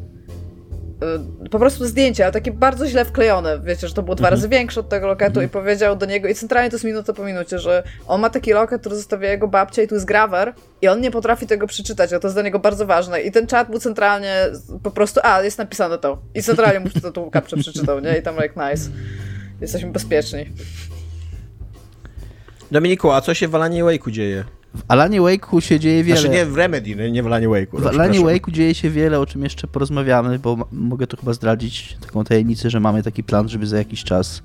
Y, Po prostu zdjęcie, ale takie bardzo źle wklejone. Wiecie, że to było dwa razy większe od tego loketu i powiedział do niego, i centralnie to jest minuta po minucie, że on ma taki loket, który zostawia jego babcia i tu jest grawer i on nie potrafi tego przeczytać, a to jest dla niego bardzo ważne. I ten czat był centralnie po prostu, a, jest napisane to. I centralnie mu to tą kapczę przeczytał, nie? I tam like, nice. Jesteśmy bezpieczni. Dominiku, a co się w Alanie Wake'u dzieje? W Alanie Wake'u się dzieje wiele. Znaczy nie w Remedy, nie- nie w Alanie Wake'u. W no, Alanie. Wake'u dzieje się wiele, o czym jeszcze porozmawiamy, bo mogę tu chyba zdradzić taką tajemnicę, że mamy taki plan, żeby za jakiś czas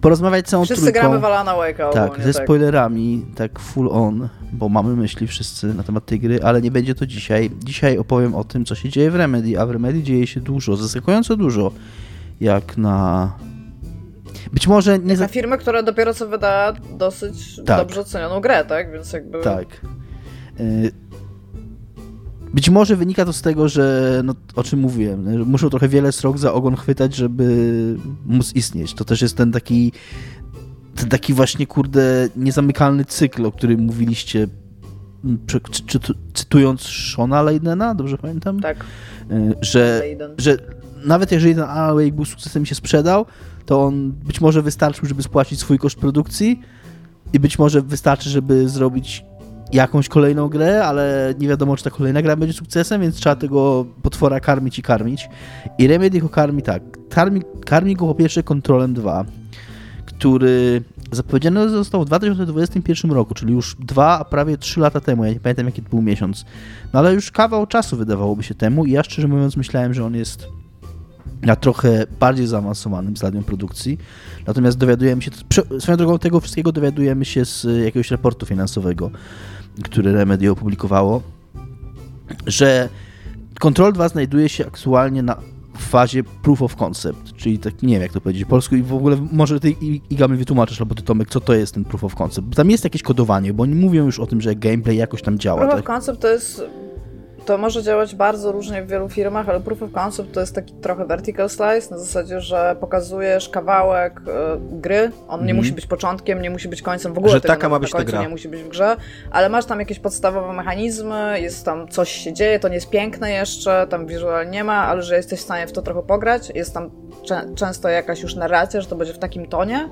porozmawiać całą Wszyscy trójką. gramy w Alana Wake'a Tak, ze tak. spoilerami, tak full on, bo mamy myśli wszyscy na temat tej gry, ale nie będzie to dzisiaj. Dzisiaj opowiem o tym, co się dzieje w Remedy, a w Remedy dzieje się dużo, zaskakująco dużo, jak na... Być może nie... Na Za... firmę, która dopiero co wydała dosyć Tak. dobrze ocenioną grę, tak? Więc jakby... Tak. Y, Być może wynika to z tego, że no, o czym mówiłem, muszą trochę wiele srok za ogon chwytać, żeby móc istnieć. To też jest ten taki ten taki właśnie, kurde, niezamykalny cykl, o którym mówiliście, czy, czy, cytując Shona Leydena, dobrze pamiętam? Tak, Y, Że, Leiden. że nawet jeżeli ten Alan Wake był sukcesem i się sprzedał, to on być może wystarczył, żeby spłacić swój koszt produkcji i być może wystarczy, żeby zrobić jakąś kolejną grę, ale nie wiadomo, czy ta kolejna gra będzie sukcesem, więc trzeba tego potwora karmić i karmić. I Remedy go karmi tak. Karmi, karmi go po pierwsze Controlem 2, który zapowiedziany został w 2021 roku, czyli już dwa, a prawie trzy lata temu. Ja nie pamiętam, jaki to był miesiąc. No ale już kawał czasu wydawałoby się temu i ja szczerze mówiąc myślałem, że on jest na trochę bardziej zaawansowanym stadium produkcji. Natomiast dowiadujemy się, swoją drogą tego wszystkiego dowiadujemy się z jakiegoś raportu finansowego, który Remedy opublikowało, że Control 2 znajduje się aktualnie na w fazie proof of concept, czyli tak, nie wiem jak to powiedzieć po polsku i w ogóle może ty Iga mi wytłumaczysz, albo ty Tomek, co to jest ten proof of concept. Bo tam jest jakieś kodowanie, bo oni mówią już o tym, że gameplay jakoś tam działa. Proof tak? of concept to jest to może działać bardzo różnie w wielu firmach, ale proof of concept to jest taki trochę vertical slice, na zasadzie, że pokazujesz kawałek y, gry, on nie mm. musi być początkiem, nie musi być końcem, w ogóle że taka ma być końcu ta gra. nie musi być w grze, ale masz tam jakieś podstawowe mechanizmy, jest tam coś się dzieje, to nie jest piękne jeszcze, tam wizualnie nie ma, ale że jesteś w stanie w to trochę pograć, jest tam często jakaś już narracja, że to będzie w takim tonie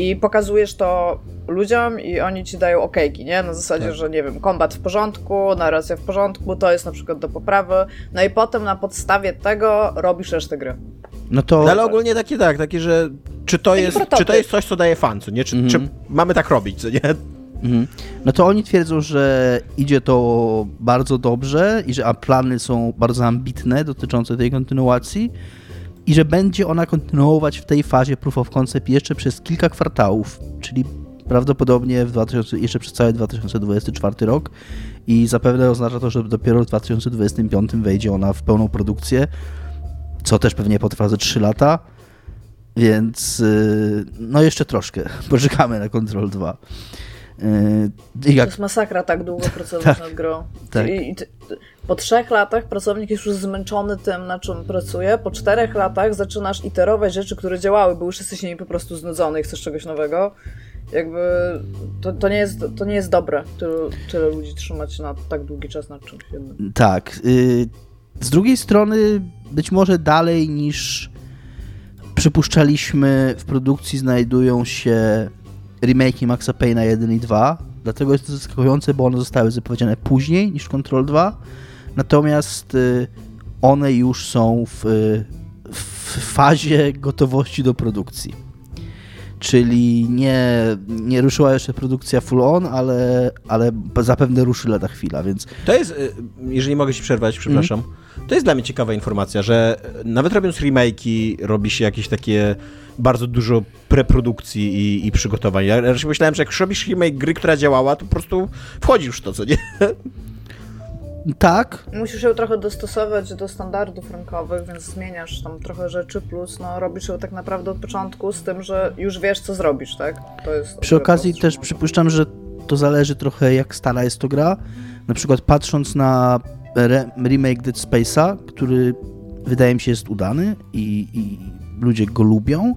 i pokazujesz to ludziom i oni ci dają okejki, nie? Na zasadzie, tak. że nie wiem, kombat w porządku, narracja w porządku, to jest na przykład do poprawy, no i potem na podstawie tego robisz resztę gry. No to... No ale ogólnie takie tak, takie, że czy to, jest, czy to jest coś, co daje fan, co nie? Czy, mhm. czy mamy tak robić, co nie? Mhm. No to oni twierdzą, że idzie to bardzo dobrze i że plany są bardzo ambitne dotyczące tej kontynuacji i że będzie ona kontynuować w tej fazie proof of concept jeszcze przez kilka kwartałów, czyli prawdopodobnie w 2000, jeszcze przez cały 2024 rok. I zapewne oznacza to, że dopiero w 2025 wejdzie ona w pełną produkcję, co też pewnie potrwa ze 3 lata, więc y, no jeszcze troszkę, poczekamy na Control 2. Y, jak... To jest masakra tak długo pracować tak, nad grą. Tak. I, i po trzech latach pracownik jest już zmęczony tym, na czym pracuje. Po czterech latach zaczynasz iterować rzeczy, które działały, bo już jesteś nimi po prostu znudzony i chcesz czegoś nowego. Jakby to, to, nie, jest, to nie jest dobre, tyle, tyle ludzi trzymać na tak długi czas nad czymś jednym. Tak. Y, z drugiej strony być może dalej niż przypuszczaliśmy w produkcji znajdują się remake'i Maxa Payne'a 1 i 2, dlatego jest to zaskakujące, bo one zostały zapowiedziane później niż Control 2, natomiast y, one już są w, w fazie gotowości do produkcji. Czyli nie, nie ruszyła jeszcze produkcja full on, ale, ale zapewne ruszy lada chwila, więc... To jest, y, jeżeli mogę się przerwać, przepraszam, mm. to jest dla mnie ciekawa informacja, że nawet robiąc remake'i robi się jakieś takie bardzo dużo preprodukcji i, i przygotowań. Ja raczej myślałem, że jak robisz remake gry, która działała, to po prostu wchodzisz w to, co nie? Tak. Musisz ją trochę dostosować do standardów rynkowych, więc zmieniasz tam trochę rzeczy, plus no, robisz ją tak naprawdę od początku z tym, że już wiesz, co zrobisz, tak? To jest Przy okazji też przypuszczam, że to zależy trochę, jak stara jest to gra. Na przykład patrząc na re remake Dead Space'a, który wydaje mi się jest udany i, i ludzie go lubią,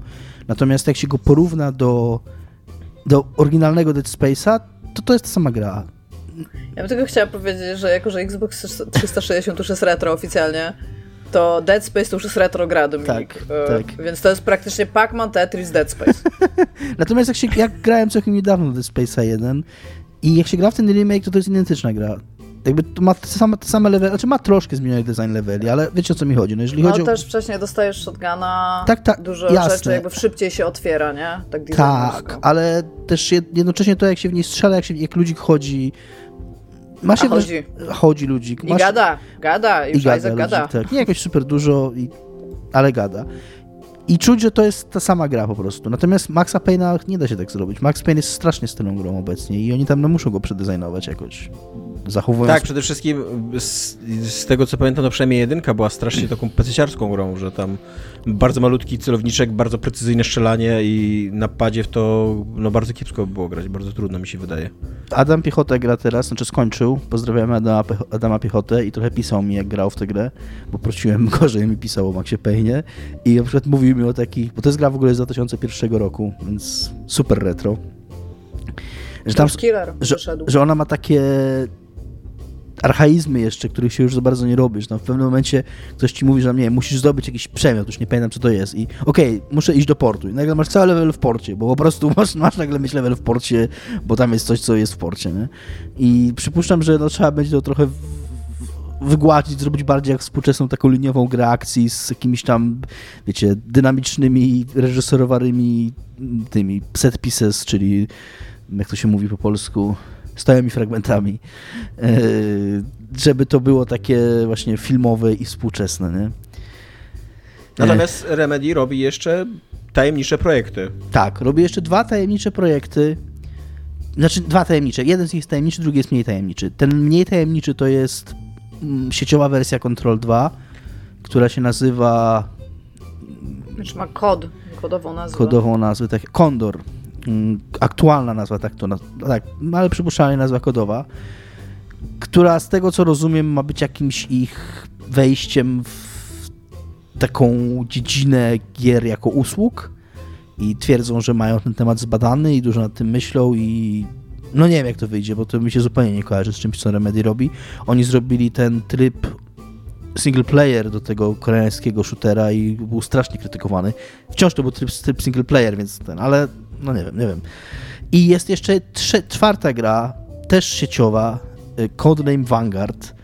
natomiast jak się go porówna do, do oryginalnego Dead Space'a, to to jest ta sama gra. Ja bym tylko chciała powiedzieć, że jako, że Xbox 360 już jest retro oficjalnie, to Dead Space to już jest retro gra, Dominik. Tak, e, tak. Więc to jest praktycznie Pac-Man, Tetris, Dead Space. Natomiast jak, się, jak grałem całkiem niedawno Dead Space'a 1 i jak się gra w ten remake, to to jest identyczna gra jakby to ma te same, te same levely, znaczy ma troszkę zmieniony design leveli, ale wiecie o co mi chodzi. No, jeżeli no chodzi też o... wcześniej dostajesz shotguna, tak, tak, dużo jasne. rzeczy jakby szybciej się otwiera, nie? Tak, tak ale też jednocześnie to jak się w niej strzela, jak, się, jak ludzik chodzi, ma się chodzi. chodzi ludzik. I gada, gada, już I gada, ludzik, gada. Tak. Nie jakoś super dużo, i, ale gada. I czuć, że to jest ta sama gra po prostu. Natomiast Maxa Payne'a nie da się tak zrobić. Max Payne jest strasznie stylą grą obecnie i oni tam no, muszą go przedesignować jakoś zachowując... Tak, przede wszystkim z, z, tego co pamiętam, no przynajmniej jedynka była strasznie taką pecyciarską grą, że tam bardzo malutki celowniczek, bardzo precyzyjne strzelanie i na padzie w to no bardzo kiepsko było grać, bardzo trudno mi się wydaje. Adam Piechotę gra teraz, znaczy skończył, pozdrawiamy Adama, Adama Piechotę i trochę pisał mi jak grał w tę grę, bo prosiłem go, żeby mi pisał o Maxie Payne i na przykład mówił mi o takich, bo to jest gra w ogóle z 2001 roku, więc super retro. Że, tam, że, że ona ma takie archaizmy jeszcze, których się już za bardzo nie robisz. No, w pewnym momencie ktoś ci mówi, że nie, musisz zdobyć jakiś przemiot, już nie pamiętam co to jest i okej, okay, muszę iść do portu i nagle masz cały level w porcie, bo po prostu masz, masz nagle mieć level w porcie, bo tam jest coś, co jest w porcie, nie? I przypuszczam, że no, trzeba będzie to trochę wygładzić, zrobić bardziej jak współczesną taką liniową grę akcji z jakimiś tam, wiecie, dynamicznymi, reżyserowanymi tymi set pieces, czyli jak to się mówi po polsku, stałymi fragmentami, e, żeby to było takie właśnie filmowe i współczesne, nie? Natomiast Remedy robi jeszcze tajemnicze projekty. Tak, robi jeszcze dwa tajemnicze projekty. Znaczy dwa tajemnicze. Jeden z nich jest tajemniczy, drugi jest mniej tajemniczy. Ten mniej tajemniczy to jest mm, sieciowa wersja Control 2, która się nazywa Znaczy ma kod, kodową nazwę. kodową nazwę, tak, Kondor. Mm, Aktualna nazwa, tak to, tak, no ale przypuszczalnie nazwa kodowa, która z tego co rozumiem ma być jakimś ich wejściem w taką dziedzinę gier jako usług i twierdzą, że mają ten temat zbadany i dużo nad tym myślą i no nie wiem jak to wyjdzie, bo to mi się zupełnie nie kojarzy z czymś, co Remedy robi. Oni zrobili ten tryb single player do tego koreańskiego shootera i był strasznie krytykowany. Wciąż to był tryb, tryb single player, więc ten, ale no nie wiem, nie wiem. I jest jeszcze trze- czwarta gra, też sieciowa, y, Codename Vanguard,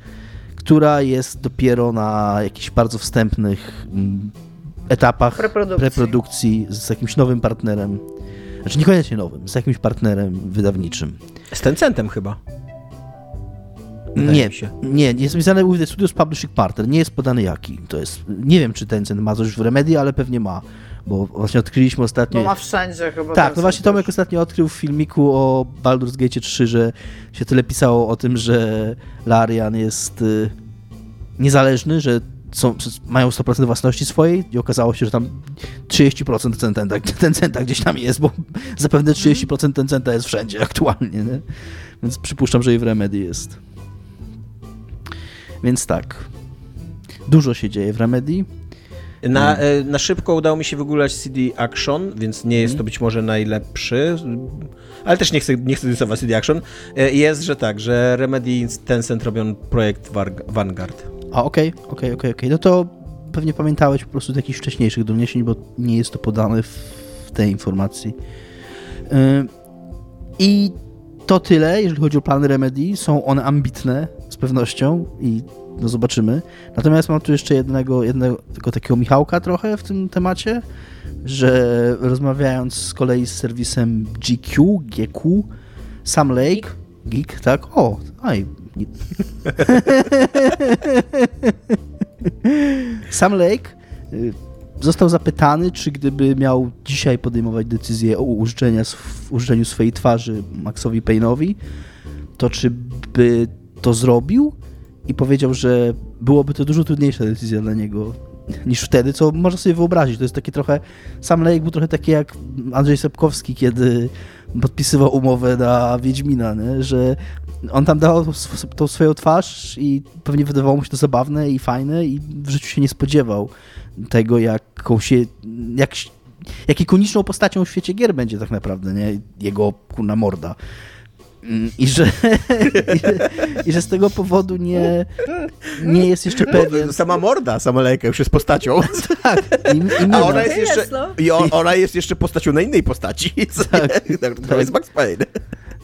która jest dopiero na jakichś bardzo wstępnych mm, etapach Preprodukcji. preprodukcji z jakimś nowym partnerem. Znaczy niekoniecznie nowym, z jakimś partnerem wydawniczym. Z Tencentem chyba. Wydaje Nie, się. nie, jest napisane with the Studios Publishing Partner, nie jest podany jaki. To jest, nie wiem czy Tencent ma coś w Remedy, ale pewnie ma, bo właśnie odkryliśmy ostatnio... Bo ma wszędzie chyba. Tak, no właśnie Tomek też. ostatnio odkrył w filmiku o Baldur's Gate 3, że się tyle pisało o tym, że Larian jest y, niezależny, że są, mają 100% własności swojej i okazało się, że tam 30% Tencenta, Tencenta gdzieś tam jest, bo zapewne 30% Tencenta jest wszędzie aktualnie, nie? Więc przypuszczam, że i w Remedy jest. Więc tak. Dużo się dzieje w Remedy. Na, e, na szybko udało mi się wygulać CD Action, więc nie jest to być może najlepszy, ale też nie chcę, nie chcę dysować CD Action. E, Jest, że tak, że Remedy i Tencent robią projekt Vanguard. A, okej, okej, okej, okej. No to pewnie pamiętałeś po prostu z jakichś wcześniejszych doniesień, bo nie jest to podane w, tej informacji. Ym, I to tyle, jeżeli chodzi o plany Remedy. Są one ambitne, pewnością i no zobaczymy. Natomiast mam tu jeszcze jednego, jednego tylko takiego Michałka trochę w tym temacie, że rozmawiając z kolei z serwisem GQ, GQ, Sam Lake, Geek, tak? O, aj, Sam Lake y, został zapytany, czy gdyby miał dzisiaj podejmować decyzję o użyczeniu, użyczeniu swojej twarzy Maxowi Payne'owi, to czy by to zrobił? I powiedział, że byłoby to dużo trudniejsza decyzja dla niego niż wtedy, co można sobie wyobrazić. To jest takie trochę, sam Lejek był trochę taki jak Andrzej Sapkowski, kiedy podpisywał umowę na Wiedźmina, nie? że on tam dawał tą swoją twarz i pewnie wydawało mu się to zabawne i fajne i w życiu się nie spodziewał tego, jaką się, jak, jak ikoniczną postacią w świecie gier będzie tak naprawdę, nie? Jego kurna morda. I że, i, że, I że z tego powodu nie, nie jest jeszcze pewien. Sama morda, sama lejka już jest postacią. Tak, i, i A ona jest Jest, jeszcze, no. i on, ona jest jeszcze postacią na innej postaci. Tak, to tak. jest Max Payne.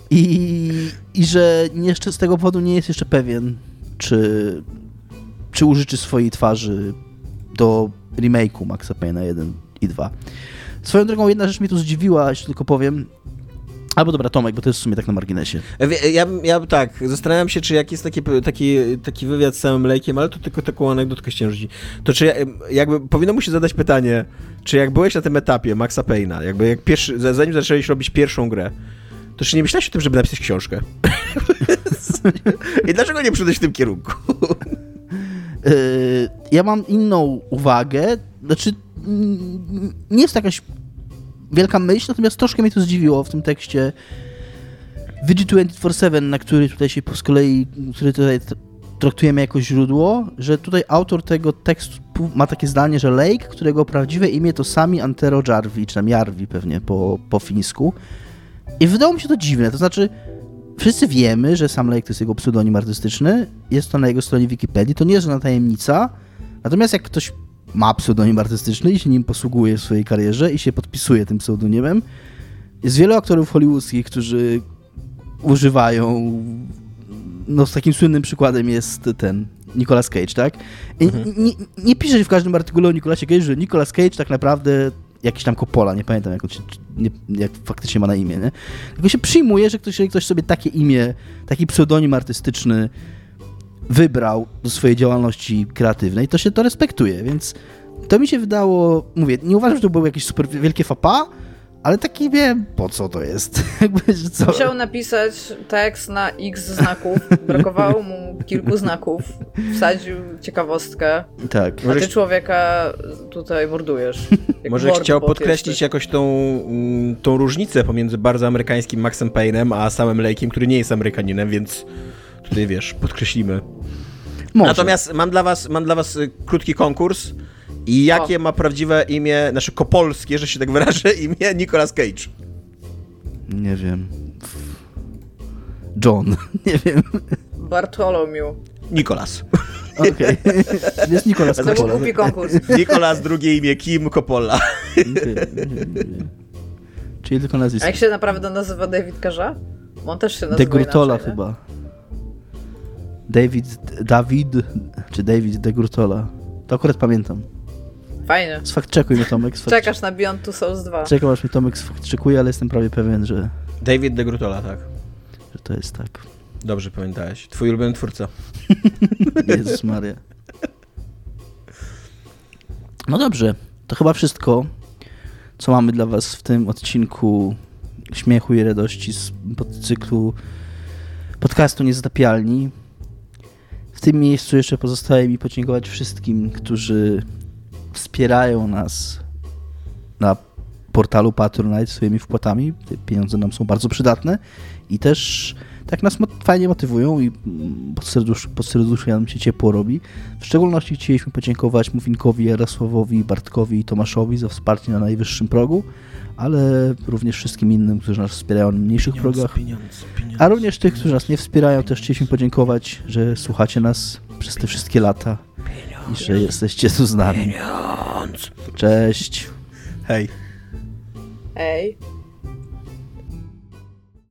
I, I że jeszcze z tego powodu nie jest jeszcze pewien, czy, czy użyczy swojej twarzy do remake'u Maxa Payne'a 1 i 2. Swoją drogą, jedna rzecz mnie tu zdziwiła, jeszcze tylko powiem. Albo dobra, Tomek, bo to jest w sumie tak na marginesie. Wie- Ja, ja tak, zastanawiam się, czy jak jest taki, taki, taki wywiad z samym Lejkiem, ale to tylko taką anegdotkę rzucić. To czy ja, jakby powinno mu się zadać pytanie, czy jak byłeś na tym etapie Maxa Payne'a, jakby jak pierwszy, za- zanim zacząłeś robić pierwszą grę, to czy nie myślałeś o tym, żeby napisać książkę? I dlaczego nie przyjść w tym kierunku? Yy, ja mam inną uwagę. Znaczy, mm, nie jest to jakaś wielka myśl, natomiast troszkę mnie to zdziwiło w tym tekście Vigi247, na który tutaj się z kolei, który tutaj traktujemy jako źródło, że tutaj autor tego tekstu ma takie zdanie, że Lake, którego prawdziwe imię to Sami Antero Jarvi, czy tam Jarvi pewnie po, po fińsku. I wydało mi się to dziwne, to znaczy wszyscy wiemy, że Sam Lake to jest jego pseudonim artystyczny, jest to na jego stronie Wikipedii, to nie jest żadna tajemnica, natomiast jak ktoś ma pseudonim artystyczny i się nim posługuje w swojej karierze i się podpisuje tym pseudonimem, jest wielu aktorów hollywoodzkich, którzy używają, no z takim słynnym przykładem jest ten Nicolas Cage, tak? I nie, nie pisze się w każdym artykule o Nicolasie Cage, że Nicolas Cage tak naprawdę jakiś tam Coppola, nie pamiętam jak, on się, nie, jak faktycznie ma na imię, nie? Tylko się przyjmuje, że ktoś, ktoś sobie takie imię, taki pseudonim artystyczny wybrał do swojej działalności kreatywnej, to się to respektuje, więc to mi się wydało, mówię, nie uważam, że to było jakieś super wielkie fapa, ale taki wiem, po co to jest. Co? Musiał napisać tekst na x znaków, brakowało mu kilku znaków, wsadził ciekawostkę, Tak. a Może ty człowieka tutaj mordujesz. Jak Może chciał podkreślić jesteś. jakoś tą, mm, tą różnicę pomiędzy bardzo amerykańskim Maxem Payne'em, a samym Lake'iem, który nie jest Amerykaninem, więc tutaj wiesz, podkreślimy. Może. Natomiast mam dla was, mam dla was y, krótki konkurs. I jakie O. ma prawdziwe imię, nasze kopolskie, że się tak wyrażę, imię Nicolas Cage? Nie wiem. John. Nie wiem. Bartholomew. Nicolas. Okej. Jest Nikolas To był Coppola. głupi konkurs. Nicolas, drugie imię Kim Coppola. Czyli tylko A nazwisko. jak się naprawdę nazywa David Carza? Bo on też się nazywa De Grutola inaczej, nie? David, Dawid, czy David De Grutola. To akurat pamiętam. Fajnie. Sfakt-checkuj mnie Tomek. Sfakt Czekasz na Beyond Two Souls 2. Czekam aż mnie Tomek sfakt-checkuje, ale jestem prawie pewien, że, David de Grutola, tak. że to jest tak. Dobrze pamiętałeś. Twój ulubiony twórca. Jezus Maria. No dobrze, to chyba wszystko, co mamy dla Was w tym odcinku Śmiechu i Radości z podcyklu podcastu Niezatapialni. Tym miejscu jeszcze pozostaje mi podziękować wszystkim, którzy wspierają nas na portalu Patronite swoimi wpłatami. Te pieniądze nam są bardzo przydatne i też tak nas mo- fajnie motywują i mm, pod, serdusz, pod serduszkiem nam się ciepło robi. W szczególności chcieliśmy podziękować Mufinkowi, Jarosławowi, Bartkowi i Tomaszowi za wsparcie na najwyższym progu, ale również wszystkim innym, którzy nas wspierają na mniejszych progach. pieniądz, pieniądz. A również tych, którzy nas nie wspierają, też chcieliśmy podziękować, że słuchacie nas przez te wszystkie lata i że jesteście tu z nami. Cześć. Hej. Ej.